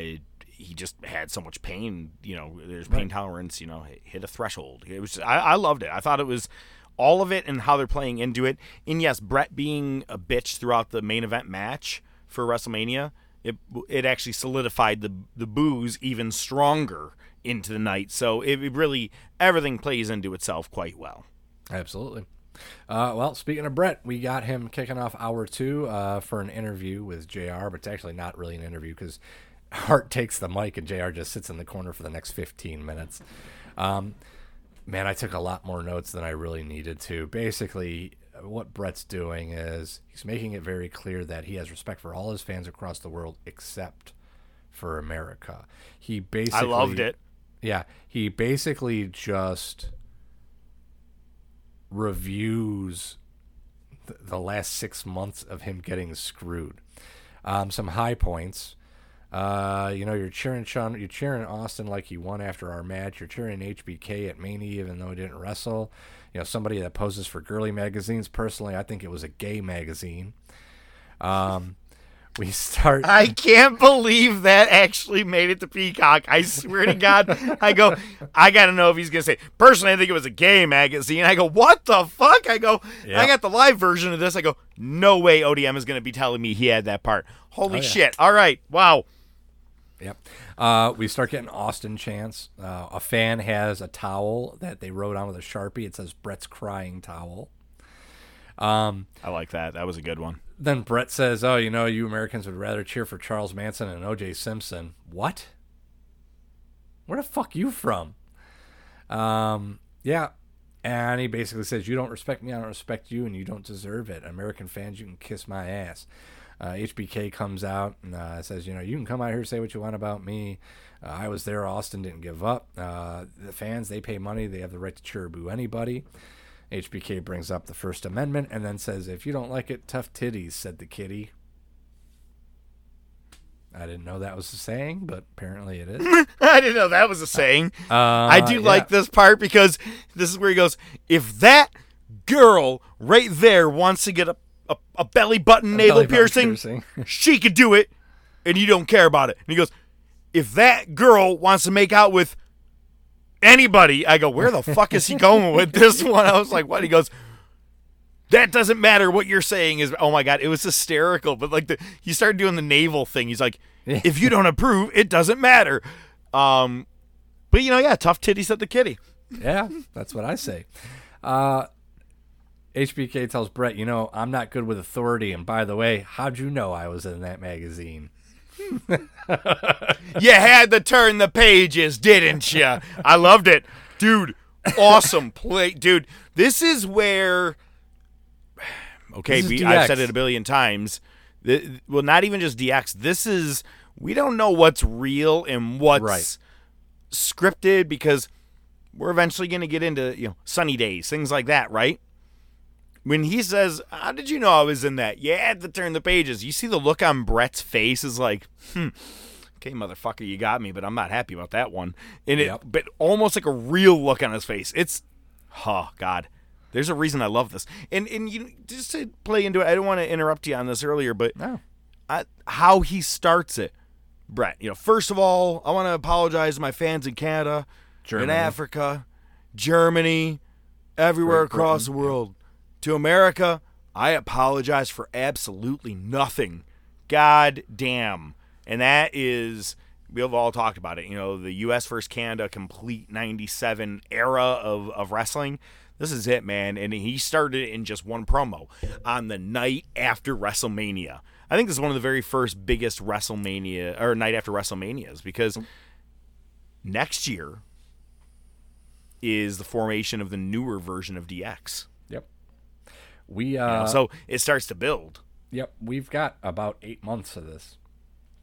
he just had so much pain. You know, there's pain Right. tolerance. You know, hit a threshold. It was I, I loved it. I thought it was all of it and how they're playing into it. And yes, Bret being a bitch throughout the main event match for WrestleMania, it it actually solidified the the booze even stronger into the night. So it, it really everything plays into itself quite well. Absolutely. Uh, well, speaking of Bret, we got him kicking off hour two uh, for an interview with JR, but it's actually not really an interview because Hart takes the mic and JR just sits in the corner for the next 15 minutes. Um, man, I took a lot more notes than I really needed to. Basically, what Bret's doing is he's making it very clear that he has respect for all his fans across the world except for America. He basically I loved it. Yeah, he basically just reviews th- the last six months of him getting screwed. Um, some high points. Uh, you know, you're cheering Shawn, you're cheering Austin like he won after our match. You're cheering HBK at Mania even though he didn't wrestle. You know, somebody that poses for girly magazines. Personally, I think it was a gay magazine. Um, [LAUGHS] we start. I can't believe that actually made it to Peacock. I swear to God. I go, I got to know if he's going to say, personally, I think it was a gay magazine. I go, what the fuck? I go, Yeah. I got the live version of this. I go, no way ODM is going to be telling me he had that part. Holy Oh, yeah. shit. All right. Wow. Yep. Uh, we start getting Austin chants. Uh, a fan has a towel that they wrote on with a sharpie. It says Bret's crying towel. Um, I like that. That was a good one. Then Bret says, "Oh, you know, you Americans would rather cheer for Charles Manson and O.J. Simpson." What? Where the fuck you from? Um, yeah. And he basically says, "You don't respect me, I don't respect you, and you don't deserve it. American fans, you can kiss my ass." Uh, HBK comes out and uh, says, "You know, you can come out here and say what you want about me. Uh, I was there. Austin didn't give up. Uh, the fans, they pay money. They have the right to cheer or boo anybody." HBK brings up the First Amendment and then says, "If you don't like it, tough titties," said the kitty. I didn't know that was a saying, but apparently it is. [LAUGHS] I didn't know that was a saying. Uh, I do yeah. like this part because this is where he goes, if that girl right there wants to get a, a, a belly button A navel belly button piercing, piercing. [LAUGHS] she could do it, and you don't care about it. And he goes, if that girl wants to make out with anybody, I go, where the [LAUGHS] fuck is he going with this one? I was like, what? He goes, that doesn't matter what you're saying is oh my god it was hysterical but like the he started doing the navel thing he's like if you don't approve it doesn't matter um but you know yeah tough titties at the kitty yeah, that's what I say. Uh, HBK tells Bret, "You know, I'm not good with authority, and by the way, how'd you know I was in that magazine?" [LAUGHS] you had to turn the pages didn't you i loved it. Dude awesome play. Dude this is where okay This is we, i've said it a billion times. Th- well not even just dx this is we don't know what's real and what's Right. scripted because we're eventually going to get into you know sunny days things like that right when he says how did you know i was in that? You had to turn the pages. You see the look on bret's face is like hmm okay motherfucker you got me but i'm not happy about that one. And it but almost like a real look on his face. It's oh god there's a reason i love this. And and you just to play into it i don't want to interrupt you on this earlier but no. I, how he starts it bret you know first of all i want to apologize to my fans in canada Germany. in africa germany everywhere Great across Britain, the world to america i apologize for absolutely nothing. God damn. And that is we've all talked about it you know the us versus canada complete 97 era of, of wrestling. This is it man. And he started it in just one promo on the night after wrestlemania. I think this is one of the very first biggest wrestlemania or night after wrestlemanias because next year is the formation of the newer version of dx We You know, uh, so it starts to build Yep, we've got about eight months of this.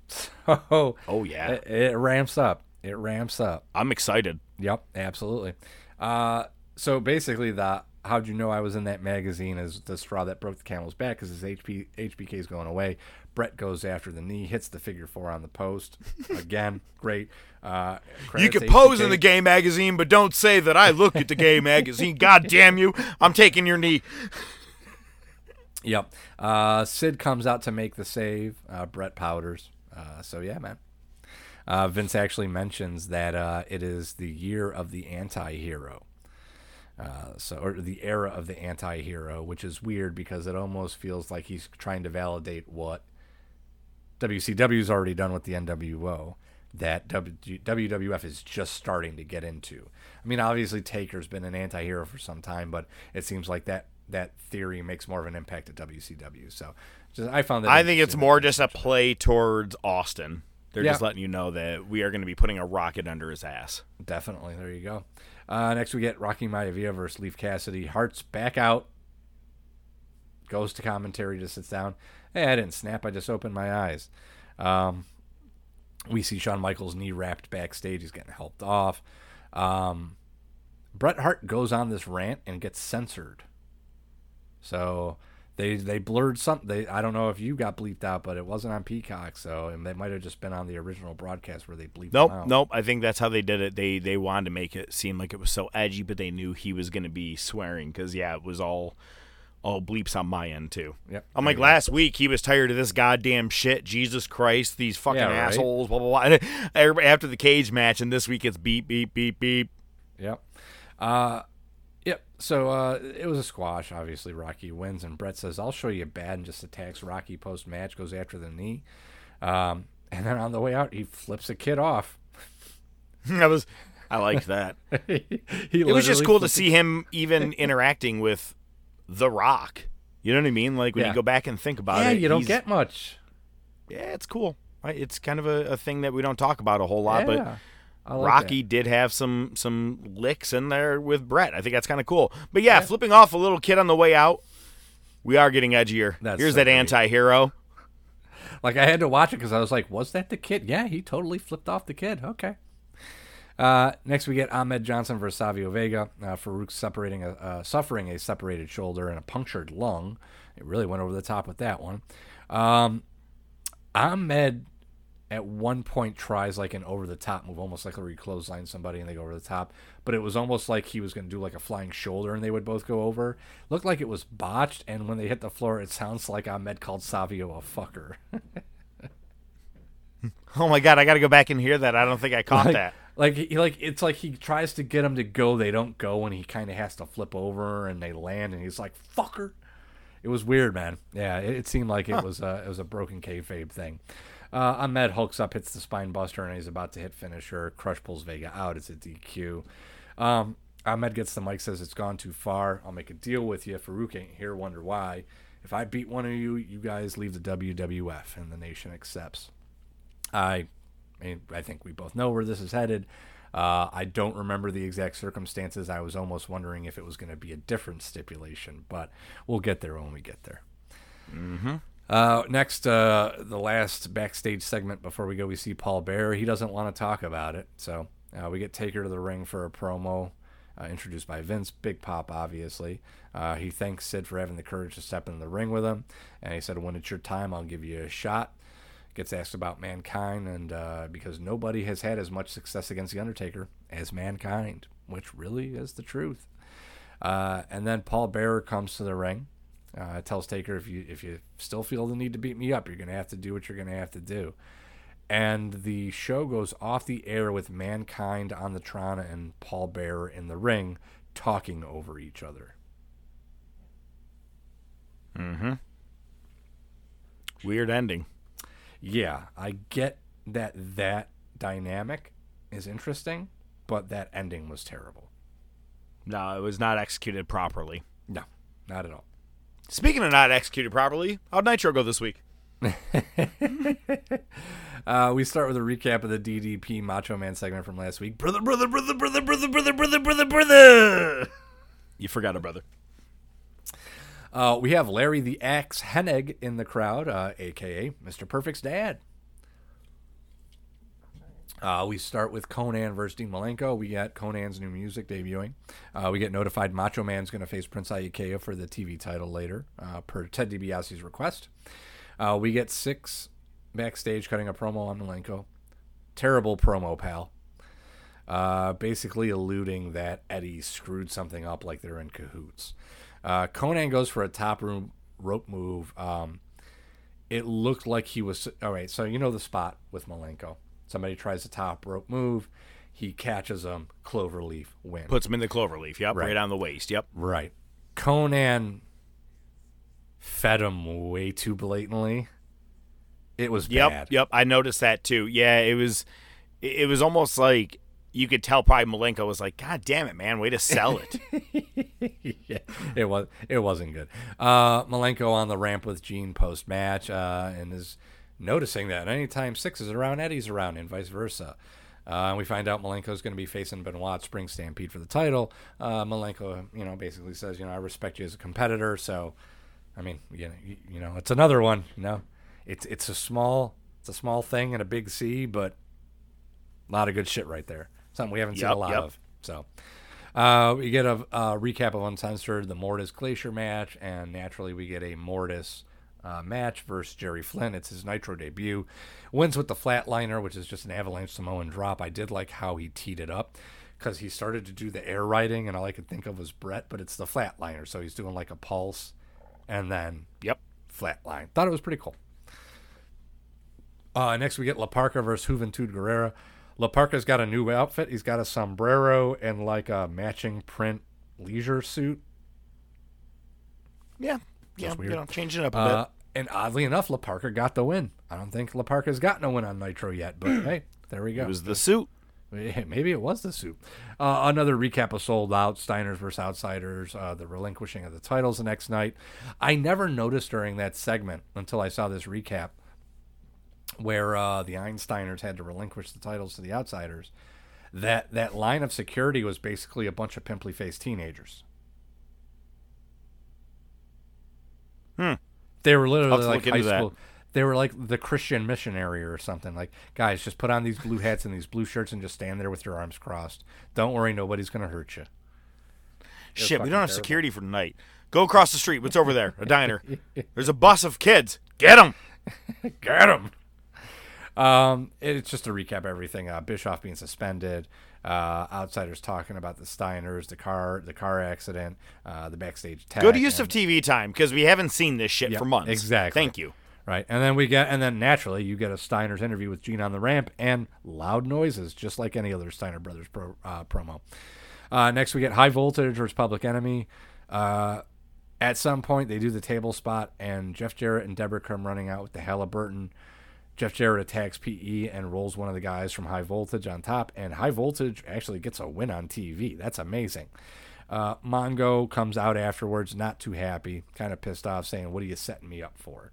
[LAUGHS] So, oh yeah, it, it ramps up. It ramps up. I'm excited. Yep, absolutely. Uh, so basically, the how'd you know I was in that magazine is the straw that broke the camel's back because his HP HBK is going away. Bret goes after the knee, hits the figure four on the post again. [LAUGHS] great. Uh, You can pose in the gay magazine, but don't say that I look at the gay magazine. God damn you! I'm taking your knee. Yep. Uh, Sid comes out to make the save. Uh, Bret powders. Uh, so yeah, man. Uh, Vince actually mentions that uh, it is the year of the anti-hero. Uh, so or the era of the anti-hero, which is weird because it almost feels like he's trying to validate what WCW's already done with the NWO that w- WWF is just starting to get into. I mean, obviously Taker's been an anti-hero for some time, but it seems like that that theory makes more of an impact at WCW. So, just I found that I think it's more just a play towards Austin. They're just letting you know that we are going to be putting a rocket under his ass. Definitely. There you go. Uh, next, we get Rocky Maivia versus Leif Cassidy. Hearts back out. Goes to commentary, just sits down. Hey, I didn't snap. I just opened my eyes. Um, we see Shawn Michaels' knee wrapped backstage. He's getting helped off. Um, Bret Hart goes on this rant and gets censored. So they they blurred something. They I don't know if you got bleeped out, but it wasn't on Peacock. So and they might have just been on the original broadcast where they bleeped Nope, them out. nope. I think that's how they did it. They they wanted to make it seem like it was so edgy, but they knew he was going to be swearing because yeah, it was all all bleeps on my end too. Yep. I'm like last week he was tired of this goddamn shit. Jesus Christ, these fucking Yeah, right. assholes. Blah blah blah. [LAUGHS] Everybody- after the cage match, and this week it's beep beep beep beep. Yep. Uh. So uh, it was a squash. Obviously, Rocky wins, and Bret says, "I'll show you bad," and just attacks Rocky post match. Goes after the knee, um, [LAUGHS] and then on the way out, he flips a kid off. [LAUGHS] I was, I liked that. [LAUGHS] he it was just cool to see him even interacting with The Rock. You know what I mean? Like when Yeah. you go back and think about Yeah, it, you don't get much. Yeah, it's cool. Right? It's kind of a, a thing that we don't talk about a whole lot, Yeah, but like Rocky did have some some licks in there with Bret. I think that's kind of cool. But yeah, flipping off a little kid on the way out, we are getting edgier. That's Here's so that great. anti-hero. Like I had to watch it because I was like, "Was that the kid?" Yeah, he totally flipped off the kid. Okay. Uh, next, we get Ahmed Johnson versus Savio Vega. Uh, Faarooq separating a, uh, suffering a separated shoulder and a punctured lung. It really went over the top with that one. Um, Ahmed at one point tries like an over the top move, almost like where he clothesline somebody and they go over the top. But it was almost like he was going to do like a flying shoulder and they would both go over. Looked like it was botched. And when they hit the floor, it sounds like Ahmed called Savio a fucker. [LAUGHS] Oh my god, I got to go back and hear that. I don't think I caught like, that. Like he like it's like he tries to get them to go, they don't go, and he kind of has to flip over, and they land, and he's like fucker. It was weird, man. Yeah, it, it seemed like it Huh. was a, it was a broken kayfabe thing. Uh, Ahmed hulks up, hits the spine buster, and he's about to hit finisher. Crush pulls Vega out. It's a DQ. Um, Ahmed gets the mic, says it's gone too far. I'll make a deal with you. Faarooq ain't here. Wonder why. If I beat one of you, you guys leave the WWF, and the nation accepts. I, I think we both know where this is headed. Uh, I don't remember the exact circumstances. I was almost wondering if it was going to be a different stipulation, but we'll get there when we get there. Mm-hmm. Uh, next, uh, the last backstage segment before we go, we see Paul Bear. He doesn't want to talk about it, so uh, we get Taker to the ring for a promo. Uh, introduced by Vince, Big Pop, obviously. Uh, he thanks Sid for having the courage to step in the ring with him, and he said, "When it's your time, I'll give you a shot." Gets asked about Mankind, and uh, because nobody has had as much success against the Undertaker as Mankind, which really is the truth. And then Paul Bearer comes to the ring, uh, tells Taker, "If you if you still feel the need to beat me up, you're gonna have to do what you're gonna have to do." And the show goes off the air with Mankind on the Trana and Paul Bearer in the ring talking over each other. Mm-hmm. Weird ending. Yeah, I get that that dynamic is interesting, but that ending was terrible. No, it was not executed properly. No, not at all. Speaking of not executed properly, how'd Nitro go this week? [LAUGHS] Uh, we start with a recap of the DDP Macho Man segment from last week. Brother, brother, brother, brother, brother, brother, brother, brother, brother. You forgot a brother. Uh, we have Larry the Axe Hennig in the crowd, uh, aka Mr. Perfect's dad. Uh, we start with Konnan versus Dean Malenko. We get Konnan's new music debuting. Uh, we get notified Macho Man's going to face Prince Iaukea for the TV title later, uh, per Ted DiBiase's request. Uh, we get Syxx backstage cutting a promo on Malenko. Terrible promo, pal. Uh, basically alluding that Eddie screwed something up like they're in cahoots. Uh, Konnan goes for a top room rope move. Um, it looked like he was all right. So you know the spot with Malenko. Somebody tries a top rope move, he catches him, cloverleaf win. Puts him in the cloverleaf. Yep, right, Right. on the waist. Yep. Right. Konnan fed him way too blatantly. It was Yep, bad. yep. I noticed that too. Yeah, it was. It was almost like you could tell. Probably Malenko was like, "God damn it, man! Way to sell it." [LAUGHS] yeah, it was it wasn't good. Uh, Malenko on the ramp with Gene post match uh, and is noticing that anytime Syxx is around, Eddie's around, and vice versa. Uh, we find out Malenko's going to be facing Benoit Spring Stampede for the title. Uh, Malenko, you know, basically says, you know, I respect you as a competitor, so I mean, you know, you, know, it's another one. You know, it's it's a small it's a small thing in a big C, but a lot of good shit right there. Something we haven't seen a lot yep. of. So uh, we get a, a recap of Uncensored, the Mortis Glacier match, and naturally we get a Mortis uh, match versus Jerry Flynn. It's his Nitro debut. Wins with the Flatliner, which is just an Avalanche Samoan drop. I did like how he teed it up because he started to do the air riding, and all I could think of was Brett, but it's the Flatliner. So he's doing like a pulse and then Yep. flatline. Thought it was pretty cool. Uh, next we get La Parca versus Juventud Guerrera. La Parca's got a new outfit. He's got a sombrero and like a matching print leisure suit. Yeah. Yeah. That's You know, changing it up a Uh, bit. and oddly enough, La Parca got the win. I don't think La Parca's gotten a win on Nitro yet, but [CLEARS THROAT] hey, there we go. It was the suit. Maybe it was the suit. Uh, another recap of Sold Out, Steiners versus Outsiders, uh, the relinquishing of the titles the next night. I never noticed during that segment until I saw this recap where uh, the Einsteiners had to relinquish the titles to the Outsiders. That that line of security was basically a bunch of pimply faced teenagers. Hmm. They were literally like high that. school. They were like the Christian missionary or something. Like, guys, just put on these blue hats and these blue shirts and just stand there with your arms crossed. Don't worry, nobody's gonna hurt you. Shit, we don't have terrible. security for tonight. Go across the street. What's over there? A diner. [LAUGHS] There's a bus of kids. Get them. [LAUGHS] Get them. Um, it's just to recap everything. Uh, Bischoff being suspended. Uh, outsiders talking about the Steiners, the car, the car accident, uh, the backstage tag. Good use of TV time because we haven't seen this shit Yep, for months. Exactly. Thank you. Right, and then we get, and then naturally you get a Steiner's interview with Gene on the ramp and loud noises, just like any other Steiner Brothers pro, uh, promo. Uh, next, we get High Voltage versus Public Enemy. Uh, at some point, they do the table spot, and Jeff Jarrett and Debra come running out with the Halliburton. Jeff Jarrett attacks PE and rolls one of the guys from High Voltage on top, and High Voltage actually gets a win on TV. That's amazing. Uh, Mongo comes out afterwards, not too happy, kind of pissed off, saying, "What are you setting me up for?"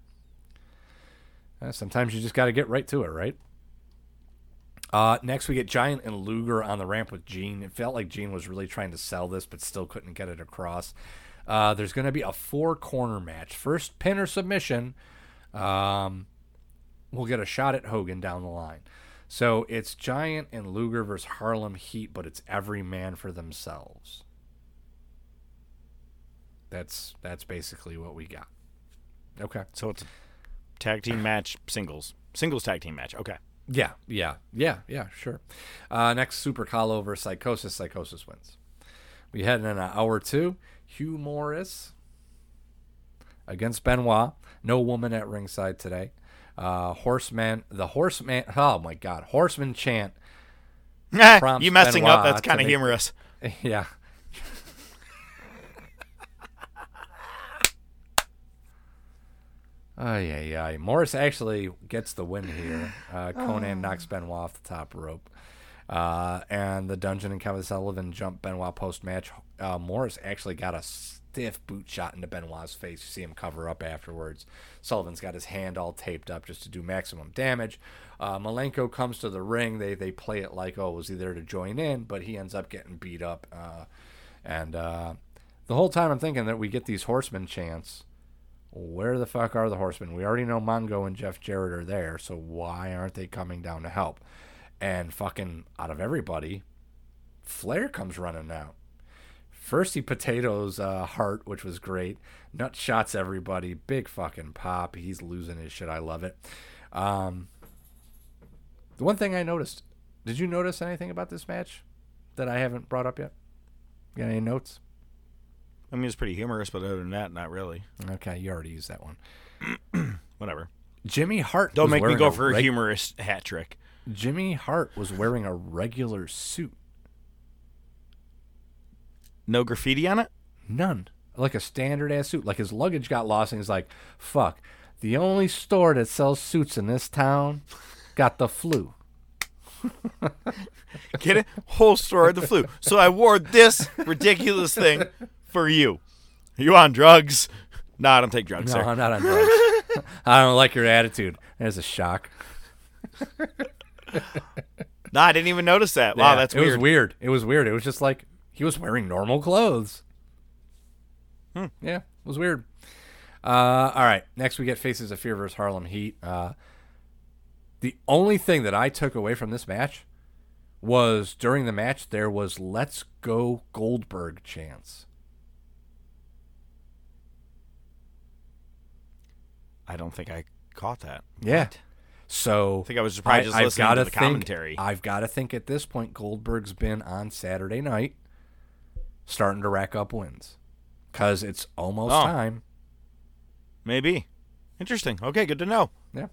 Uh, sometimes you just got to get right to it, right? Uh, next, we get Giant and Luger on the ramp with Gene. It felt like Gene was really trying to sell this, but still couldn't get it across. Uh, there's going to be a four corner match. First pin or submission. Um, we'll get a shot at Hogan down the line. So it's Giant and Luger versus Harlem Heat, but it's every man for themselves. That's that's basically what we got. Okay. So it's a tag team match, singles, singles tag team match. Okay. Yeah, yeah, yeah, yeah, sure. Uh, next, Super Calo versus Psychosis. Psychosis wins. We head in an hour two. Hugh Morris against Benoit. No woman at ringside today. Uh, Horseman, the Horseman. Oh my God, Horseman chant. you messing up, that's kinda humorous. [LAUGHS] Yeah. Ay, yeah, ay. Morris actually gets the win here. Uh, [SIGHS] Konnan knocks Benoit off the top rope. Uh, and the Dungeon and Kevin Sullivan jump Benoit post match. Uh, Morris actually got a stiff boot shot into Benoit's face. You see him cover up afterwards. Sullivan's got his hand all taped up just to do maximum damage. Uh, Malenko comes to the ring. They they play it like, oh, was he there to join in? But he ends up getting beat up. Uh, and uh, the whole time I'm thinking that we get these horsemen chants. Where the fuck are the horsemen? We already know Mongo and Jeff Jarrett are there, so why aren't they coming down to help? And fucking out of everybody, Flair comes running out. First, he potatoes uh, Hart, which was great. Nut shots everybody. Big fucking pop. He's losing his shit. I love it. Um, the one thing I noticed did you notice anything about this match that I haven't brought up yet? Got any notes? I mean, it's pretty humorous, but other than that, not really. Okay, you already used that one. [CLEARS THROAT] Whatever. Jimmy Hart. Don't make me go for a reg- humorous hat trick. Jimmy Hart was wearing a regular suit. No graffiti on it? None. Like a standard ass suit. Like his luggage got lost and he's like, fuck. The only store that sells suits in this town got the flu. [LAUGHS] Get it? Whole store of the flu. So I wore this ridiculous thing for you. Are you on drugs? No, I don't take drugs, No, sir. I'm not on drugs. [LAUGHS] I don't like your attitude. There's a shock. [LAUGHS] no, I didn't even notice that. Wow, Yeah, that's it weird. was weird. It was weird. It was just like he was wearing normal clothes. Hmm. Yeah, it was weird. Uh, all right, next we get Faces of Fear versus Harlem Heat. Uh, the only thing that I took away from this match was during the match there was "Let's Go Goldberg" chants. I don't think I caught that. Yeah. So I think I was surprised just I've listening gotta to the think- commentary. I've got to think at this point Goldberg's been on Saturday night, starting to rack up wins, because it's almost Oh. time. Maybe. Interesting. Okay, good to know. Yeah.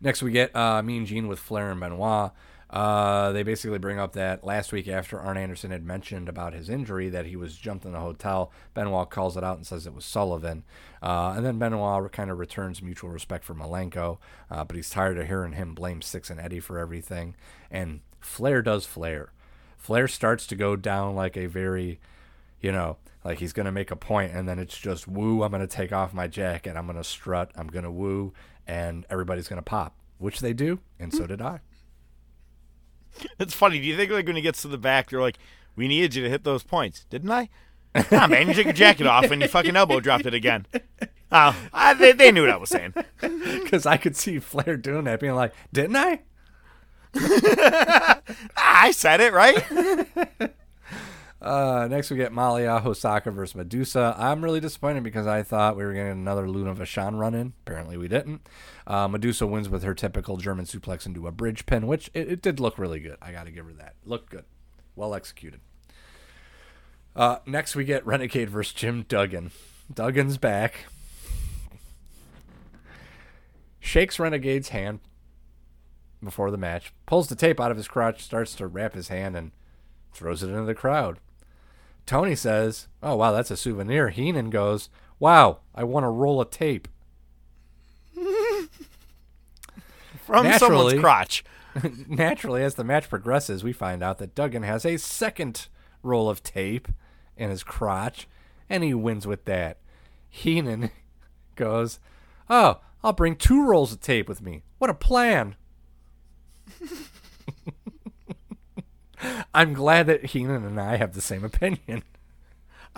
Next, we get uh, Mean Gene with Flair and Benoit. Uh, they basically bring up that last week after Arn Anderson had mentioned about his injury that he was jumped in the hotel, Benoit calls it out and says it was Sullivan. Uh, and then Benoit kind of returns mutual respect for Malenko, uh, but he's tired of hearing him blame Syxx and Eddie for everything. And Flair does Flair. Flair starts to go down like a very, you know, like he's going to make a point and then it's just woo, I'm going to take off my jacket, I'm going to strut, I'm going to woo, and everybody's going to pop, which they do, and so did I. [LAUGHS] It's funny. Do you think like when he gets to the back, they're like, "We needed you to hit those points, didn't I?" nah, man, you took your jacket off and you fucking elbow dropped it again. Oh, I, they, they knew what I was saying. [LAUGHS] Because I could see Flair doing that, being like, "Didn't I?" [LAUGHS] I said it right. [LAUGHS] Uh, next, we get Malia Hosaka versus Medusa. I'm really disappointed because I thought we were getting another Luna Vachon run in. Apparently, we didn't. Uh, Medusa wins with her typical German suplex into a bridge pin, which it, it did look really good. I got to give her that. Looked good. Well executed. Uh, next, we get Renegade versus Jim Duggan. Duggan's back. Shakes Renegade's hand before the match, pulls the tape out of his crotch, starts to wrap his hand, and throws it into the crowd. Tony says, Oh, wow, that's a souvenir. Heenan goes, Wow, I want a roll of tape. [LAUGHS] From someone's crotch. [LAUGHS] naturally, as the match progresses, we find out that Duggan has a second roll of tape in his crotch, and he wins with that. Heenan [LAUGHS] goes, Oh, I'll bring two rolls of tape with me. What a plan! [LAUGHS] I'm glad that Heenan and I have the same opinion.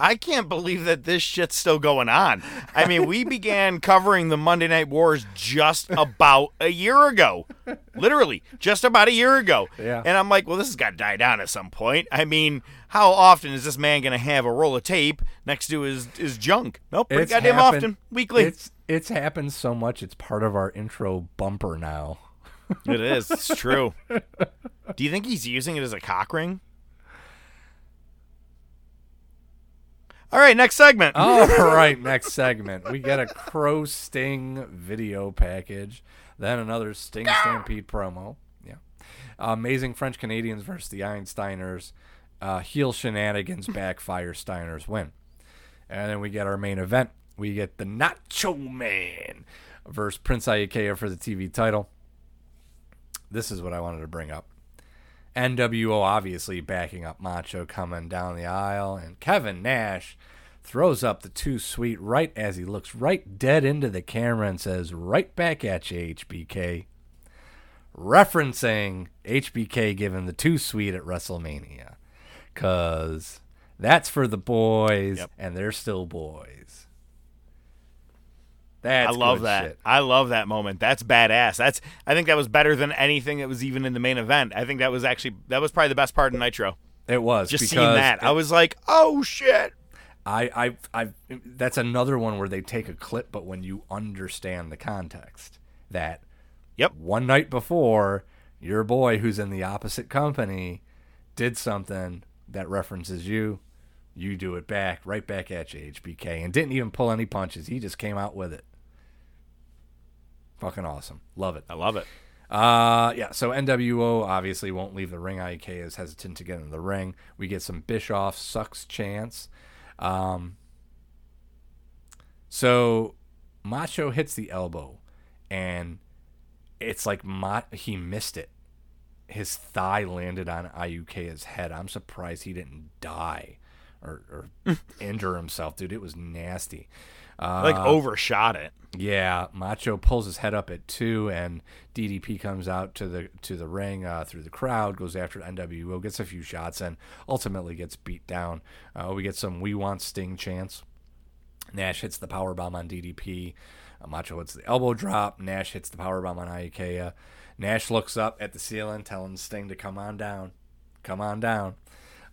I can't believe that this shit's still going on. I mean, we [LAUGHS] began covering the Monday Night Wars just about a year ago. Literally, just about a year ago. Yeah. And I'm like, well, this has got to die down at some point. I mean, how often is this man going to have a roll of tape next to his, his junk? Nope, pretty It's goddamn happened- often. Weekly. It's it's happened so much. It's part of our intro bumper now. It is. It's true. Do you think he's using it as a cock ring? All right, next segment. All right, next segment. We get a Crow Sting video package, then another Sting Stampede promo. Yeah. Amazing French Canadians versus the Einsteiners. Uh, heel shenanigans backfire. Steiners win. And then we get our main event. We get the Nacho Man versus Prince Iaukea for the TV title. This is what I wanted to bring up. NWO obviously backing up Macho coming down the aisle, and Kevin Nash throws up the Too Sweet right as he looks right dead into the camera and says, Right back at you, HBK. Referencing HBK giving the Too Sweet at WrestleMania. Because that's for the boys, and they're still boys. That's I love that. shit. I love that moment. That's badass. That's I think that was better than anything that was even in the main event. I think that was actually that was probably the best part of Nitro. It was Just seeing that. I was like, "Oh shit." I, I, I, that's another one where they take a clip, but when you understand the context, that, yep, one night before, your boy who's in the opposite company did something that references you, you do it back, right back at you, HBK, and didn't even pull any punches. He just came out with it. Fucking awesome. Love it. I love it. Uh, yeah, so NWO obviously won't leave the ring. IK is hesitant to get in the ring. We get some Bischoff sucks chance. Um, so Macho hits the elbow, and it's like Ma- he missed it. His thigh landed on Iaukea's head. I'm surprised he didn't die or, or [LAUGHS] injure himself, dude. It was nasty. Uh, like overshot it. Yeah, Macho pulls his head up at two, and DDP comes out to the to the ring uh, through the crowd, goes after NWO, gets a few shots, and ultimately gets beat down. Uh, we get some "We Want Sting" chants. Nash hits the power bomb on DDP. Uh, Macho hits the elbow drop. Nash hits the power bomb on Iaukea. Nash looks up at the ceiling, telling Sting to come on down, come on down.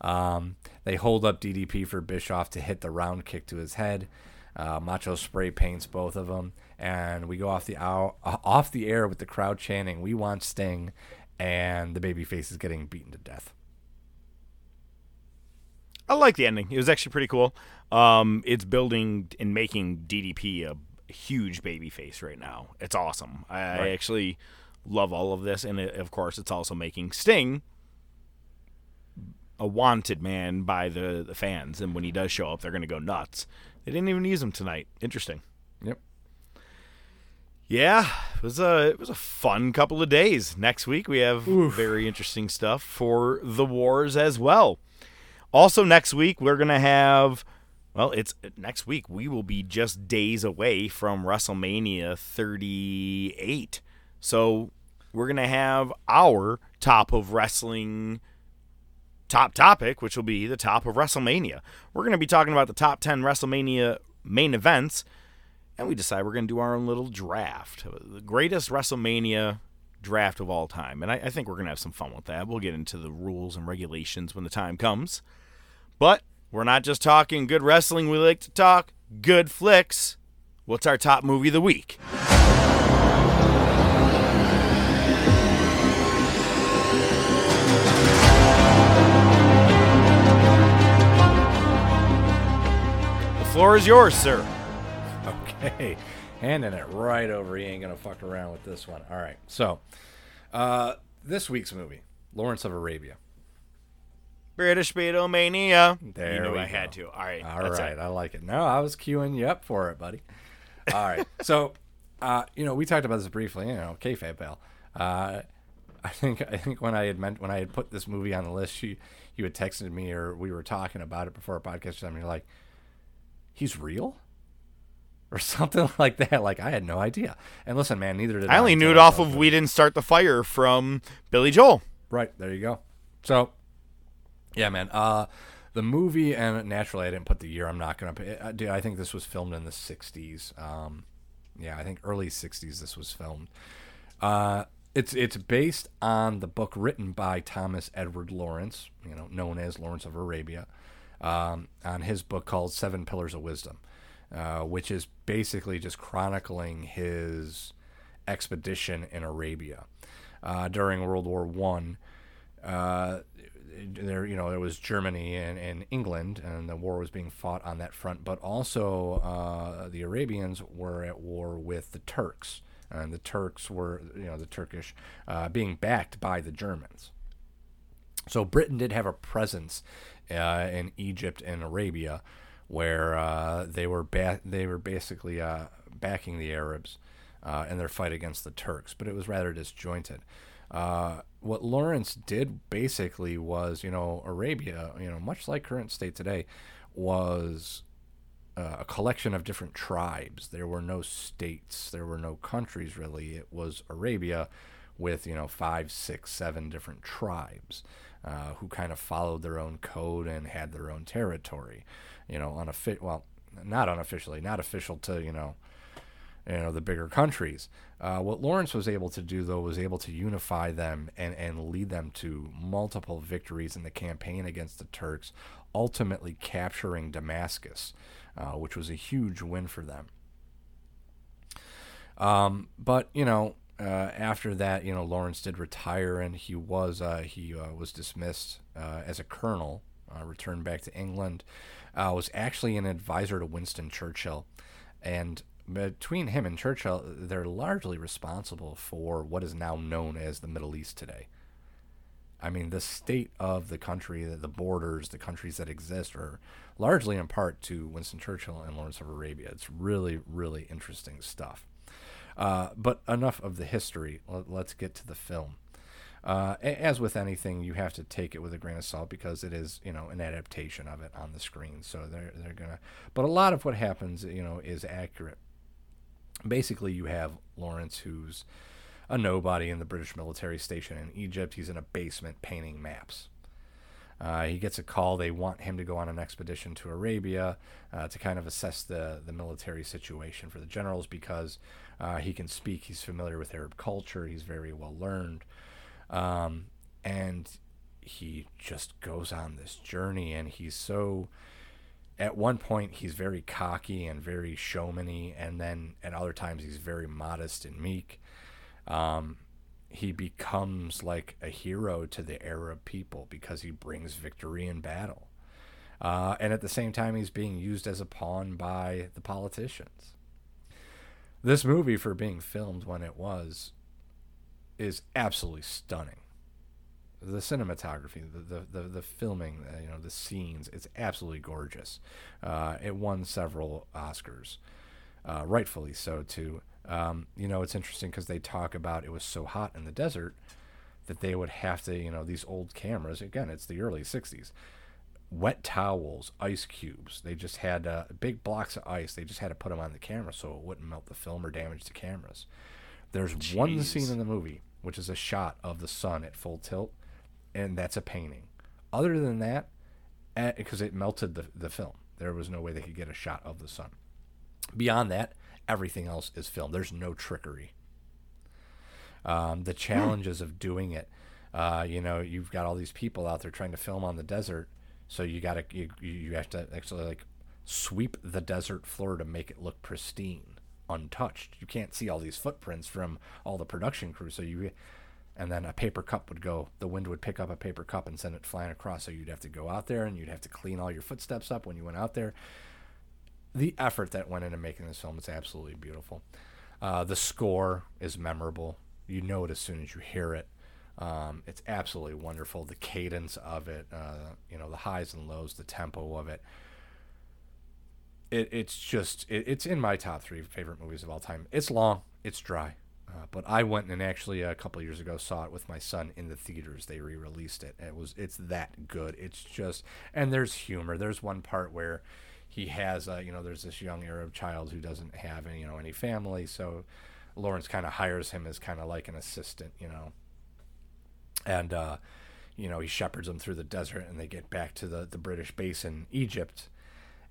Um, they hold up DDP for Bischoff to hit the round kick to his head. Uh, Macho spray paints both of them, and we go off the hour, uh, off the air with the crowd chanting, "We want Sting," and the babyface is getting beaten to death. I like the ending. It was actually pretty cool. Um, it's building and making DDP a huge baby face right now. It's awesome. I, I actually love all of this, and it, of course, it's also making Sting a wanted man by the, the fans. And when he does show up, they're going to go nuts. They didn't even use him tonight. Interesting. Yep. Yeah, it was a it was a fun couple of days. Next week we have very interesting stuff for the wars as well. Also next week we're gonna have well, it's next week we will be just days away from WrestleMania 38. So we're gonna have our top of wrestling top topic, which will be the top of WrestleMania. We're going to be talking about the top 10 WrestleMania main events, and we decide we're going to do our own little draft. The greatest WrestleMania draft of all time. And I, I think we're going to have some fun with that. We'll get into the rules and regulations when the time comes. But we're not just talking good wrestling, we like to talk good flicks. What's our top movie of the week? Floor is yours, sir. [LAUGHS] Okay. Handing it right over. He ain't going to fuck around with this one. All right. So, uh, this week's movie, Lawrence of Arabia. British Beatlemania. There you knew I had to. All right. All right, it. I like it. No, I was queuing you up for it, buddy. All right. [LAUGHS] so, uh, you know, we talked about this briefly. You know, kayfabe pal. Uh, I think I think when I had meant when I had put this movie on the list, you you had texted me or we were talking about it before a podcast. And you're like, he's real. Or [LAUGHS] something like that. Like I had no idea. And listen, man, neither did I. I only knew it off of We Didn't Start the Fire from Billy Joel. Right, there you go. So, yeah, man. Uh, the movie, and naturally, I didn't put the year. I'm not gonna. put- uh, Dude, I think this was filmed in the '60s. Um, yeah, I think early '60s. This was filmed. Uh, it's it's based on the book written by Thomas Edward Lawrence, you know, known as Lawrence of Arabia, um, on his book called Seven Pillars of Wisdom, uh, which is basically just chronicling his expedition in Arabia uh, during World War One. Uh, there, you know, there was Germany and, and England, and the war was being fought on that front. But also, uh, the Arabians were at war with the Turks, and the Turks were, you know, the Turkish uh, being backed by the Germans. So Britain did have a presence uh, in Egypt and Arabia, where uh, they were ba- they were basically uh, backing the Arabs uh, in their fight against the Turks, but it was rather disjointed. Uh, what Lawrence did basically was, you know, Arabia, you know, much like current state today, was uh, a collection of different tribes. There were no states, there were no countries really. It was Arabia with, you know, five, six, seven different tribes uh, who kind of followed their own code and had their own territory. You know, unofficial, well, not unofficially, not official to, you know, you know the bigger countries. Uh, what Lawrence was able to do, though, was able to unify them and, and lead them to multiple victories in the campaign against the Turks, ultimately capturing Damascus, uh, which was a huge win for them. Um, but you know, uh, after that, you know, Lawrence did retire, and he was uh, he uh, was dismissed uh, as a colonel, uh, returned back to England. Was actually an advisor to Winston Churchill, and between him and Churchill, they're largely responsible for what is now known as the Middle East today. I mean, the state of the country, the borders, the countries that exist are largely in part to Winston Churchill and Lawrence of Arabia. It's really, really interesting stuff. Uh, but enough of the history. Let- Let's get to the film. Uh, as with anything, you have to take it with a grain of salt because it is, you know, an adaptation of it on the screen. So they're they're gonna. But a lot of what happens, you know, is accurate. Basically, you have Lawrence, who's a nobody in the British military station in Egypt. He's in a basement painting maps. Uh, he gets a call. They want him to go on an expedition to Arabia uh, to kind of assess the, the military situation for the generals because uh, he can speak. He's familiar with Arab culture. He's very well learned. Um, and he just goes on this journey, and he's so. At one point, he's very cocky and very showmany, and then at other times, he's very modest and meek. Um, he becomes like a hero to the Arab people because he brings victory in battle. Uh, and at the same time, he's being used as a pawn by the politicians. This movie, for being filmed when it was, is absolutely stunning. The cinematography, the the, the, the filming, uh, you know, the scenes, it's absolutely gorgeous. Uh, it won several Oscars, uh, rightfully so too. Um, you know, it's interesting because they talk about it was so hot in the desert that they would have to, you know, these old cameras. Again, it's the early '60s wet towels, ice cubes. They just had uh, big blocks of ice. They just had to put them on the camera so it wouldn't melt the film or damage the cameras. There's one scene in the movie which is a shot of the sun at full tilt, and that's a painting. Other than that, because it melted the the film, there was no way they could get a shot of the sun. Beyond that, everything else is film. There's no trickery. Um, the challenges of doing it, uh, you know, you've got all these people out there trying to film on the desert, so you got to you, you have to actually like sweep the desert floor to make it look pristine, untouched. You can't see all these footprints from all the production crew, so you and then a paper cup would go the wind would pick up a paper cup and send it flying across so you'd have to go out there and you'd have to clean all your footsteps up when you went out there. The effort that went into making this film is absolutely beautiful. Uh, the score is memorable. You know it as soon as you hear it um, it's absolutely wonderful the cadence of it uh, you know the highs and lows the tempo of it it, it's just it, it's in my top three favorite movies of all time it's long it's dry uh, but I went and actually a couple years ago saw it with my son in the theaters. They re-released it. It was it's that good. It's just and there's humor. There's one part where he has uh, you know there's this young Arab child who doesn't have any you know any family, so Lawrence kind of hires him as kind of like an assistant, you know, and uh, you know he shepherds them through the desert, and they get back to the the British base in Egypt,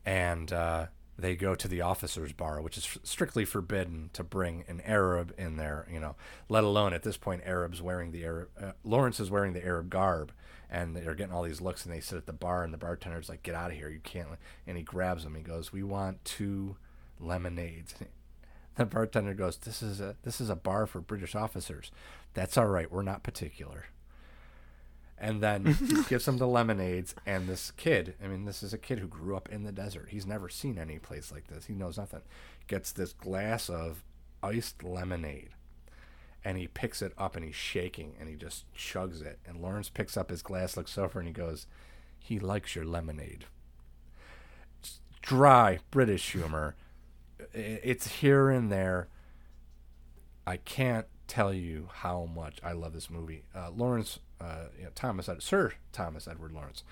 and uh, they go to the officers' bar, which is strictly forbidden to bring an Arab in there, you know, let alone at this point Arabs wearing the Arab. Uh, Lawrence is wearing the Arab garb, and they're getting all these looks, and they sit at the bar, and the bartender's like, "Get out of here, you can't." And he grabs them. He goes, "We want two lemonades." [LAUGHS] The bartender goes, "This is a this is a bar for British officers. That's all right. We're not particular." And then [LAUGHS] gives him the lemonades and this kid i mean this is a kid who grew up in the desert. He's never seen any place like this. He knows nothing. Gets this glass of iced lemonade and he picks it up and he's shaking and he just chugs it. And lawrence picks up his glass looks over and he goes he likes your lemonade. It's dry british humor. It's here and there. I can't tell you how much I love this movie. Uh, Lawrence, uh, you know, Thomas, Ed- Sir Thomas Edward Lawrence,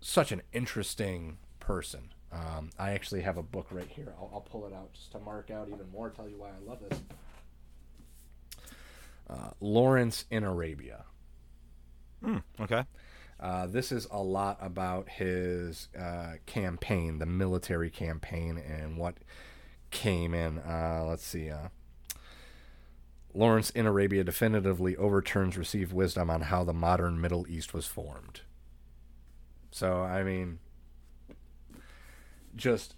such an interesting person. Um, I actually have a book right here. I'll, I'll pull it out just to mark out even more. Tell you why I love this. Uh, Lawrence in Arabia. Hmm, okay. Uh, this is a lot about his uh, campaign, the military campaign, and what came in. Uh, let's see. Lawrence in Arabia definitively overturns received wisdom on how the modern Middle East was formed. So, I mean, just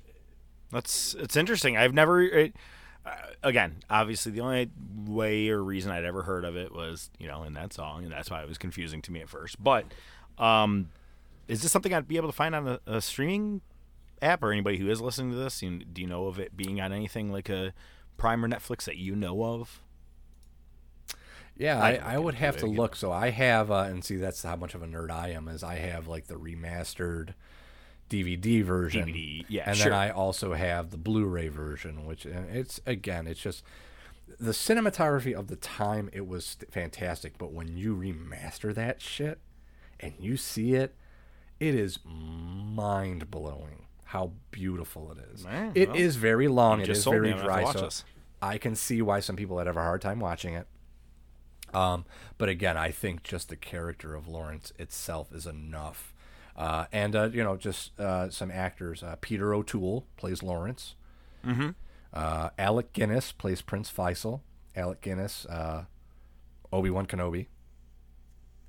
That's it's interesting. I've never it, uh, again, obviously the only way or reason I'd ever heard of it was, you know, in that song and that's why it was confusing to me at first. But um is this something I'd be able to find on a, a streaming app or anybody who is listening to this? You, do you know of it being on anything like a Prime or Netflix that you know of? Yeah, I I, I would have to again. look. So I have, uh, and see, that's how much of a nerd I am. Is I have like the remastered DVD version, DVD, yeah, and sure. then I also have the Blu-ray version, which and it's again, it's just the cinematography of the time. It was fantastic, but when you remaster that shit and you see it, it is mind blowing how beautiful it is. Man, It is well, very long. It is very I'm gonna have to dry. So this. I can see why some people would have a hard time watching it. Um, but again, I think just the character of Lawrence itself is enough. Uh, and uh, you know, just uh, some actors. Uh, Peter O'Toole plays Lawrence. Mhm. Uh, Alec Guinness plays Prince Faisal. Alec Guinness, uh, Obi Wan Kenobi.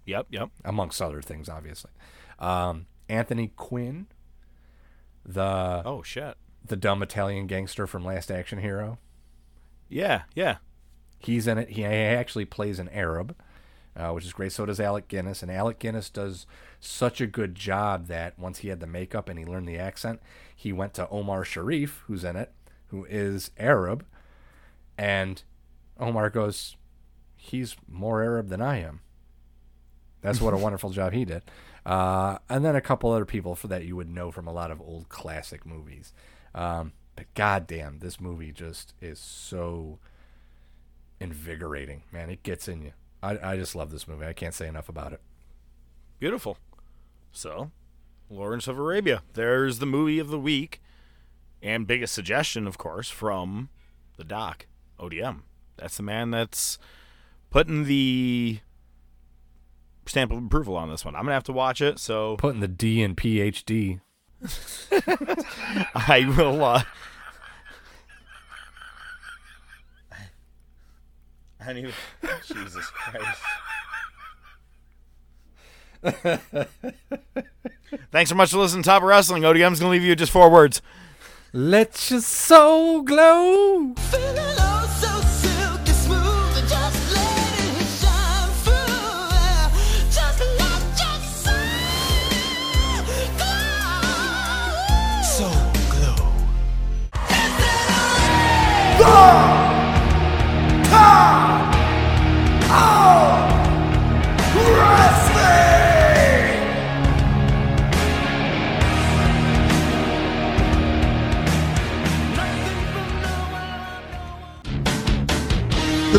Yep, yep. Amongst other things, obviously. Um, Anthony Quinn, the oh shit, the dumb Italian gangster from Last Action Hero. Yeah, yeah. He's in it. He actually plays an Arab. uh, which is great. So does Alec Guinness, and Alec Guinness does such a good job that once he had the makeup and he learned the accent, he went to Omar Sharif, who's in it, who is Arab, and Omar goes, "He's more Arab than I am." That's what a [LAUGHS] wonderful job he did. Uh, and then a couple other people for that you would know from a lot of old classic movies. Um, but goddamn, this movie just is so invigorating, man. It gets in you. I, I just love this movie. I can't say enough about it. Beautiful. So, Lawrence of Arabia. There's the movie of the week. And biggest suggestion, of course, from the doc, ODM. That's the man that's putting the stamp of approval on this one. I'm going to have to watch it, so. Putting the D in PhD. [LAUGHS] I will. Uh, I don't even. Jesus Christ. Thanks so much for listening to Top of Wrestling. ODM's going to leave you just four words. Let your soul glow.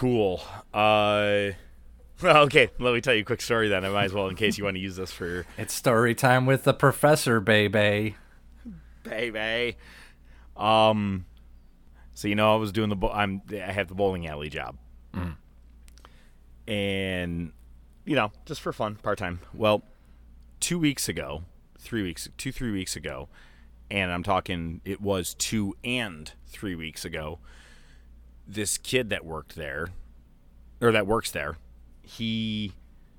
Cool. Uh, well, okay. Let me tell you a quick story then. I might as well, in case you want to use this for It's story time with the professor, baby. baby. Um, so you know, I was doing the bo- I'm I have the bowling alley job, Mm. and you know, just for fun, part time. Well, two weeks ago, three weeks, two three weeks ago, and I'm talking. It was two and three weeks ago. This kid that worked there, or that works there, he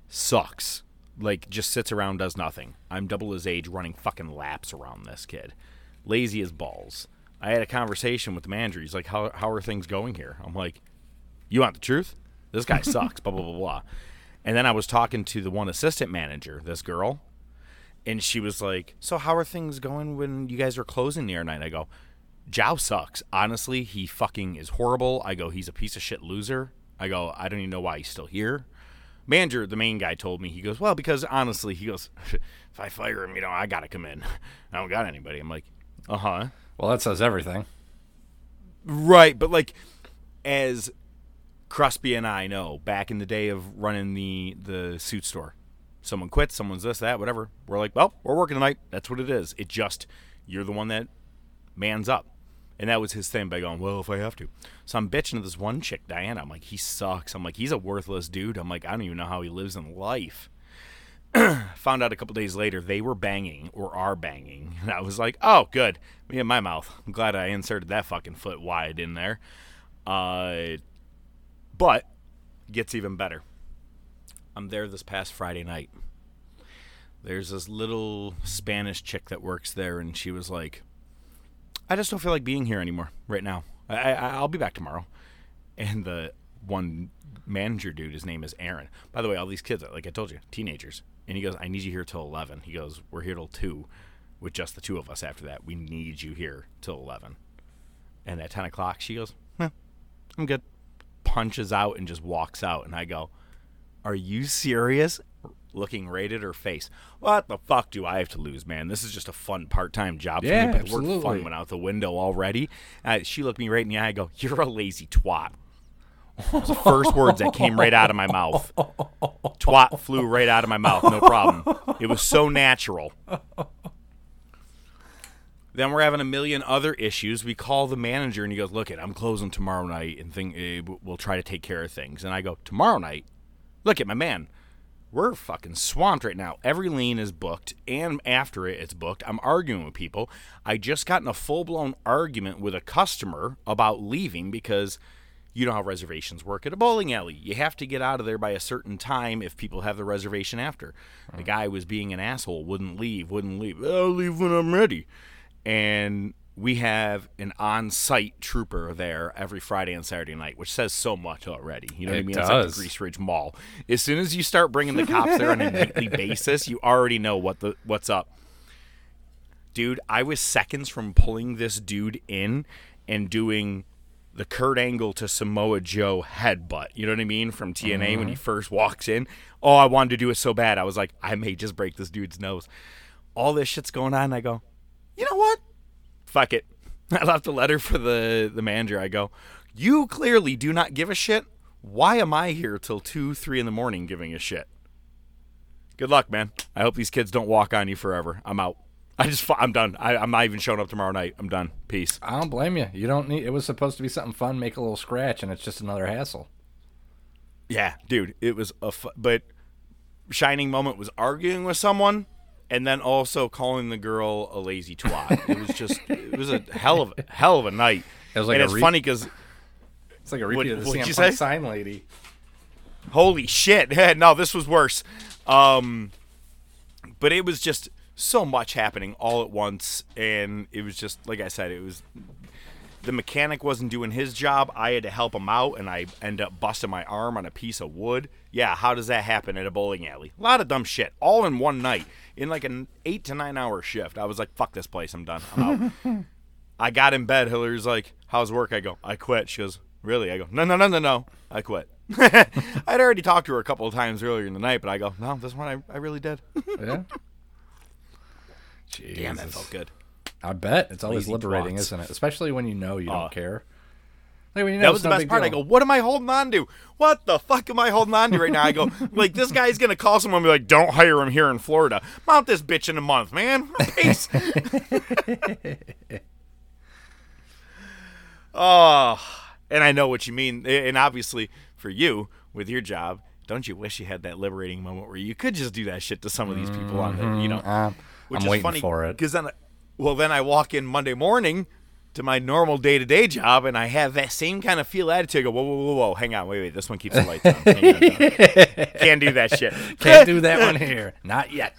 sucks. Like just sits around, does nothing. I'm double his age, running fucking laps around this kid. Lazy as balls. I had a conversation with the manager. He's like, "How how are things going here?" I'm like, "You want the truth? This guy [LAUGHS] sucks." blah blah blah blah. And then I was talking to the one assistant manager, this girl, and she was like, "So how are things going when you guys are closing the air night?" I go, "Jow sucks. Honestly, he fucking is horrible." I go, "He's a piece of shit loser." I go, "I don't even know why he's still here." Manager, the main guy, told me he goes, "Well, because honestly, he goes, [LAUGHS] if I fire him, you know, I gotta come in. [LAUGHS] I don't got anybody." I'm like, "Uh huh." Well, that says everything. Right, but like as Crosby and I know, back in the day of running the the suit store, someone quits, someone's this, that, whatever. We're like, well, we're working tonight. That's what it is. It just you're the one that mans up. And that was his thing by going, well, if I have to. So I'm bitching to this one chick, Diana. I'm like, he sucks. I'm like, he's a worthless dude. I'm like, I don't even know how he lives in life. [CLEARS THROAT] Found out a couple days later they were banging or are banging. [LAUGHS] And I was like, oh, good. Me in my mouth. I'm glad I inserted that fucking foot wide in there. Uh, but gets even better. I'm there this past Friday night. There's this little Spanish chick that works there, and she was like, I just don't feel like being here anymore right now. I, I, I'll be back tomorrow. And the one manager dude, his name is Aaron. By the way, all these kids, like I told you, teenagers. And he goes, I need you here till 11. He goes, We're here till 2 with just the two of us after that. We need you here till 11. And at 10 o'clock, she goes, eh, I'm good. Punches out and just walks out. And I go, Are you serious? Looking right at her face. What the fuck do I have to lose, man? This is just a fun part-time job Yeah, for me. But work fun went out the window already. Uh, she looked me right in the eye. I go, "You're a lazy twat." The first words that came right out of my mouth. Twat flew right out of my mouth, no problem. It was so natural. Then we're having a million other issues. We call the manager and he goes, "Look, it, I'm closing tomorrow night, and think uh, we'll try to take care of things." And I go, "Tomorrow night? Look at my man. We're fucking swamped right now. Every lane is booked, and after it, it's booked. I'm arguing with people. I just got in a full blown argument with a customer about leaving because." You know how reservations work at a bowling alley. You have to get out of there by a certain time if people have the reservation after. The guy was being an asshole, wouldn't leave, wouldn't leave. I'll leave when I'm ready and we have an on-site trooper there every Friday and Saturday night, which says so much already. You know what I It mean? It's like the Grease Ridge Mall. As soon as you start bringing the cops there on a nightly [LAUGHS] basis, you already know what the what's up. Dude, I was seconds from pulling this dude in and doing the Kurt Angle to Samoa Joe headbutt. You know what I mean? From TNA when he Mhm. first walks in. Oh, I wanted to do it so bad. I was like, I may just break this dude's nose. All this shit's going on. And I go, you know what? Fuck it. [LAUGHS] I left a letter for the, the manager. I go, you clearly do not give a shit. Why am I here till 2, 3 in the morning giving a shit? Good luck, man. I hope these kids don't walk on you forever. I'm out. I just, I'm done. I, I'm not even showing up tomorrow night. I'm done. Peace. I don't blame you. You don't need. It was supposed to be something fun, make a little scratch, and it's just another hassle. Yeah, dude, it was a fu- but shining moment was arguing with someone and then also calling the girl a lazy twat. it was just it was a hell of hell of a night. It was like and it's re- funny cuz It's like a repeat of the CM you say? sign lady. Holy shit. [LAUGHS] no, this was worse. Um but it was just so much happening all at once and it was just like I said it was the mechanic wasn't doing his job. I had to help him out, and I end up busting my arm on a piece of wood. Yeah, how does that happen at a bowling alley? A lot of dumb shit, all in one night, in like an eight to nine hour shift. I was like, "Fuck this place, I'm done. I'm out." [LAUGHS] I got in bed. Hillary's like, "How's work?" I go, "I quit." She goes, "Really?" I go, "No, no, no, no, no. I quit." [LAUGHS] I'd already talked to her a couple of times earlier in the night, but I go, "No, this one I, I really did." Yeah. [LAUGHS] Damn, that Jesus. felt good. I bet it's always Lazy liberating, twats. isn't it? Especially when you know you Uh, don't care. Like when you know that was the best part. I go, what am I holding on to? What the fuck am I holding on to right now? I go, [LAUGHS] like this guy's gonna call someone and be like, don't hire him here in Florida. Mount this bitch in a month, man. [LAUGHS] Peace. oh, [LAUGHS] and I know what you mean. And obviously, for you with your job, don't you wish you had that liberating moment where you could just do that shit to some of these people on the, you know. Um, which I'm is waiting funny for it. because then, well, then I walk in Monday morning to my normal day to day job and I have that same kind of feel attitude. I go, whoa, whoa, whoa, whoa, hang on, wait, wait, this one keeps the lights on. Hang on, hang on. [LAUGHS] Can't do that shit. Can't do that one here. Not yet.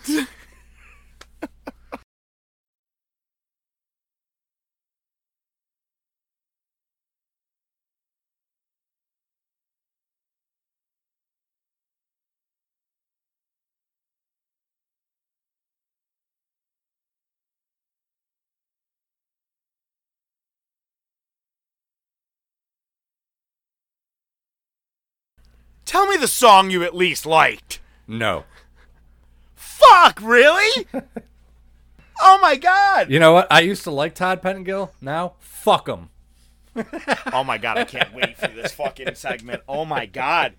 Tell me the song you at least liked. No. Fuck, really? [LAUGHS] oh my god. You know what? I used to like Todd Pettengill. Now, fuck him. [LAUGHS] oh my god, I can't wait for this fucking segment. Oh my god.